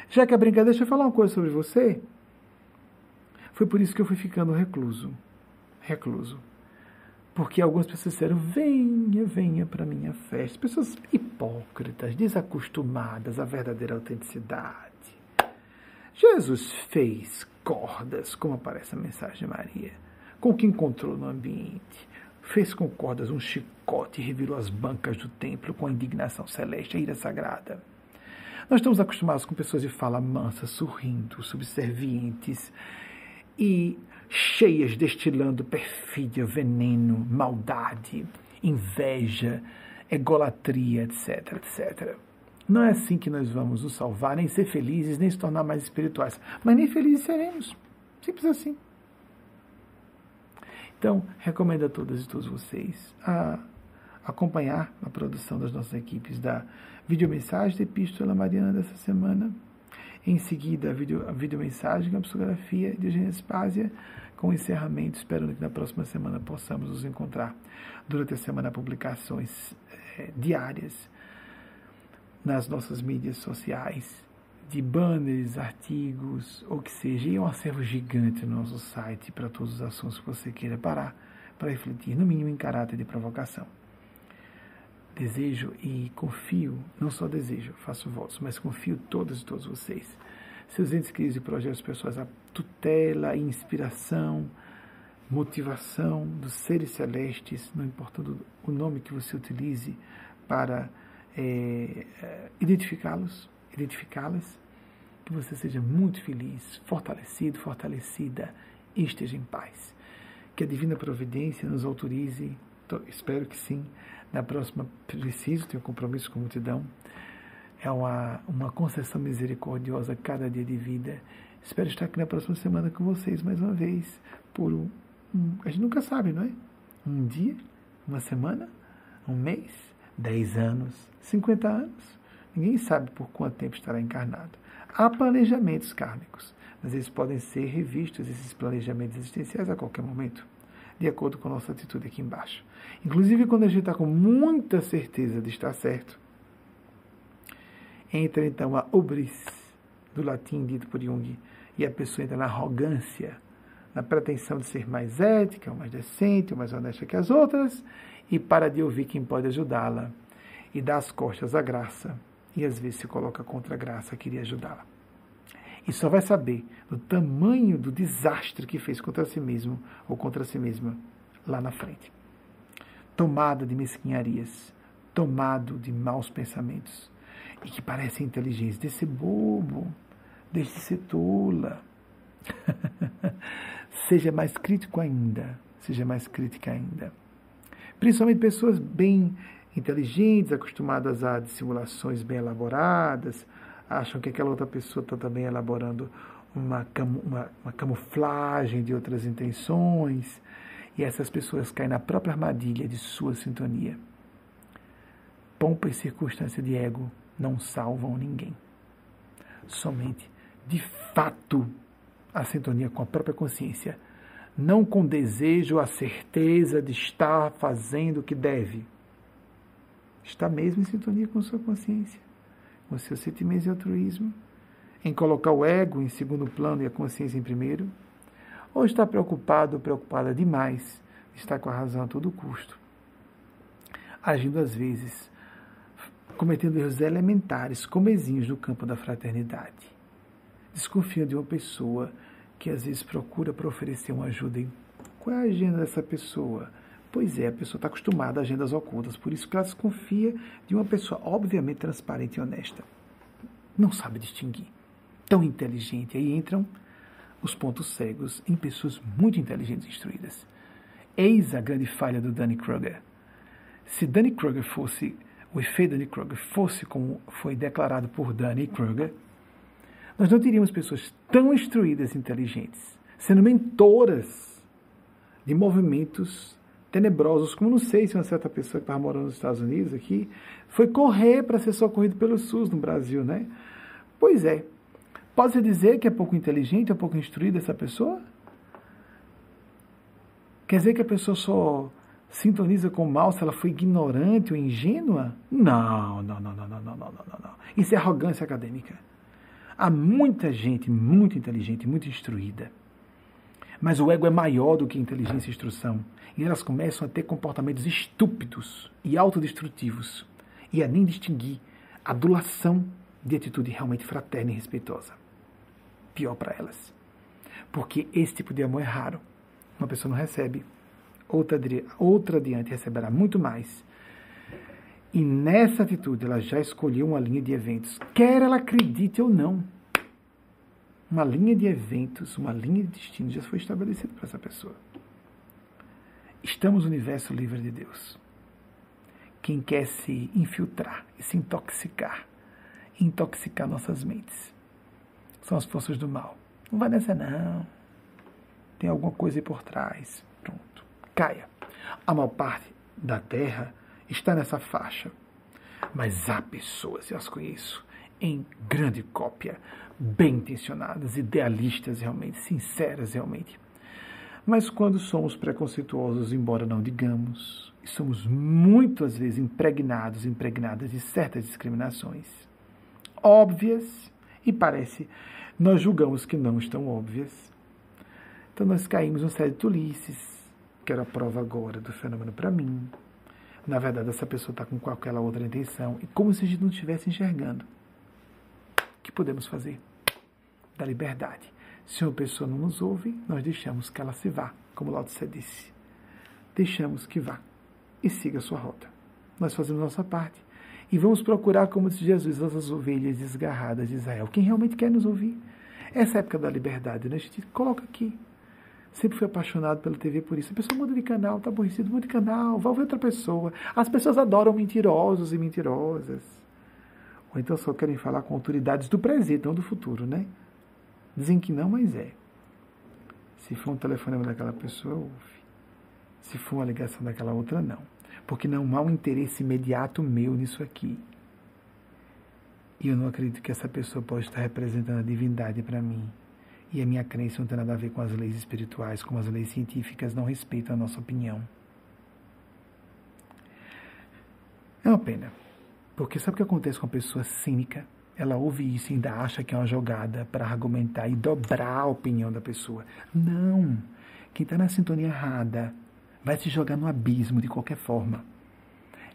Já que é brincadeira, deixa eu falar uma coisa sobre você. Foi por isso que eu fui ficando recluso. Recluso. Porque algumas pessoas disseram: venha, venha para minha festa. Pessoas hipócritas, desacostumadas à verdadeira autenticidade. Jesus fez cordas, como aparece na mensagem de Maria, com o que encontrou no ambiente. Fez com cordas um chicote e revirou as bancas do templo com a indignação celeste, a ira sagrada. Nós estamos acostumados com pessoas de fala mansa, sorrindo, subservientes e cheias destilando perfídia, veneno, maldade, inveja, egolatria, etc, etc. Não é assim que nós vamos nos salvar, nem ser felizes, nem se tornar mais espirituais. Mas nem felizes seremos. Simples assim. Então, recomendo a todas e todos vocês a acompanhar a produção das nossas equipes da videomensagem da Epístola Mariana dessa semana. Em seguida, a, video, a videomensagem, a psicografia de Eugênia Spásia, com encerramento, esperando que na próxima semana possamos nos encontrar durante a semana publicações é, diárias nas nossas mídias sociais, de banners, artigos, ou que seja, e um acervo gigante no nosso site para todos os assuntos que você queira parar para refletir, no mínimo em caráter de provocação. Desejo e confio, não só desejo, faço votos, mas confio todos e todos vocês, seus entes queridos e projetos pessoais, a tutela e inspiração, motivação dos seres celestes, não importando o nome que você utilize para é, identificá-los, identificá-las, que você seja muito feliz, fortalecido, fortalecida e esteja em paz. Que a divina providência nos autorize, espero que sim, na próxima preciso, tenho compromisso com a multidão, é uma, uma concessão misericordiosa cada dia de vida. Espero estar aqui na próxima semana com vocês mais uma vez, por um, um a gente nunca sabe, não é? Um dia, uma semana, um mês, dez anos, cinquenta anos. Ninguém sabe por quanto tempo estará encarnado. Há planejamentos kármicos, mas eles podem ser revistos, esses planejamentos existenciais, a qualquer momento, de acordo com a nossa atitude aqui embaixo. Inclusive, quando a gente está com muita certeza de estar certo, entra então a ubris, do latim dito por Jung, e a pessoa entra na arrogância, na pretensão de ser mais ética, mais decente, mais honesta que as outras, e para de ouvir quem pode ajudá-la, e dá as costas à graça e às vezes se coloca contra a graça, queria ajudá-la. E só vai saber do tamanho do desastre que fez contra si mesmo ou contra si mesma lá na frente. Tomada de mesquinharias, tomado de maus pensamentos e que parece inteligência. Ser bobo, de ser tola. seja mais crítico ainda, seja mais crítica ainda. Principalmente pessoas bem inteligentes, acostumadas a dissimulações bem elaboradas, acham que aquela outra pessoa está também elaborando uma, uma, uma camuflagem de outras intenções, e essas pessoas caem na própria armadilha de sua sintonia. Pompa e circunstância de ego não salvam ninguém. Somente, de fato, a sintonia com a própria consciência, não com desejo, a certeza de estar fazendo o que deve está mesmo em sintonia com sua consciência, com seus sentimentos de altruísmo, em colocar o ego em segundo plano e a consciência em primeiro? Ou está preocupado ou preocupada demais, está com a razão a todo custo, agindo às vezes, cometendo erros elementares, comezinhos no campo da fraternidade? Desconfia de uma pessoa que às vezes procura para oferecer uma ajuda. Qual é a agenda dessa pessoa? Pois é, a pessoa está acostumada a agendas ocultas, por isso que ela desconfia de uma pessoa obviamente transparente e honesta. Não sabe distinguir. Tão inteligente. Aí entram os pontos cegos em pessoas muito inteligentes e instruídas. Eis a grande falha do Danny Kruger. Se Danny Kruger fosse, o efeito Danny Kruger fosse como foi declarado por Danny Kruger, nós não teríamos pessoas tão instruídas e inteligentes, sendo mentoras de movimentos tenebrosos, como não sei se uma certa pessoa que estava morando nos Estados Unidos aqui foi correr para ser socorrido pelo SUS no Brasil, né? Pois é. Pode-se dizer que é pouco inteligente, é pouco instruída essa pessoa? Quer dizer que a pessoa só sintoniza com o mal se ela foi ignorante ou ingênua? Não, não, não, não, não, não, não, não. Isso é arrogância acadêmica. Há muita gente muito inteligente, muito instruída. Mas o ego é maior do que inteligência e instrução e elas começam a ter comportamentos estúpidos e autodestrutivos e a nem distinguir adulação de atitude realmente fraterna e respeitosa. Pior para elas. Porque esse tipo de amor é raro. Uma pessoa não recebe, outra, outra adiante receberá muito mais. E nessa atitude ela já escolheu uma linha de eventos, quer ela acredite ou não. Uma linha de eventos, uma linha de destino já foi estabelecida para essa pessoa. Estamos no universo livre de Deus. Quem quer se infiltrar e se intoxicar intoxicar nossas mentes. São as forças do mal. Não vai nessa, não. Tem alguma coisa aí por trás. Pronto. Caia. A maior parte da Terra está nessa faixa. Mas há pessoas, eu as conheço, em grande cópia, bem intencionadas, idealistas realmente, sinceras realmente. Mas quando somos preconceituosos, embora não digamos, e somos muitas vezes impregnados, impregnadas de certas discriminações, óbvias, e parece, nós julgamos que não estão óbvias. Então nós caímos no série de tolices, que era a prova agora do fenômeno para mim. Na verdade, essa pessoa está com qualquer outra intenção, e como se a gente não estivesse enxergando. O que podemos fazer? Da liberdade. Se uma pessoa não nos ouve, nós deixamos que ela se vá, como Lao Tse disse. Deixamos que vá e siga a sua rota. Nós fazemos nossa parte e vamos procurar, como disse Jesus, as ovelhas desgarradas de Israel. Quem realmente quer nos ouvir? Essa época da liberdade, né? a gente coloca aqui. Sempre fui apaixonado pela TV por isso. A pessoa muda de canal, tá aborrecido, muda de canal, vai ouvir outra pessoa. As pessoas adoram mentirosos e mentirosas. Ou então só querem falar com autoridades do presente, não do futuro, né? Dizem que não, mas é. Se for um telefonema daquela pessoa, ouve. Se for uma ligação daquela outra, não. Porque não há um interesse imediato meu nisso aqui. E eu não acredito que essa pessoa pode estar representando a divindade para mim. E a minha crença não tem nada a ver com as leis espirituais, como as leis científicas não respeitam a nossa opinião. É uma pena. Porque sabe o que acontece com a pessoa cínica? ela ouve isso e ainda acha que é uma jogada para argumentar e dobrar a opinião da pessoa. Não! Quem está na sintonia errada vai se jogar no abismo de qualquer forma.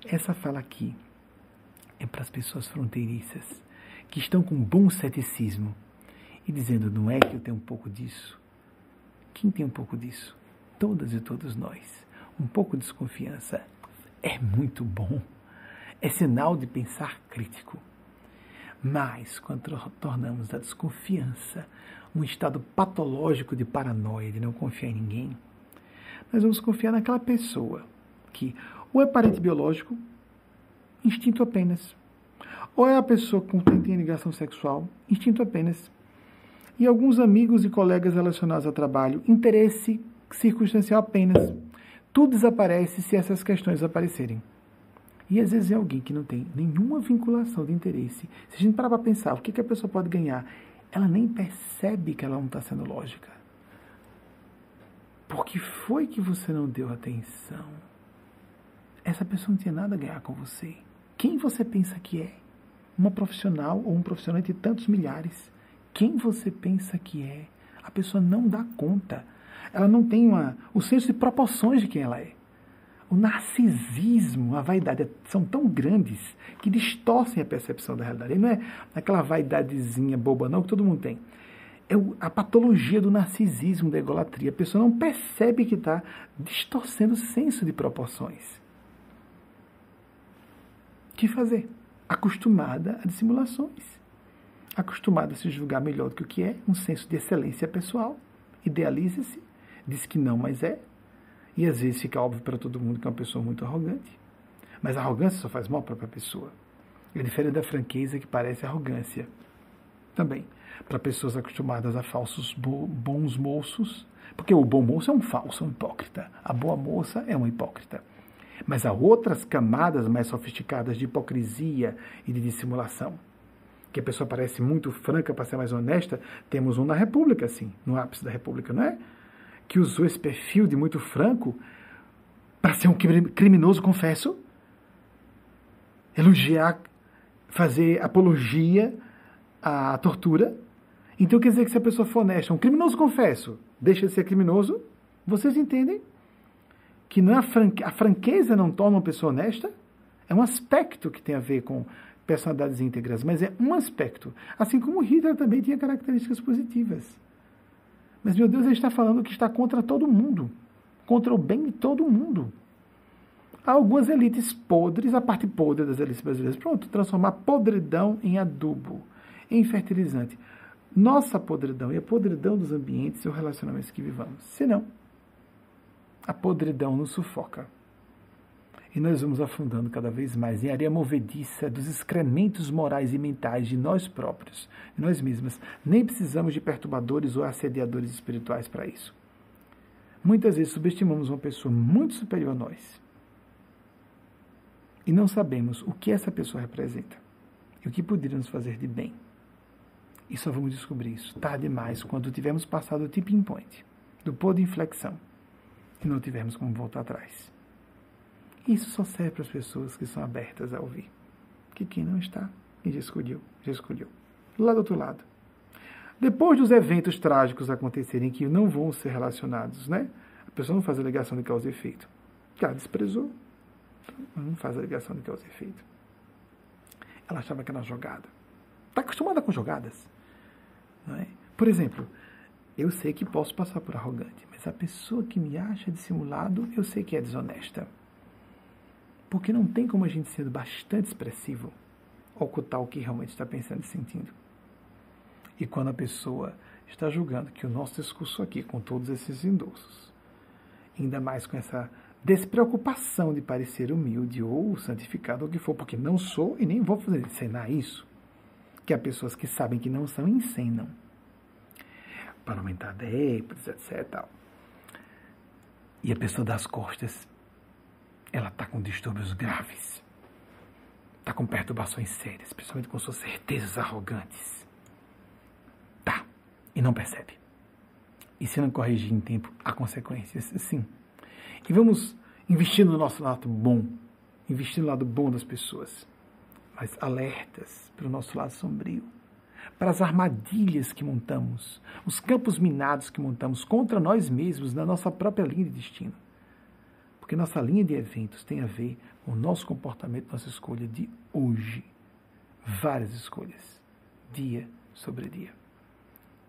Essa fala aqui é para as pessoas fronteiriças que estão com bom ceticismo e dizendo: não é que eu tenho um pouco disso? Quem tem um pouco disso? Todas e todos nós. Um pouco de desconfiança é muito bom. É sinal de pensar crítico. Mas, quando tornamos a desconfiança um estado patológico de paranoia, de não confiar em ninguém, nós vamos confiar naquela pessoa que ou é parente biológico, instinto apenas, ou é a pessoa com quem tem ligação sexual, instinto apenas, e alguns amigos e colegas relacionados ao trabalho, interesse circunstancial apenas. Tudo desaparece se essas questões aparecerem. E às vezes é alguém que não tem nenhuma vinculação de interesse. Se a gente parar para pensar o que, que a pessoa pode ganhar, ela nem percebe que ela não está sendo lógica. Por que foi que você não deu atenção? Essa pessoa não tinha nada a ganhar com você. Quem você pensa que é? Uma profissional ou um profissional entre tantos milhares? Quem você pensa que é? A pessoa não dá conta. Ela não tem uma, o senso de proporções de quem ela é. O narcisismo, a vaidade são tão grandes que distorcem a percepção da realidade. E não é aquela vaidadezinha boba, não, que todo mundo tem. É a patologia do narcisismo, da egolatria. A pessoa não percebe que está distorcendo o senso de proporções. O que fazer? Acostumada a dissimulações. Acostumada a se julgar melhor do que o que é, um senso de excelência pessoal. Idealiza-se, diz que não, mas é, e às vezes fica óbvio para todo mundo que é uma pessoa muito arrogante. Mas a arrogância só faz mal para a pessoa. É diferente da franqueza que parece arrogância. Também, para pessoas acostumadas a falsos bo bons moços, porque o bom moço é um falso, um hipócrita. A boa moça é uma hipócrita. Mas há outras camadas mais sofisticadas de hipocrisia e de dissimulação. Que a pessoa parece muito franca para ser mais honesta. Temos um na República, assim, no ápice da República, não é? que usou esse perfil de muito franco para ser um criminoso, confesso, elogiar, fazer apologia à tortura. Então quer dizer que se a pessoa for honesta, um criminoso, confesso, deixa de ser criminoso, vocês entendem que não é a, franque a franqueza não torna uma pessoa honesta? É um aspecto que tem a ver com personalidades íntegras, mas é um aspecto. Assim como Hitler também tinha características positivas. Mas, meu Deus, ele está falando que está contra todo mundo, contra o bem de todo mundo. Há algumas elites podres, a parte podre das elites brasileiras. Pronto, transformar podridão em adubo, em fertilizante. Nossa podridão e a podridão dos ambientes e os relacionamentos que vivamos. Se não, a podridão nos sufoca. E nós vamos afundando cada vez mais em areia movediça dos excrementos morais e mentais de nós próprios, de nós mesmas. Nem precisamos de perturbadores ou assediadores espirituais para isso. Muitas vezes subestimamos uma pessoa muito superior a nós e não sabemos o que essa pessoa representa e o que poderia nos fazer de bem. E só vamos descobrir isso tarde demais quando tivermos passado o tipping point, do ponto de inflexão, e não tivermos como voltar atrás. Isso só serve para as pessoas que são abertas a ouvir. Que quem não está, quem já escolheu, já escolheu. Lá do outro lado. Depois dos eventos trágicos acontecerem que não vão ser relacionados, né? A pessoa não faz a ligação de causa e efeito. Ela desprezou. Não faz a ligação de causa e efeito. Ela achava que era jogada. Está acostumada com jogadas. Não é? Por exemplo, eu sei que posso passar por arrogante, mas a pessoa que me acha dissimulado, eu sei que é desonesta. Porque não tem como a gente sendo bastante expressivo ocultar o que realmente está pensando e sentindo. E quando a pessoa está julgando que o nosso discurso aqui, com todos esses endossos, ainda mais com essa despreocupação de parecer humilde ou santificado, ou o que for, porque não sou e nem vou fazer encenar isso, que há pessoas que sabem que não são e encenam para aumentar adeptos, etc. E a pessoa das costas ela está com distúrbios graves, está com perturbações sérias, principalmente com suas certezas arrogantes. Tá, e não percebe. E se não corrigir em tempo, há consequências, sim. E vamos investir no nosso lado bom, investir no lado bom das pessoas, mas alertas para o nosso lado sombrio, para as armadilhas que montamos, os campos minados que montamos contra nós mesmos na nossa própria linha de destino. Porque nossa linha de eventos tem a ver com o nosso comportamento, nossa escolha de hoje. Várias escolhas, dia sobre dia.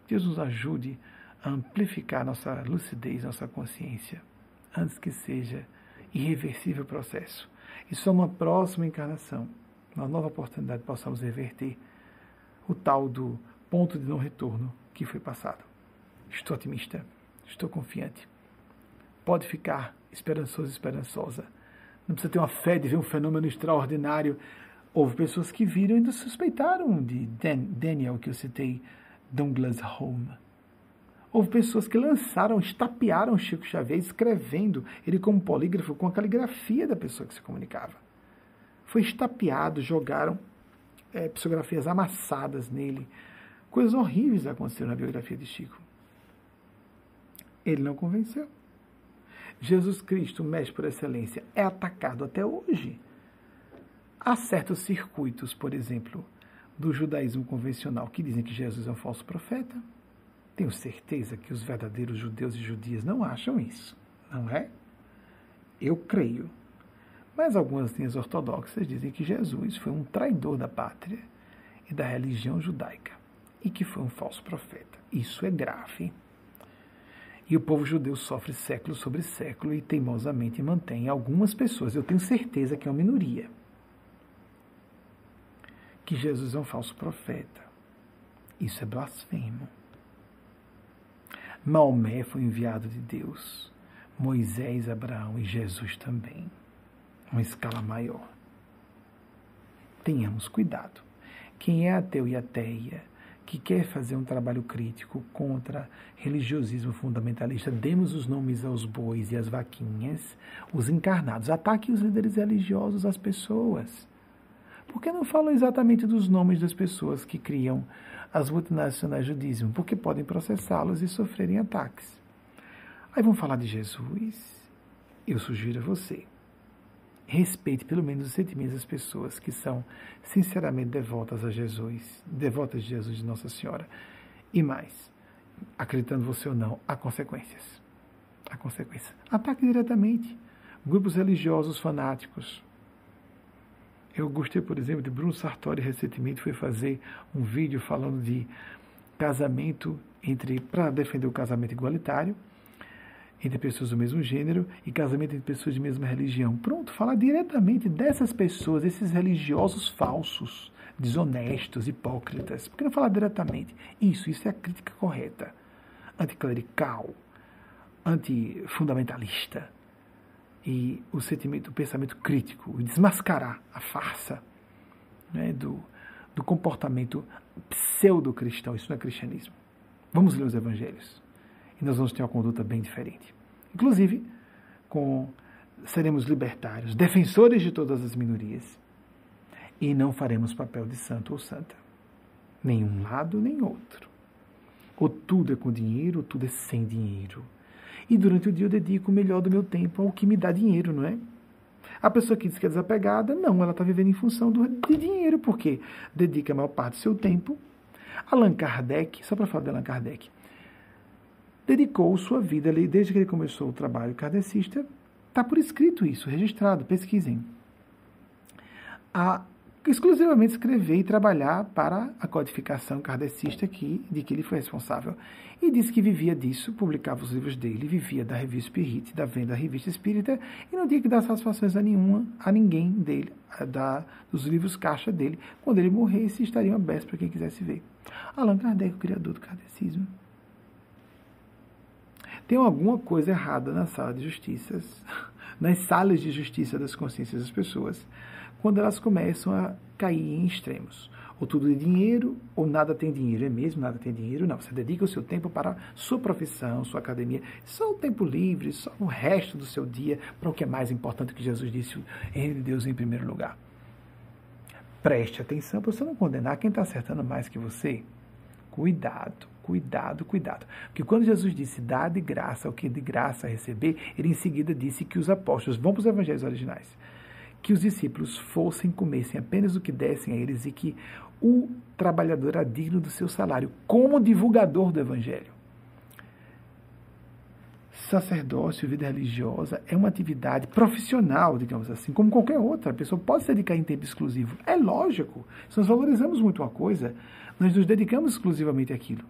Deus nos ajude a amplificar nossa lucidez, nossa consciência, antes que seja irreversível o processo. E só numa próxima encarnação, numa nova oportunidade, possamos reverter o tal do ponto de não retorno que foi passado. Estou otimista, estou confiante. Pode ficar esperançoso, esperançosa. Não precisa ter uma fé de ver um fenômeno extraordinário. Houve pessoas que viram e ainda suspeitaram de Dan, Daniel, que eu citei, Douglas Home. Houve pessoas que lançaram, estapearam Chico Xavier escrevendo ele como polígrafo com a caligrafia da pessoa que se comunicava. Foi estapeado, jogaram é, psicografias amassadas nele. Coisas horríveis aconteceram na biografia de Chico. Ele não convenceu. Jesus Cristo, mestre por excelência, é atacado até hoje. Há certos circuitos, por exemplo, do judaísmo convencional que dizem que Jesus é um falso profeta. Tenho certeza que os verdadeiros judeus e judias não acham isso, não é? Eu creio. Mas algumas linhas ortodoxas dizem que Jesus foi um traidor da pátria e da religião judaica e que foi um falso profeta. Isso é grave. E o povo judeu sofre século sobre século e teimosamente mantém algumas pessoas, eu tenho certeza que é uma minoria, que Jesus é um falso profeta. Isso é blasfemo. Maomé foi enviado de Deus, Moisés, Abraão e Jesus também. Uma escala maior. Tenhamos cuidado. Quem é ateu e ateia que quer fazer um trabalho crítico contra religiosismo fundamentalista, demos os nomes aos bois e às vaquinhas, os encarnados. Ataque os líderes religiosos, as pessoas. Por que não falam exatamente dos nomes das pessoas que criam as multinacionais judismo? Porque podem processá-los e sofrerem ataques. Aí vão falar de Jesus. Eu sugiro a você respeite pelo menos os sentimentos das pessoas que são sinceramente devotas a Jesus, devotas de Jesus de Nossa Senhora. E mais, acreditando você ou não, há consequências. Há consequências. Ataque diretamente. Grupos religiosos fanáticos. Eu gostei, por exemplo, de Bruno Sartori recentemente foi fazer um vídeo falando de casamento entre para defender o casamento igualitário entre pessoas do mesmo gênero e casamento entre pessoas de mesma religião. Pronto, fala diretamente dessas pessoas, esses religiosos falsos, desonestos, hipócritas. Por que não falar diretamente? Isso, isso é a crítica correta. Anticlerical, antifundamentalista. e o sentimento, o pensamento crítico, desmascarar a farsa né, do, do comportamento pseudo-cristão. Isso não é cristianismo. Vamos ler os evangelhos e nós vamos ter uma conduta bem diferente. Inclusive, com seremos libertários, defensores de todas as minorias e não faremos papel de santo ou santa. Nenhum lado, nem outro. Ou tudo é com dinheiro, ou tudo é sem dinheiro. E durante o dia eu dedico o melhor do meu tempo ao que me dá dinheiro, não é? A pessoa que diz que é desapegada, não, ela está vivendo em função do, de dinheiro, porque dedica a maior parte do seu tempo. Allan Kardec, só para falar de Allan Kardec, dedicou sua vida desde que ele começou o trabalho kardecista, está por escrito isso, registrado, pesquisem. A exclusivamente escrever e trabalhar para a codificação kardecista que, de que ele foi responsável. E disse que vivia disso, publicava os livros dele, vivia da revista Spirit, da venda da revista espírita, e não tinha que dar satisfações a nenhuma, a ninguém dele, a da, dos livros caixa dele. Quando ele morresse, estariam abertos para quem quisesse ver. Allan Kardec, o criador do kardecismo. Tem alguma coisa errada na sala de justiças, nas salas de justiça das consciências das pessoas quando elas começam a cair em extremos. Ou tudo é dinheiro, ou nada tem dinheiro. É mesmo, nada tem dinheiro? Não. Você dedica o seu tempo para sua profissão, sua academia, só o tempo livre, só o resto do seu dia para o que é mais importante que Jesus disse, em Deus em primeiro lugar. Preste atenção para você não condenar quem está acertando mais que você. Cuidado, cuidado, cuidado. Porque quando Jesus disse dá de graça o que de graça receber, ele em seguida disse que os apóstolos, vão para os evangelhos originais, que os discípulos fossem, comessem apenas o que dessem a eles e que o trabalhador era digno do seu salário, como divulgador do Evangelho. Sacerdócio, vida religiosa é uma atividade profissional, digamos assim, como qualquer outra. A pessoa pode se dedicar em tempo exclusivo. É lógico. Se nós valorizamos muito uma coisa, nós nos dedicamos exclusivamente àquilo.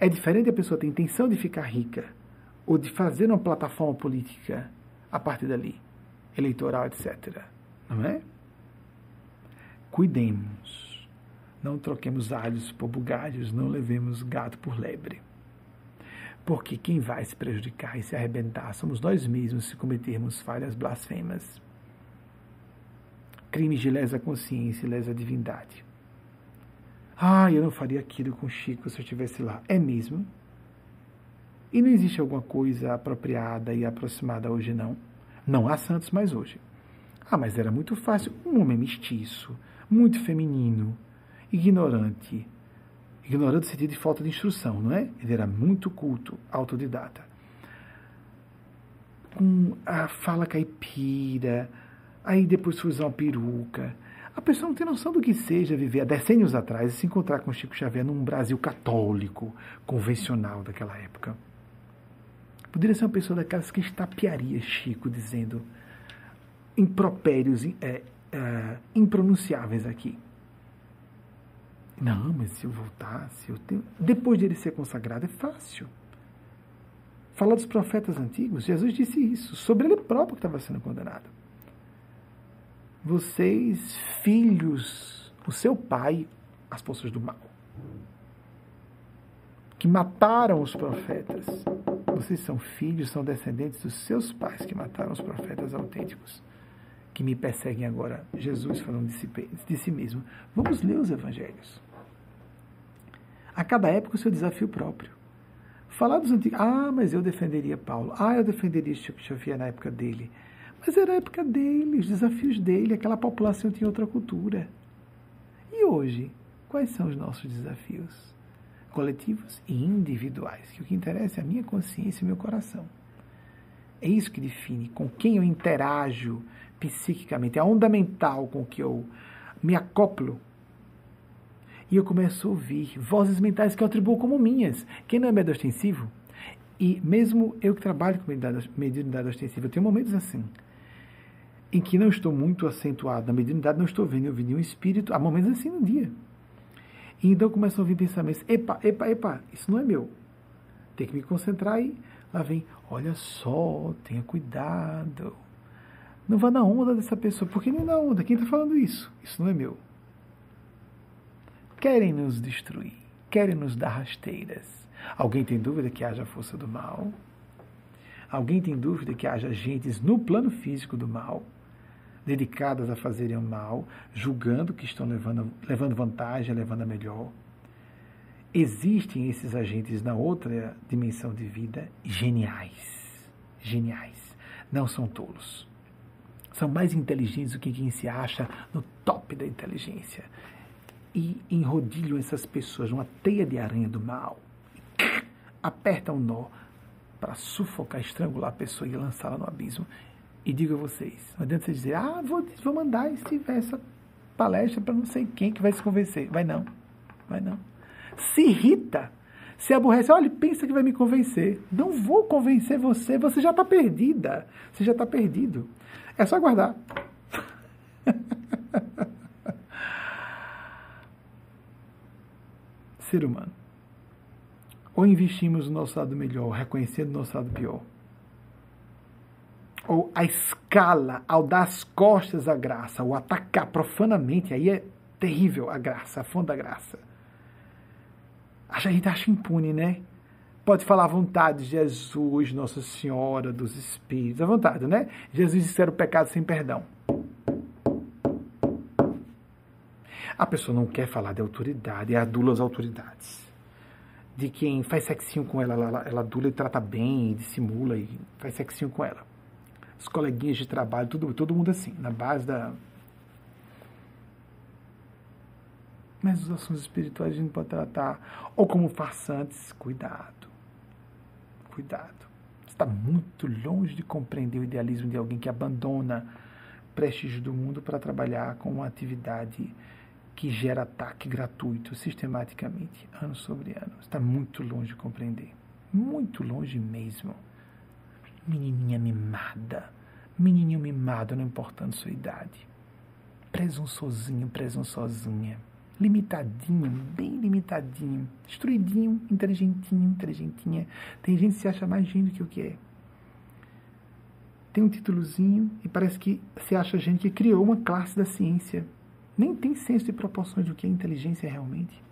É diferente a pessoa ter intenção de ficar rica ou de fazer uma plataforma política a partir dali eleitoral, etc. Não é? Cuidemos. Não troquemos alhos por bugalhos, não levemos gato por lebre. Porque quem vai se prejudicar e se arrebentar somos nós mesmos se cometermos falhas blasfemas. Crimes de lesa consciência e lesa divindade. Ah, eu não faria aquilo com Chico se eu estivesse lá. É mesmo? E não existe alguma coisa apropriada e aproximada hoje, não? Não há santos mais hoje. Ah, mas era muito fácil. Um homem mestiço, muito feminino, ignorante. Ignorante no sentido de falta de instrução, não é? Ele era muito culto, autodidata. Com a fala caipira, aí depois foi usar uma peruca. A pessoa não tem noção do que seja viver há decênios atrás e se encontrar com Chico Xavier num Brasil católico, convencional daquela época. Poderia ser uma pessoa daquelas que estapearia Chico dizendo impropérios é, é, impronunciáveis aqui. Não, mas se eu voltasse, eu tenho... depois de ele ser consagrado, é fácil. Falar dos profetas antigos, Jesus disse isso, sobre ele próprio que estava sendo condenado. Vocês, filhos, o seu pai, as forças do mal, que mataram os profetas, vocês são filhos, são descendentes dos seus pais que mataram os profetas autênticos, que me perseguem agora. Jesus falando de si, de si mesmo. Vamos ler os evangelhos. A cada época o seu desafio próprio. Falar dos antigos. Ah, mas eu defenderia Paulo. Ah, eu defenderia Chico Xavier na época dele. Mas era a época dele, os desafios dele, aquela população tinha outra cultura. E hoje, quais são os nossos desafios? coletivos e individuais, que o que interessa é a minha consciência e meu coração. É isso que define com quem eu interajo psiquicamente, é a onda mental com que eu me acoplo. E eu começo a ouvir vozes mentais que eu atribuo como minhas. Quem não é medo ostensivo? E mesmo eu que trabalho com mediunidade ostensiva, eu tenho momentos assim, em que não estou muito acentuado na mediunidade, não estou vendo, eu vi nenhum espírito, há momentos assim no dia. E então começam a vir pensamentos: epa, epa, epa, isso não é meu. Tem que me concentrar e lá vem: olha só, tenha cuidado. Não vá na onda dessa pessoa. Por que nem na onda? Quem está falando isso? Isso não é meu. Querem nos destruir, querem nos dar rasteiras. Alguém tem dúvida que haja força do mal? Alguém tem dúvida que haja agentes no plano físico do mal, dedicadas a fazerem o mal, julgando que estão levando, levando vantagem, levando a melhor? Existem esses agentes na outra dimensão de vida geniais. Geniais. Não são tolos. São mais inteligentes do que quem se acha no top da inteligência. E enrodilham essas pessoas numa teia de aranha do mal. Apertam um nó para sufocar, estrangular a pessoa e lançá-la no abismo. E digo a vocês, não adianta você dizer, ah, vou, vou mandar esse, essa palestra para não sei quem que vai se convencer. Vai não, vai não. Se irrita, se aborrece, olha, pensa que vai me convencer. Não vou convencer você, você já está perdida, você já está perdido. É só aguardar. Ser humano. Ou investimos no nosso lado melhor, reconhecendo o nosso lado pior. Ou a escala, ao dar as costas à graça, ou atacar profanamente, aí é terrível a graça, a fonte da graça. A gente acha impune, né? Pode falar à vontade, Jesus, Nossa Senhora dos Espíritos, à vontade, né? Jesus disse o pecado sem perdão. A pessoa não quer falar de autoridade, adula as autoridades. De quem faz sexinho com ela, ela, ela adula e trata bem, dissimula e faz sexinho com ela. Os coleguinhas de trabalho, tudo, todo mundo assim, na base da. Mas os assuntos espirituais a gente pode tratar ou como farsantes, cuidado. Cuidado. Está muito longe de compreender o idealismo de alguém que abandona prestígio do mundo para trabalhar com uma atividade que gera ataque gratuito sistematicamente, ano sobre ano. Está muito longe de compreender. Muito longe mesmo. Menininha mimada. Menininho mimado, não importando sua idade. Presunçosinho, presunçosinha. Limitadinho, bem limitadinho. Destruidinho, inteligentinho, inteligentinha. Tem gente que se acha mais gênio que o que é. Tem um títulozinho e parece que se acha gente que criou uma classe da ciência nem tem senso de proporções do que é inteligência realmente.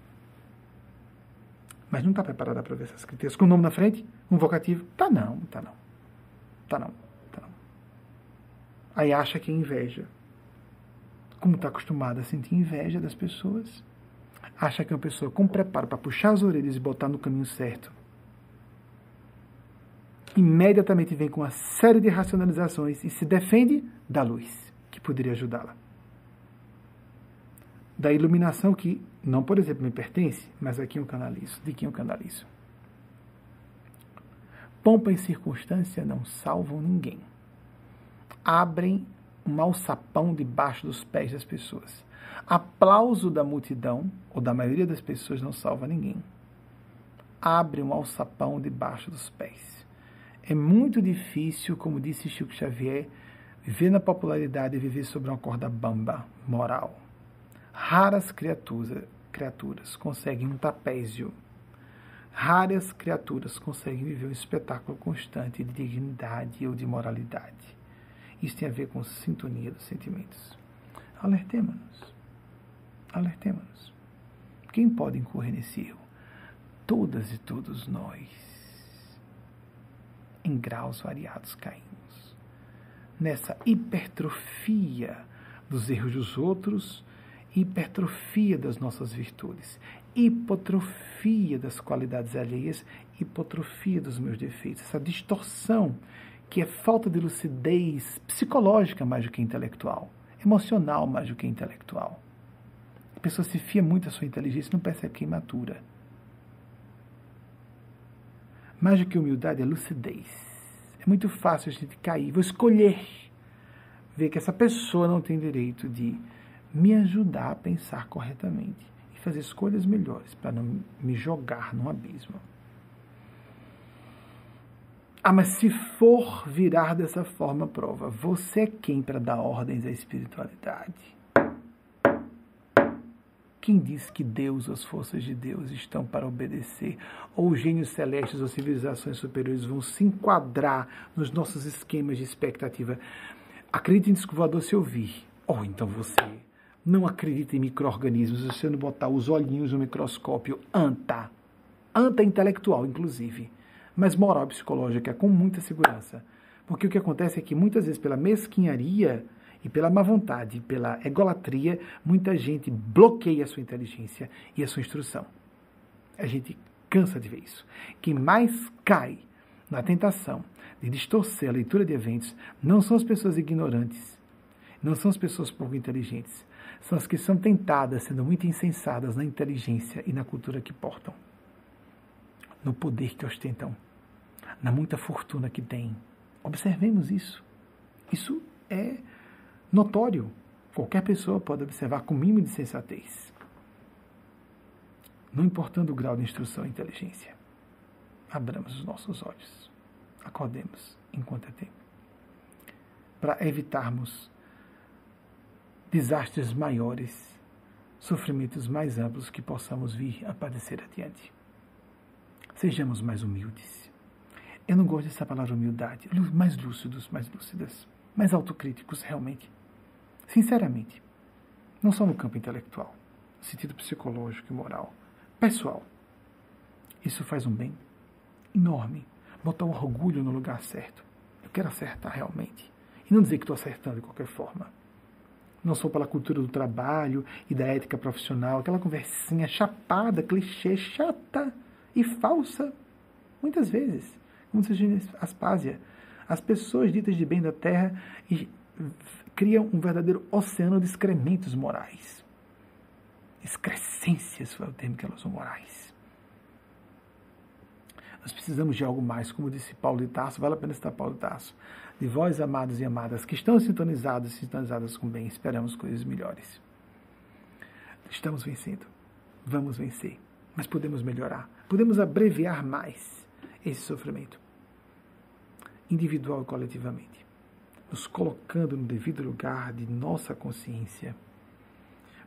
Mas não está preparada para ver essas critérios. Com o nome na frente, um vocativo. Tá não, tá não. Tá não, tá não. Aí acha que é inveja. Como está acostumada a sentir inveja das pessoas, acha que é uma pessoa com preparo para puxar as orelhas e botar no caminho certo, imediatamente vem com uma série de racionalizações e se defende da luz, que poderia ajudá-la da iluminação que não, por exemplo, me pertence, mas aqui eu canalizo. De quem eu canalizo? Pompa e circunstância não salvam ninguém. Abrem um alçapão debaixo dos pés das pessoas. Aplauso da multidão, ou da maioria das pessoas, não salva ninguém. Abre um alçapão debaixo dos pés. É muito difícil, como disse Chico Xavier, viver na popularidade e viver sobre uma corda bamba moral Raras criaturas, criaturas conseguem um trapézio. Raras criaturas conseguem viver um espetáculo constante de dignidade ou de moralidade. Isso tem a ver com sintonia dos sentimentos. Alertemos-nos. Alertemos-nos. Quem pode incorrer nesse erro? Todas e todos nós. Em graus variados caímos. Nessa hipertrofia dos erros dos outros hipertrofia das nossas virtudes, hipotrofia das qualidades alheias, hipotrofia dos meus defeitos, essa distorção que é falta de lucidez psicológica mais do que intelectual, emocional mais do que intelectual. A pessoa se fia muito à sua inteligência e não percebe que é imatura. Mais do que humildade é lucidez. É muito fácil a gente cair, vou escolher ver que essa pessoa não tem direito de me ajudar a pensar corretamente e fazer escolhas melhores para não me jogar num abismo. Ah, mas se for virar dessa forma, prova, você é quem para dar ordens à espiritualidade? Quem diz que Deus, as forças de Deus estão para obedecer? Ou os gênios celestes ou civilizações superiores vão se enquadrar nos nossos esquemas de expectativa? Acredite em disco voador se ouvir. Ou então você não acredita em micro-organismos, você não botar os olhinhos no microscópio, anta. Anta intelectual, inclusive. mas moral e psicológica com muita segurança. Porque o que acontece é que muitas vezes pela mesquinharia e pela má vontade, pela egolatria, muita gente bloqueia a sua inteligência e a sua instrução. A gente cansa de ver isso. Quem mais cai na tentação de distorcer a leitura de eventos não são as pessoas ignorantes, não são as pessoas pouco inteligentes, são as que são tentadas, sendo muito insensadas na inteligência e na cultura que portam, no poder que ostentam, na muita fortuna que têm. Observemos isso. Isso é notório. Qualquer pessoa pode observar com mínimo de sensatez. Não importando o grau de instrução e inteligência. Abramos os nossos olhos. Acordemos enquanto é tempo. Para evitarmos desastres maiores, sofrimentos mais amplos que possamos vir a padecer adiante. Sejamos mais humildes. Eu não gosto dessa palavra humildade. Mais lúcidos, mais lúcidas, mais autocríticos, realmente. Sinceramente. Não só no campo intelectual, no sentido psicológico e moral. Pessoal. Isso faz um bem enorme. Botar o orgulho no lugar certo. Eu quero acertar realmente. E não dizer que estou acertando de qualquer forma não só pela cultura do trabalho e da ética profissional, aquela conversinha chapada, clichê, chata e falsa, muitas vezes, como diz Aspásia. As pessoas ditas de bem da terra criam um verdadeiro oceano de excrementos morais. Excrescências foi o termo que elas são morais. Nós precisamos de algo mais, como disse Paulo de Tarso, vale a pena citar Paulo de Tarso de vós, amados e amadas, que estão sintonizados, sintonizadas com bem, esperamos coisas melhores. Estamos vencendo. Vamos vencer. Mas podemos melhorar. Podemos abreviar mais esse sofrimento, individual e coletivamente, nos colocando no devido lugar de nossa consciência,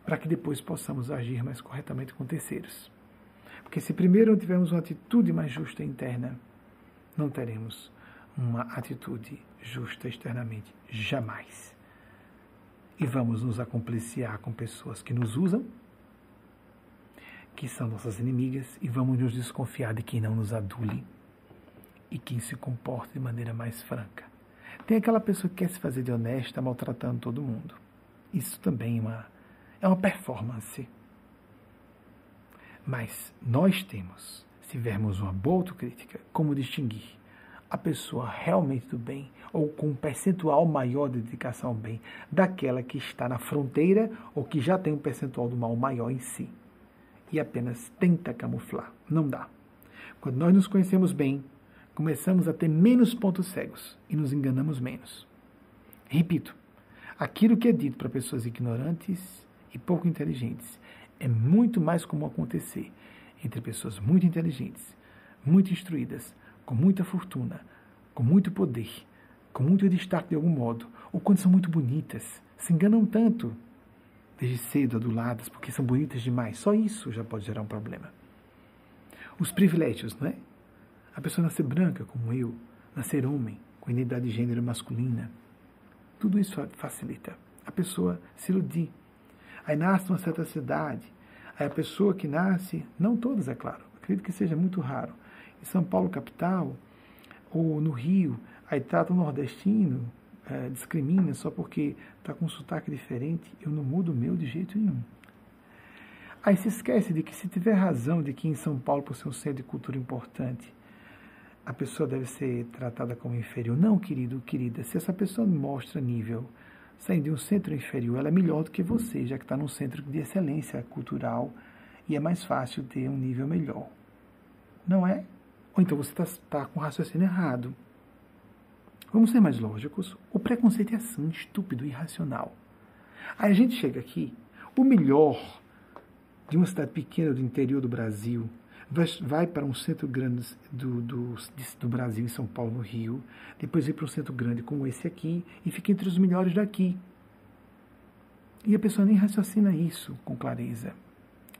para que depois possamos agir mais corretamente com terceiros. Porque se primeiro não tivermos uma atitude mais justa interna, não teremos uma atitude justa externamente. Jamais. E vamos nos acompliciar com pessoas que nos usam, que são nossas inimigas, e vamos nos desconfiar de quem não nos adule e quem se comporta de maneira mais franca. Tem aquela pessoa que quer se fazer de honesta, maltratando todo mundo. Isso também é uma, é uma performance. Mas nós temos, se tivermos uma boa autocrítica, como distinguir a pessoa realmente do bem, ou com um percentual maior de dedicação ao bem, daquela que está na fronteira ou que já tem um percentual do mal maior em si. E apenas tenta camuflar. Não dá. Quando nós nos conhecemos bem, começamos a ter menos pontos cegos e nos enganamos menos. Repito, aquilo que é dito para pessoas ignorantes e pouco inteligentes é muito mais comum acontecer entre pessoas muito inteligentes, muito instruídas, com muita fortuna, com muito poder, com muito destaque de algum modo, ou quando são muito bonitas, se enganam tanto, desde cedo aduladas, porque são bonitas demais. Só isso já pode gerar um problema. Os privilégios, não é? A pessoa nascer branca, como eu, nascer homem, com identidade de gênero masculina, tudo isso facilita a pessoa se iludir. Aí nasce uma certa cidade, aí a pessoa que nasce, não todas, é claro, acredito que seja muito raro, em São Paulo capital, ou no Rio, aí trata o nordestino, é, discrimina só porque está com um sotaque diferente, eu não mudo o meu de jeito nenhum. Aí se esquece de que se tiver razão de que em São Paulo, por ser um centro de cultura importante, a pessoa deve ser tratada como inferior. Não, querido, querida, se essa pessoa mostra nível saindo de um centro inferior, ela é melhor do que você, já que está num centro de excelência cultural e é mais fácil ter um nível melhor. Não é? Ou então você está tá com o raciocínio errado. Vamos ser mais lógicos. O preconceito é assim, estúpido, irracional. Aí a gente chega aqui, o melhor de uma cidade pequena do interior do Brasil vai, vai para um centro grande do, do, do Brasil, em São Paulo, no Rio, depois vai para um centro grande como esse aqui e fica entre os melhores daqui. E a pessoa nem raciocina isso com clareza.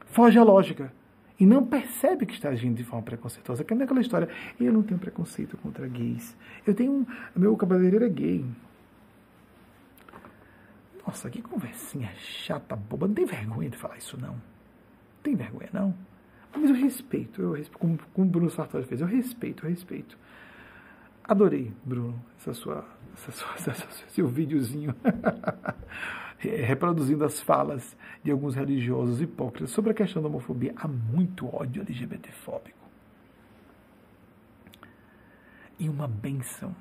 Foge à lógica e não percebe que está agindo de forma preconceituosa. Que é aquela história, eu não tenho preconceito contra gays. Eu tenho meu cabeleireiro é gay. Nossa, que conversinha chata, boba. Não tem vergonha de falar isso, não. Tem vergonha, não? Mas eu respeito, eu respeito, como, como o Bruno Sartori fez, eu respeito, eu respeito. Adorei, Bruno, essa sua, essa sua, essa, seu videozinho reproduzindo as falas de alguns religiosos hipócritas sobre a questão da homofobia. Há muito ódio LGBTfóbico. E uma benção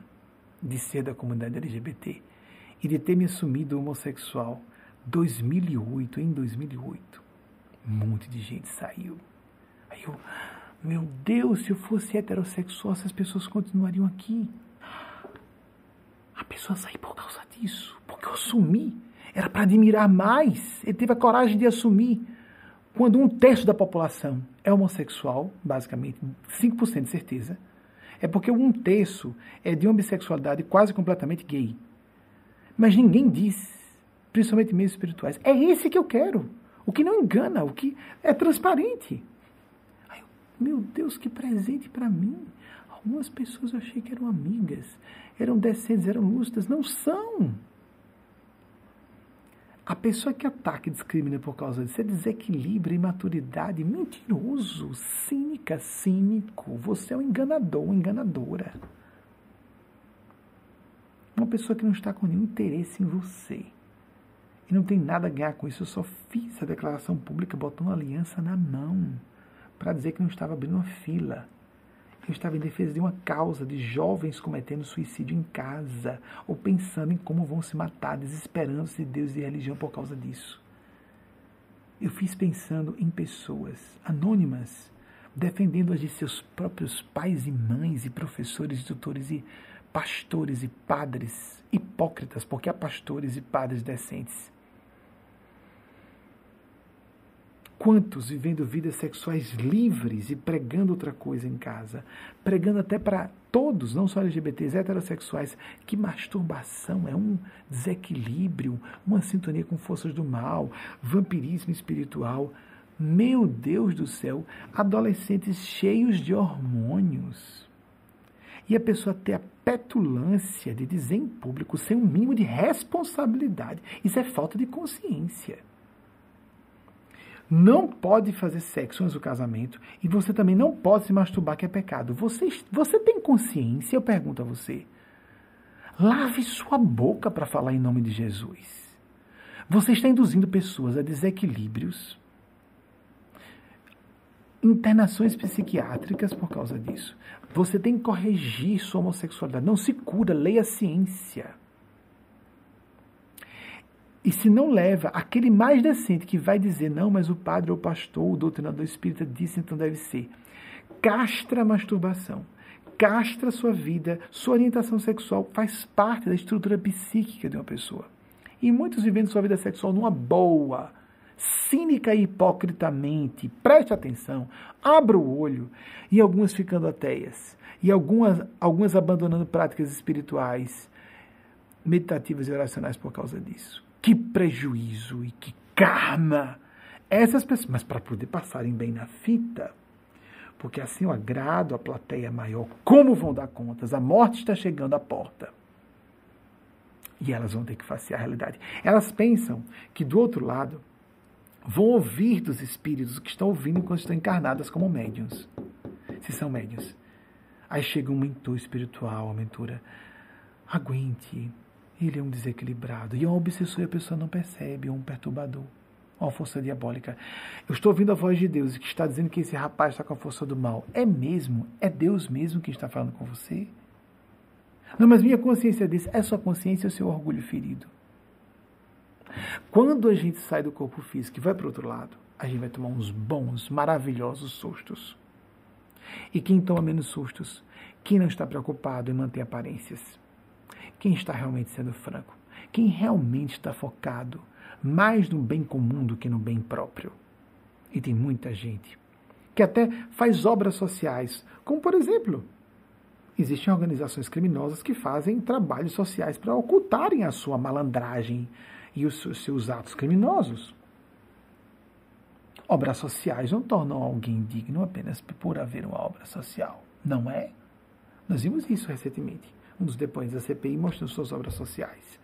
de ser da comunidade LGBT e de ter me assumido homossexual 2008, em 2008. Um monte de gente saiu. Aí eu, meu Deus, se eu fosse heterossexual, essas pessoas continuariam aqui. A pessoa saiu por causa disso, porque eu assumi. Era para admirar mais. Ele teve a coragem de assumir. Quando um terço da população é homossexual, basicamente, 5% de certeza, é porque um terço é de uma bissexualidade quase completamente gay. Mas ninguém diz, principalmente meios espirituais, é esse que eu quero. O que não engana, o que é transparente. Meu Deus, que presente para mim. Algumas pessoas eu achei que eram amigas, eram decentes, eram lúcidas. Não são. A pessoa que ataca e discrimina por causa disso é desequilíbrio, imaturidade, mentiroso, cínica, cínico. Você é um enganador, uma enganadora. Uma pessoa que não está com nenhum interesse em você. E não tem nada a ganhar com isso. Eu só fiz a declaração pública botando uma aliança na mão para dizer que não estava abrindo uma fila. Eu estava em defesa de uma causa de jovens cometendo suicídio em casa ou pensando em como vão se matar, desesperando-se de Deus e religião por causa disso. Eu fiz pensando em pessoas anônimas, defendendo-as de seus próprios pais e mães e professores e tutores e pastores e padres hipócritas, porque há pastores e padres decentes. Quantos vivendo vidas sexuais livres e pregando outra coisa em casa? Pregando até para todos, não só LGBTs, heterossexuais, que masturbação é um desequilíbrio, uma sintonia com forças do mal, vampirismo espiritual. Meu Deus do céu, adolescentes cheios de hormônios. E a pessoa ter a petulância de dizer em público sem um mínimo de responsabilidade. Isso é falta de consciência. Não pode fazer sexo antes do casamento e você também não pode se masturbar, que é pecado. Você, você tem consciência? Eu pergunto a você. Lave sua boca para falar em nome de Jesus. Você está induzindo pessoas a desequilíbrios, internações psiquiátricas por causa disso. Você tem que corrigir sua homossexualidade. Não se cura, leia a ciência. E se não leva, aquele mais decente que vai dizer, não, mas o padre ou o pastor, o doutrinador espírita disse, então deve ser. Castra a masturbação. Castra sua vida, sua orientação sexual faz parte da estrutura psíquica de uma pessoa. E muitos vivendo sua vida sexual numa boa, cínica e hipocritamente. Preste atenção, abra o olho. E algumas ficando ateias. E algumas, algumas abandonando práticas espirituais, meditativas e oracionais por causa disso. Que prejuízo e que karma! Essas pessoas, mas para poder passarem bem na fita, porque assim eu agrado a plateia maior. Como vão dar contas? A morte está chegando à porta. E elas vão ter que fazer a realidade. Elas pensam que do outro lado vão ouvir dos espíritos que estão ouvindo quando estão encarnadas como médiums. Se são médiums. Aí chega um mentor espiritual, a mentora. Aguente, ele é um desequilibrado. E é um obsessor e a pessoa não percebe, é um perturbador. Uma força diabólica. Eu estou ouvindo a voz de Deus que está dizendo que esse rapaz está com a força do mal. É mesmo? É Deus mesmo que está falando com você? Não, mas minha consciência diz: é sua consciência ou seu orgulho ferido? Quando a gente sai do corpo físico e vai para o outro lado, a gente vai tomar uns bons, maravilhosos sustos. E quem toma menos sustos? Quem não está preocupado em manter aparências? Quem está realmente sendo franco? Quem realmente está focado mais no bem comum do que no bem próprio? E tem muita gente que até faz obras sociais, como por exemplo, existem organizações criminosas que fazem trabalhos sociais para ocultarem a sua malandragem e os seus atos criminosos. Obras sociais não tornam alguém digno apenas por haver uma obra social, não é? Nós vimos isso recentemente um dos depoentes da CPI mostrando suas obras sociais.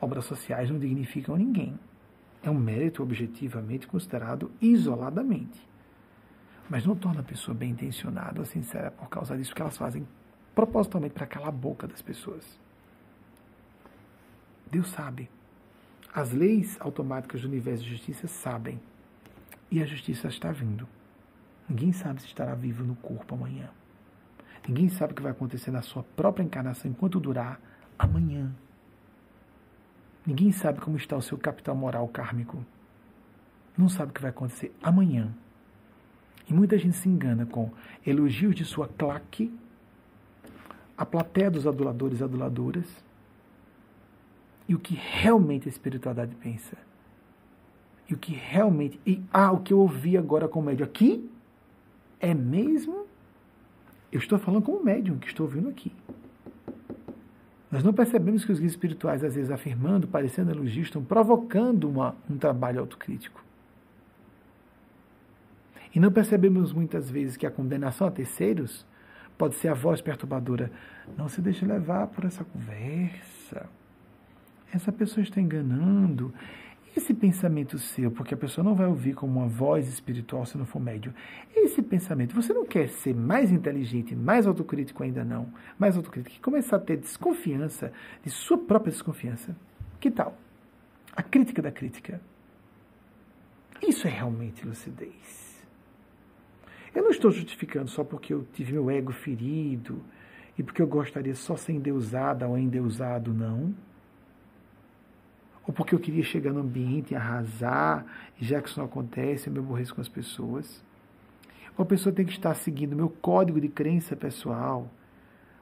Obras sociais não dignificam ninguém. É um mérito objetivamente considerado isoladamente. Mas não torna a pessoa bem intencionada sincera por causa disso que elas fazem propositalmente para calar a boca das pessoas. Deus sabe. As leis automáticas do universo de justiça sabem. E a justiça está vindo. Ninguém sabe se estará vivo no corpo amanhã. Ninguém sabe o que vai acontecer na sua própria encarnação enquanto durar amanhã. Ninguém sabe como está o seu capital moral kármico. Não sabe o que vai acontecer amanhã. E muita gente se engana com elogios de sua claque, a plateia dos aduladores e aduladoras, e o que realmente a espiritualidade pensa. E o que realmente. E, ah, o que eu ouvi agora com o médium aqui é mesmo. Eu estou falando como médium que estou ouvindo aqui. Nós não percebemos que os guias espirituais, às vezes afirmando, parecendo elogios, estão provocando uma, um trabalho autocrítico. E não percebemos muitas vezes que a condenação a terceiros pode ser a voz perturbadora. Não se deixe levar por essa conversa. Essa pessoa está enganando. Esse pensamento seu, porque a pessoa não vai ouvir como uma voz espiritual se não for médio. Esse pensamento, você não quer ser mais inteligente, mais autocrítico ainda não, mais autocrítico, e começar a ter desconfiança de sua própria desconfiança. Que tal? A crítica da crítica. Isso é realmente lucidez. Eu não estou justificando só porque eu tive meu ego ferido e porque eu gostaria só ser endeusada ou endeusado, não ou porque eu queria chegar no ambiente e arrasar, e já que isso não acontece, eu me aborreço com as pessoas. Ou a pessoa tem que estar seguindo o meu código de crença pessoal,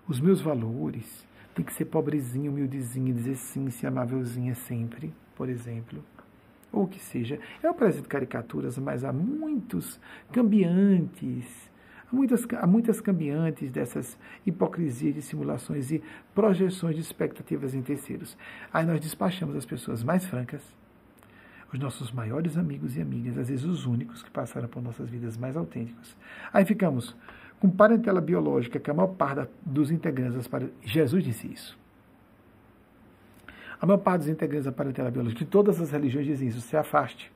os meus valores, tem que ser pobrezinha, humildezinha, dizer sim, ser amávelzinha sempre, por exemplo. Ou que seja. Eu apresento caricaturas, mas há muitos cambiantes Há muitas, há muitas cambiantes dessas hipocrisias de simulações e projeções de expectativas em terceiros. Aí nós despachamos as pessoas mais francas, os nossos maiores amigos e amigas, às vezes os únicos que passaram por nossas vidas mais autênticos. Aí ficamos com parentela biológica, que a maior parte dos integrantes. Jesus disse isso. A maior parte dos integrantes da parentela biológica, de todas as religiões dizem isso, se afaste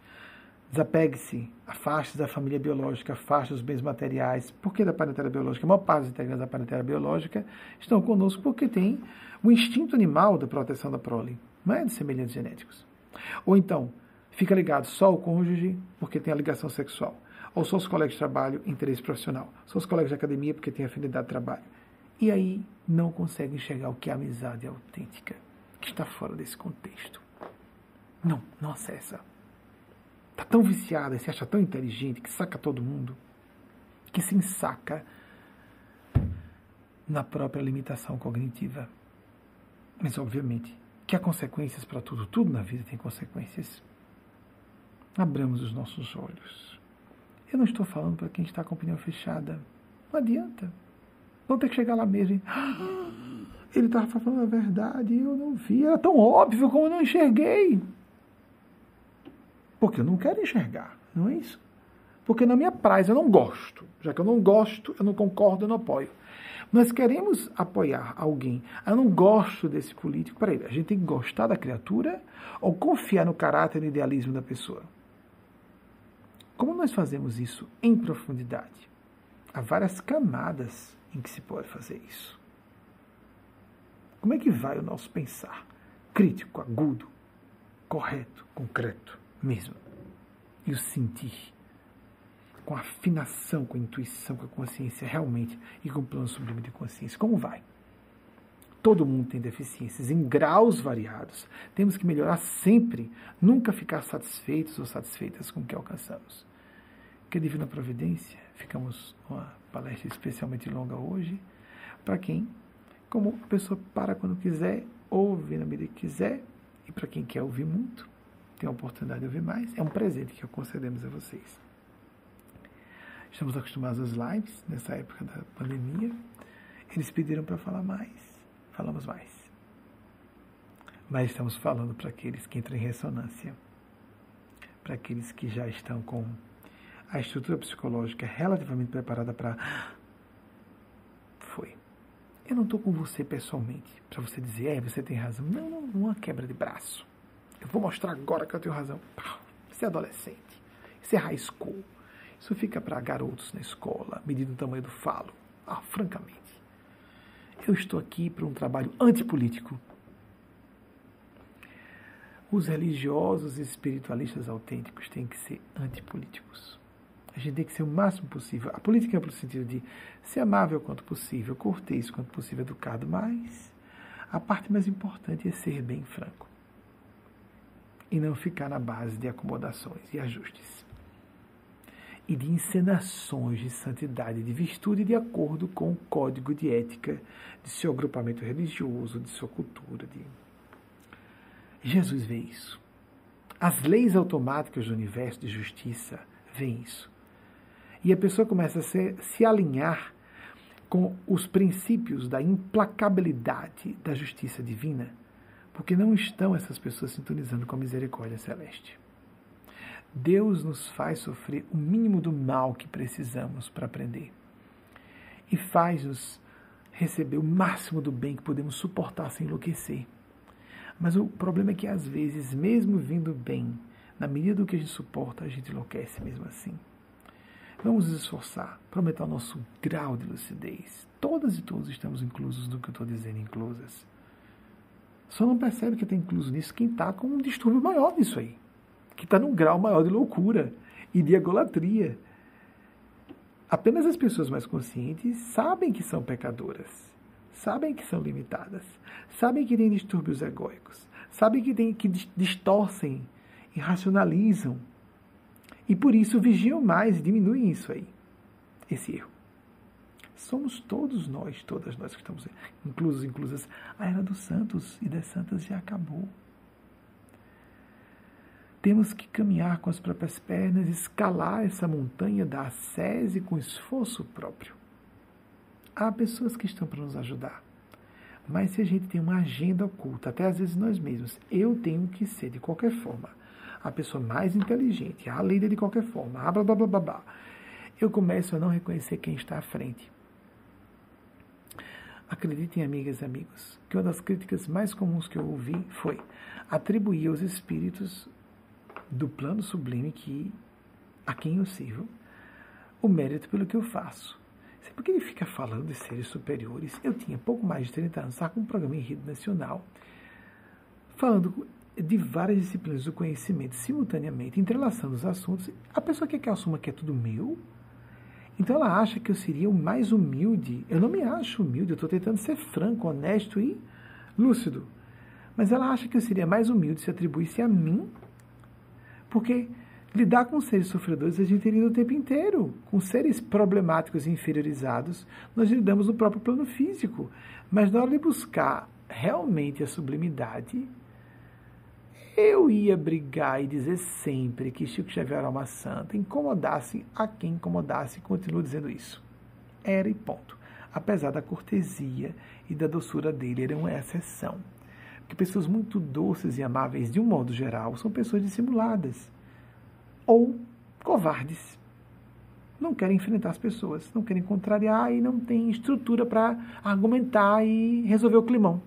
Desapegue-se, afaste da família biológica, afaste dos bens materiais. Por que da parentela biológica? A maior parte dos integrantes da parentela biológica estão conosco porque tem o instinto animal da proteção da prole, não é de semelhantes genéticos. Ou então, fica ligado só ao cônjuge porque tem a ligação sexual. Ou só os colegas de trabalho, interesse profissional. Só os colegas de academia porque tem afinidade de trabalho. E aí não consegue enxergar o que é amizade autêntica, que está fora desse contexto. Não, não acessa. Está tão viciada, se acha tão inteligente, que saca todo mundo, que se ensaca na própria limitação cognitiva. Mas, obviamente, que há consequências para tudo. Tudo na vida tem consequências. Abramos os nossos olhos. Eu não estou falando para quem está com a opinião fechada. Não adianta. Vão ter que chegar lá mesmo. Ele estava falando a verdade, eu não vi. Era tão óbvio como eu não enxerguei. Porque eu não quero enxergar, não é isso? Porque na minha praia eu não gosto. Já que eu não gosto, eu não concordo, eu não apoio. Nós queremos apoiar alguém. Eu não gosto desse político. Peraí, a gente tem que gostar da criatura ou confiar no caráter e idealismo da pessoa? Como nós fazemos isso em profundidade? Há várias camadas em que se pode fazer isso. Como é que vai o nosso pensar? Crítico, agudo, correto, concreto mesmo. E o sentir. Com afinação, com intuição, com a consciência realmente e com o plano sublime de consciência. Como vai? Todo mundo tem deficiências em graus variados. Temos que melhorar sempre, nunca ficar satisfeitos ou satisfeitas com o que alcançamos. Que a Divina Providência, ficamos uma palestra especialmente longa hoje, para quem, como a pessoa para quando quiser, ouve na medida que quiser, e para quem quer ouvir muito, tem a oportunidade de ouvir mais, é um presente que concedemos a vocês. Estamos acostumados às lives nessa época da pandemia. Eles pediram para falar mais, falamos mais. Mas estamos falando para aqueles que entram em ressonância, para aqueles que já estão com a estrutura psicológica relativamente preparada para. Foi. Eu não estou com você pessoalmente para você dizer, é, você tem razão. Não, não, uma quebra de braço. Eu vou mostrar agora que eu tenho razão. Isso é adolescente. Isso é high school. Isso fica para garotos na escola, medindo o tamanho do falo. Ah, francamente. Eu estou aqui para um trabalho antipolítico. Os religiosos e espiritualistas autênticos têm que ser antipolíticos. A gente tem que ser o máximo possível. A política é no sentido de ser amável quanto possível, cortês quanto possível, educado, mas a parte mais importante é ser bem franco e não ficar na base de acomodações e ajustes e de encenações de santidade, de virtude de acordo com o código de ética de seu agrupamento religioso, de sua cultura. De... Jesus vê isso. As leis automáticas do universo de justiça veem isso. E a pessoa começa a se, se alinhar com os princípios da implacabilidade da justiça divina, porque não estão essas pessoas sintonizando com a misericórdia celeste. Deus nos faz sofrer o mínimo do mal que precisamos para aprender e faz-nos receber o máximo do bem que podemos suportar sem enlouquecer. Mas o problema é que às vezes, mesmo vindo bem, na medida do que a gente suporta, a gente enlouquece mesmo assim. Vamos nos esforçar para aumentar o nosso grau de lucidez. Todas e todos estamos inclusos no que eu estou dizendo, inclusas. Só não percebe que está incluso nisso quem está com um distúrbio maior nisso aí. Que está num grau maior de loucura e de egolatria. Apenas as pessoas mais conscientes sabem que são pecadoras, sabem que são limitadas, sabem que têm distúrbios egóicos, sabem que, tem, que distorcem e racionalizam e por isso vigiam mais e diminuem isso aí, esse erro. Somos todos nós, todas nós que estamos inclusos, inclusas. A era dos santos e das santas já acabou. Temos que caminhar com as próprias pernas, escalar essa montanha da ascese com esforço próprio. Há pessoas que estão para nos ajudar. Mas se a gente tem uma agenda oculta, até às vezes nós mesmos, eu tenho que ser, de qualquer forma, a pessoa mais inteligente, a líder de qualquer forma, blá, blá, blá, blá, blá, eu começo a não reconhecer quem está à frente. Acreditem, amigas e amigos, que uma das críticas mais comuns que eu ouvi foi atribuir aos espíritos do plano sublime que a quem eu sirvo o mérito pelo que eu faço. Por que ele fica falando de seres superiores? Eu tinha pouco mais de 30 anos, estava com um programa em rede nacional, falando de várias disciplinas do conhecimento simultaneamente, entrelaçando os assuntos. A pessoa quer que eu assuma que é tudo meu. Então ela acha que eu seria o mais humilde. Eu não me acho humilde, eu estou tentando ser franco, honesto e lúcido. Mas ela acha que eu seria mais humilde se atribuísse a mim, porque lidar com seres sofredores a gente lida o tempo inteiro. Com seres problemáticos e inferiorizados, nós lidamos no próprio plano físico. Mas na hora de buscar realmente a sublimidade, eu ia brigar e dizer sempre que Chico Xavier era uma santa, incomodasse a quem incomodasse, continuo dizendo isso. Era e ponto. Apesar da cortesia e da doçura dele, era uma exceção. Porque pessoas muito doces e amáveis, de um modo geral, são pessoas dissimuladas ou covardes. Não querem enfrentar as pessoas, não querem contrariar e não têm estrutura para argumentar e resolver o climão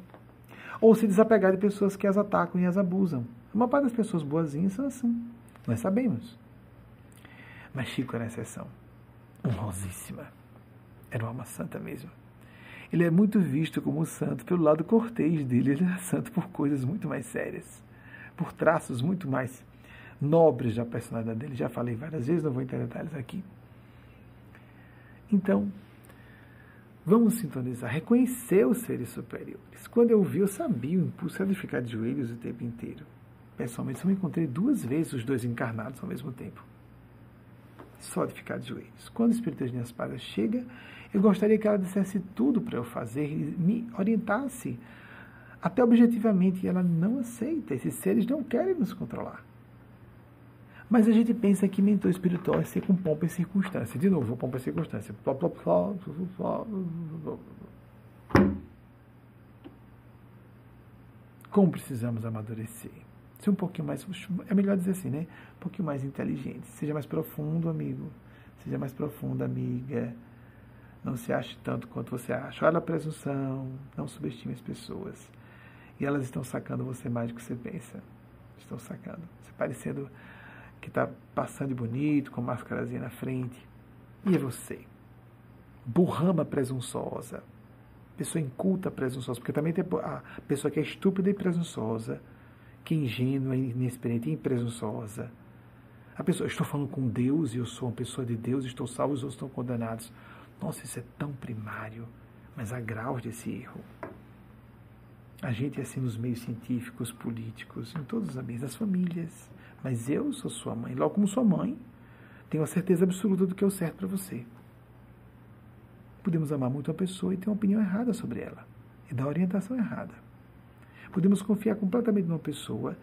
ou se desapegar de pessoas que as atacam e as abusam. Uma parte das pessoas boazinhas são assim, nós sabemos. Mas Chico era exceção, honrosíssima. Era uma alma santa mesmo. Ele é muito visto como santo pelo lado cortês dele, ele era santo por coisas muito mais sérias, por traços muito mais nobres da personalidade dele. Já falei várias vezes, não vou entrar em detalhes aqui. Então, Vamos sintonizar, reconhecer os seres superiores. Quando eu vi, eu sabia o impulso era de ficar de joelhos o tempo inteiro. Pessoalmente, eu me encontrei duas vezes os dois encarnados ao mesmo tempo. Só de ficar de joelhos. Quando o Espírito de Minhas Palhas chega, eu gostaria que ela dissesse tudo para eu fazer e me orientasse. Até objetivamente, ela não aceita. Esses seres não querem nos controlar. Mas a gente pensa que mentor espiritual é ser com pompa e circunstância. De novo, pompa e circunstância. Como precisamos amadurecer? Ser um pouquinho mais. É melhor dizer assim, né? Um pouquinho mais inteligente. Seja mais profundo, amigo. Seja mais profunda, amiga. Não se ache tanto quanto você acha. Olha a presunção. Não subestime as pessoas. E elas estão sacando você mais do que você pensa. Estão sacando. Você parecendo que está passando de bonito, com máscarazinha na frente. E é você. Burrama presunçosa. Pessoa inculta presunçosa, porque também tem a pessoa que é estúpida e presunçosa, que é ingênua, inexperiente e presunçosa. A pessoa, estou falando com Deus e eu sou uma pessoa de Deus, estou salvo e os outros estão condenados. Nossa, isso é tão primário, mas há graus desse erro. A gente é assim nos meios científicos, políticos, em todos os ambientes, das famílias. Mas eu sou sua mãe. Logo como sua mãe, tenho a certeza absoluta do que é o certo para você. Podemos amar muito uma pessoa e ter uma opinião errada sobre ela. E dar orientação errada. Podemos confiar completamente numa pessoa,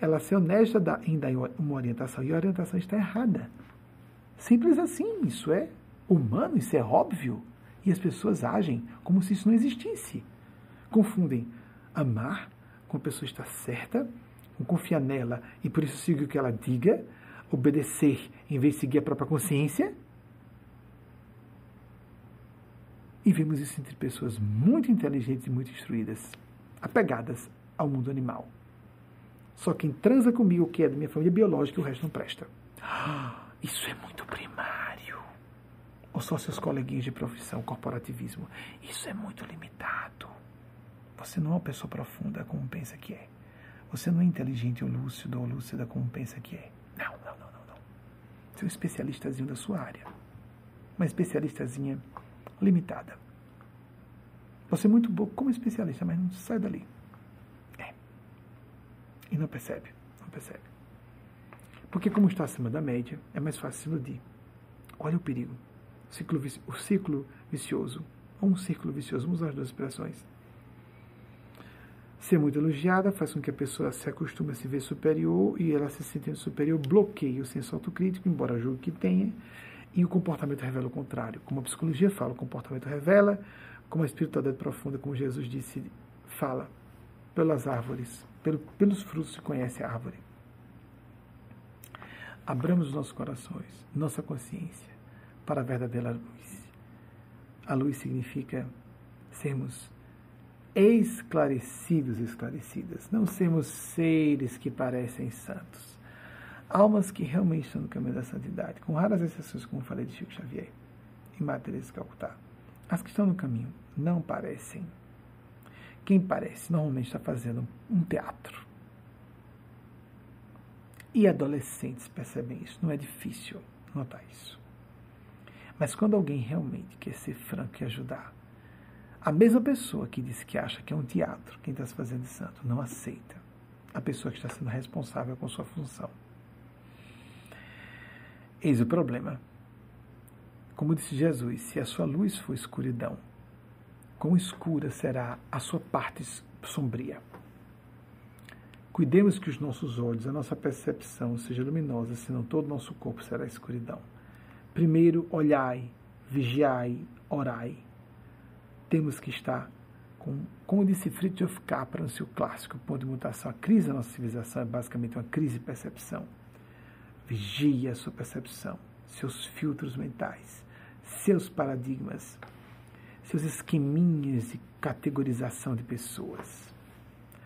ela ser honesta em dar uma orientação e a orientação está errada. Simples assim, isso é humano, isso é óbvio. E as pessoas agem como se isso não existisse. Confundem amar com a pessoa estar certa, confiar nela e por isso seguir o que ela diga, obedecer em vez de seguir a própria consciência. E vemos isso entre pessoas muito inteligentes e muito instruídas, apegadas ao mundo animal. Só quem transa comigo, que é da minha família biológica, o resto não presta. Isso é muito primário. Ou só seus coleguinhas de profissão, corporativismo. Isso é muito limitado. Você não é uma pessoa profunda como pensa que é. Você não é inteligente ou lúcido ou lúcida como pensa que é. Não, não, não, não, não. Você é um especialistazinho da sua área. Uma especialistazinha limitada. Você é muito bom como especialista, mas não sai dali. É. E não percebe. Não percebe. Porque como está acima da média, é mais fácil se iludir. Olha o perigo. O ciclo, o ciclo vicioso. Ou um círculo vicioso. Vamos usar as duas expressões. Ser muito elogiada faz com que a pessoa se acostume a se ver superior e ela se sentindo superior bloqueia o senso autocrítico, embora julgue que tenha, e o comportamento revela o contrário. Como a psicologia fala, o comportamento revela, como a espiritualidade profunda, como Jesus disse, fala, pelas árvores, pelo, pelos frutos se conhece a árvore. Abramos os nossos corações, nossa consciência, para a verdadeira luz. A luz significa sermos esclarecidos, esclarecidas. Não sermos seres que parecem santos. Almas que realmente estão no caminho da santidade, com raras exceções, como falei de Chico Xavier e de Calcutá. As que estão no caminho não parecem. Quem parece normalmente está fazendo um teatro. E adolescentes percebem isso. Não é difícil notar isso. Mas quando alguém realmente quer ser franco e ajudar, a mesma pessoa que diz que acha que é um teatro, quem está se fazendo de santo, não aceita a pessoa que está sendo responsável com sua função. Eis o problema. Como disse Jesus, se a sua luz for escuridão, quão escura será a sua parte sombria. Cuidemos que os nossos olhos, a nossa percepção seja luminosa, senão todo o nosso corpo será escuridão. Primeiro, olhai, vigiai, orai temos que estar com, como disse Fritjof Capra no seu clássico Ponto de Mutação, a crise da nossa civilização é basicamente uma crise de percepção. Vigie a sua percepção, seus filtros mentais, seus paradigmas, seus esqueminhas de categorização de pessoas,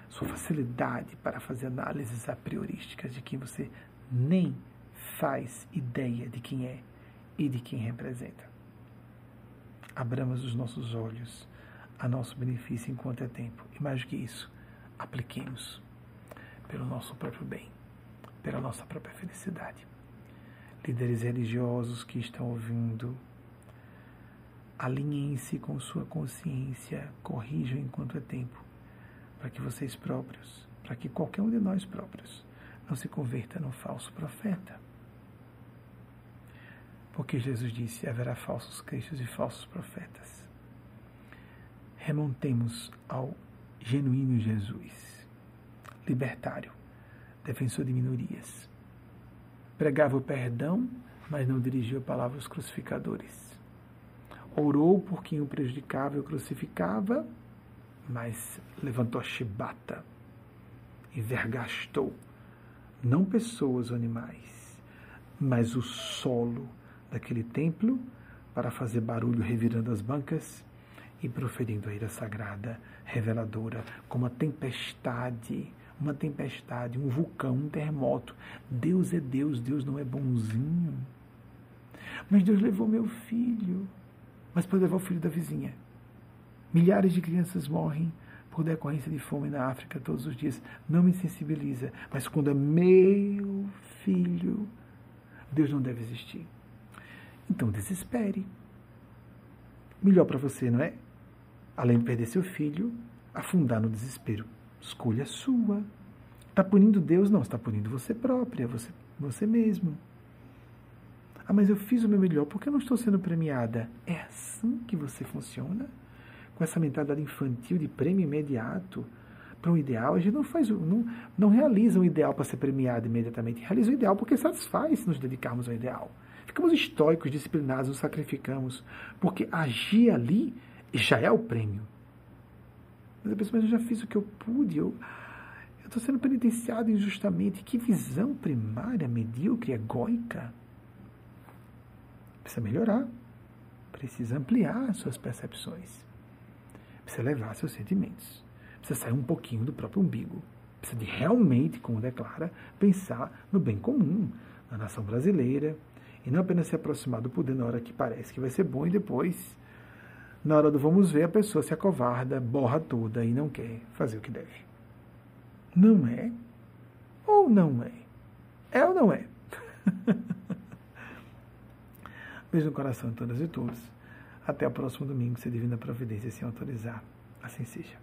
sua facilidade para fazer análises a priorísticas de quem você nem faz ideia de quem é e de quem representa abramos os nossos olhos a nosso benefício enquanto é tempo. E mais do que isso, apliquemos pelo nosso próprio bem, pela nossa própria felicidade. Líderes religiosos que estão ouvindo, alinhem-se com sua consciência, corrijam enquanto é tempo, para que vocês próprios, para que qualquer um de nós próprios, não se converta num falso profeta porque Jesus disse: haverá falsos cristos e falsos profetas. Remontemos ao genuíno Jesus, libertário, defensor de minorias. Pregava o perdão, mas não dirigiu a palavra aos crucificadores. Orou por quem o prejudicava e o crucificava, mas levantou a chibata e vergastou não pessoas ou animais, mas o solo daquele templo para fazer barulho revirando as bancas e proferindo a ira sagrada, reveladora, como a tempestade, uma tempestade, um vulcão, um terremoto. Deus é Deus, Deus não é bonzinho. Mas Deus levou meu filho. Mas pode levar o filho da vizinha. Milhares de crianças morrem por decorrência de fome na África todos os dias. Não me sensibiliza. Mas quando é meu filho, Deus não deve existir. Então desespere. Melhor para você, não é? Além de perder seu filho, afundar no desespero. Escolha sua. Está punindo Deus? Não, está punindo você própria, você, você mesmo. Ah, mas eu fiz o meu melhor, por que eu não estou sendo premiada? É assim que você funciona? Com essa mentalidade infantil de prêmio imediato para um ideal, a gente não faz, não, não realiza um ideal para ser premiado imediatamente, realiza o ideal porque satisfaz se nos dedicarmos ao ideal. Ficamos estoicos, disciplinados, nos sacrificamos, porque agir ali já é o prêmio. Mas a pessoa, mas eu já fiz o que eu pude, eu estou sendo penitenciado injustamente. Que visão primária, medíocre, egóica. Precisa melhorar. Precisa ampliar suas percepções. Precisa levar seus sentimentos. Precisa sair um pouquinho do próprio umbigo. Precisa de realmente, como declara, pensar no bem comum, na nação brasileira, e não apenas se aproximar do poder na hora que parece que vai ser bom e depois na hora do vamos ver, a pessoa se acovarda, borra toda e não quer fazer o que deve. Não é? Ou não é? É ou não é? Beijo no coração de todas e todos. Até o próximo domingo, se a Divina Providência se autorizar. Assim seja.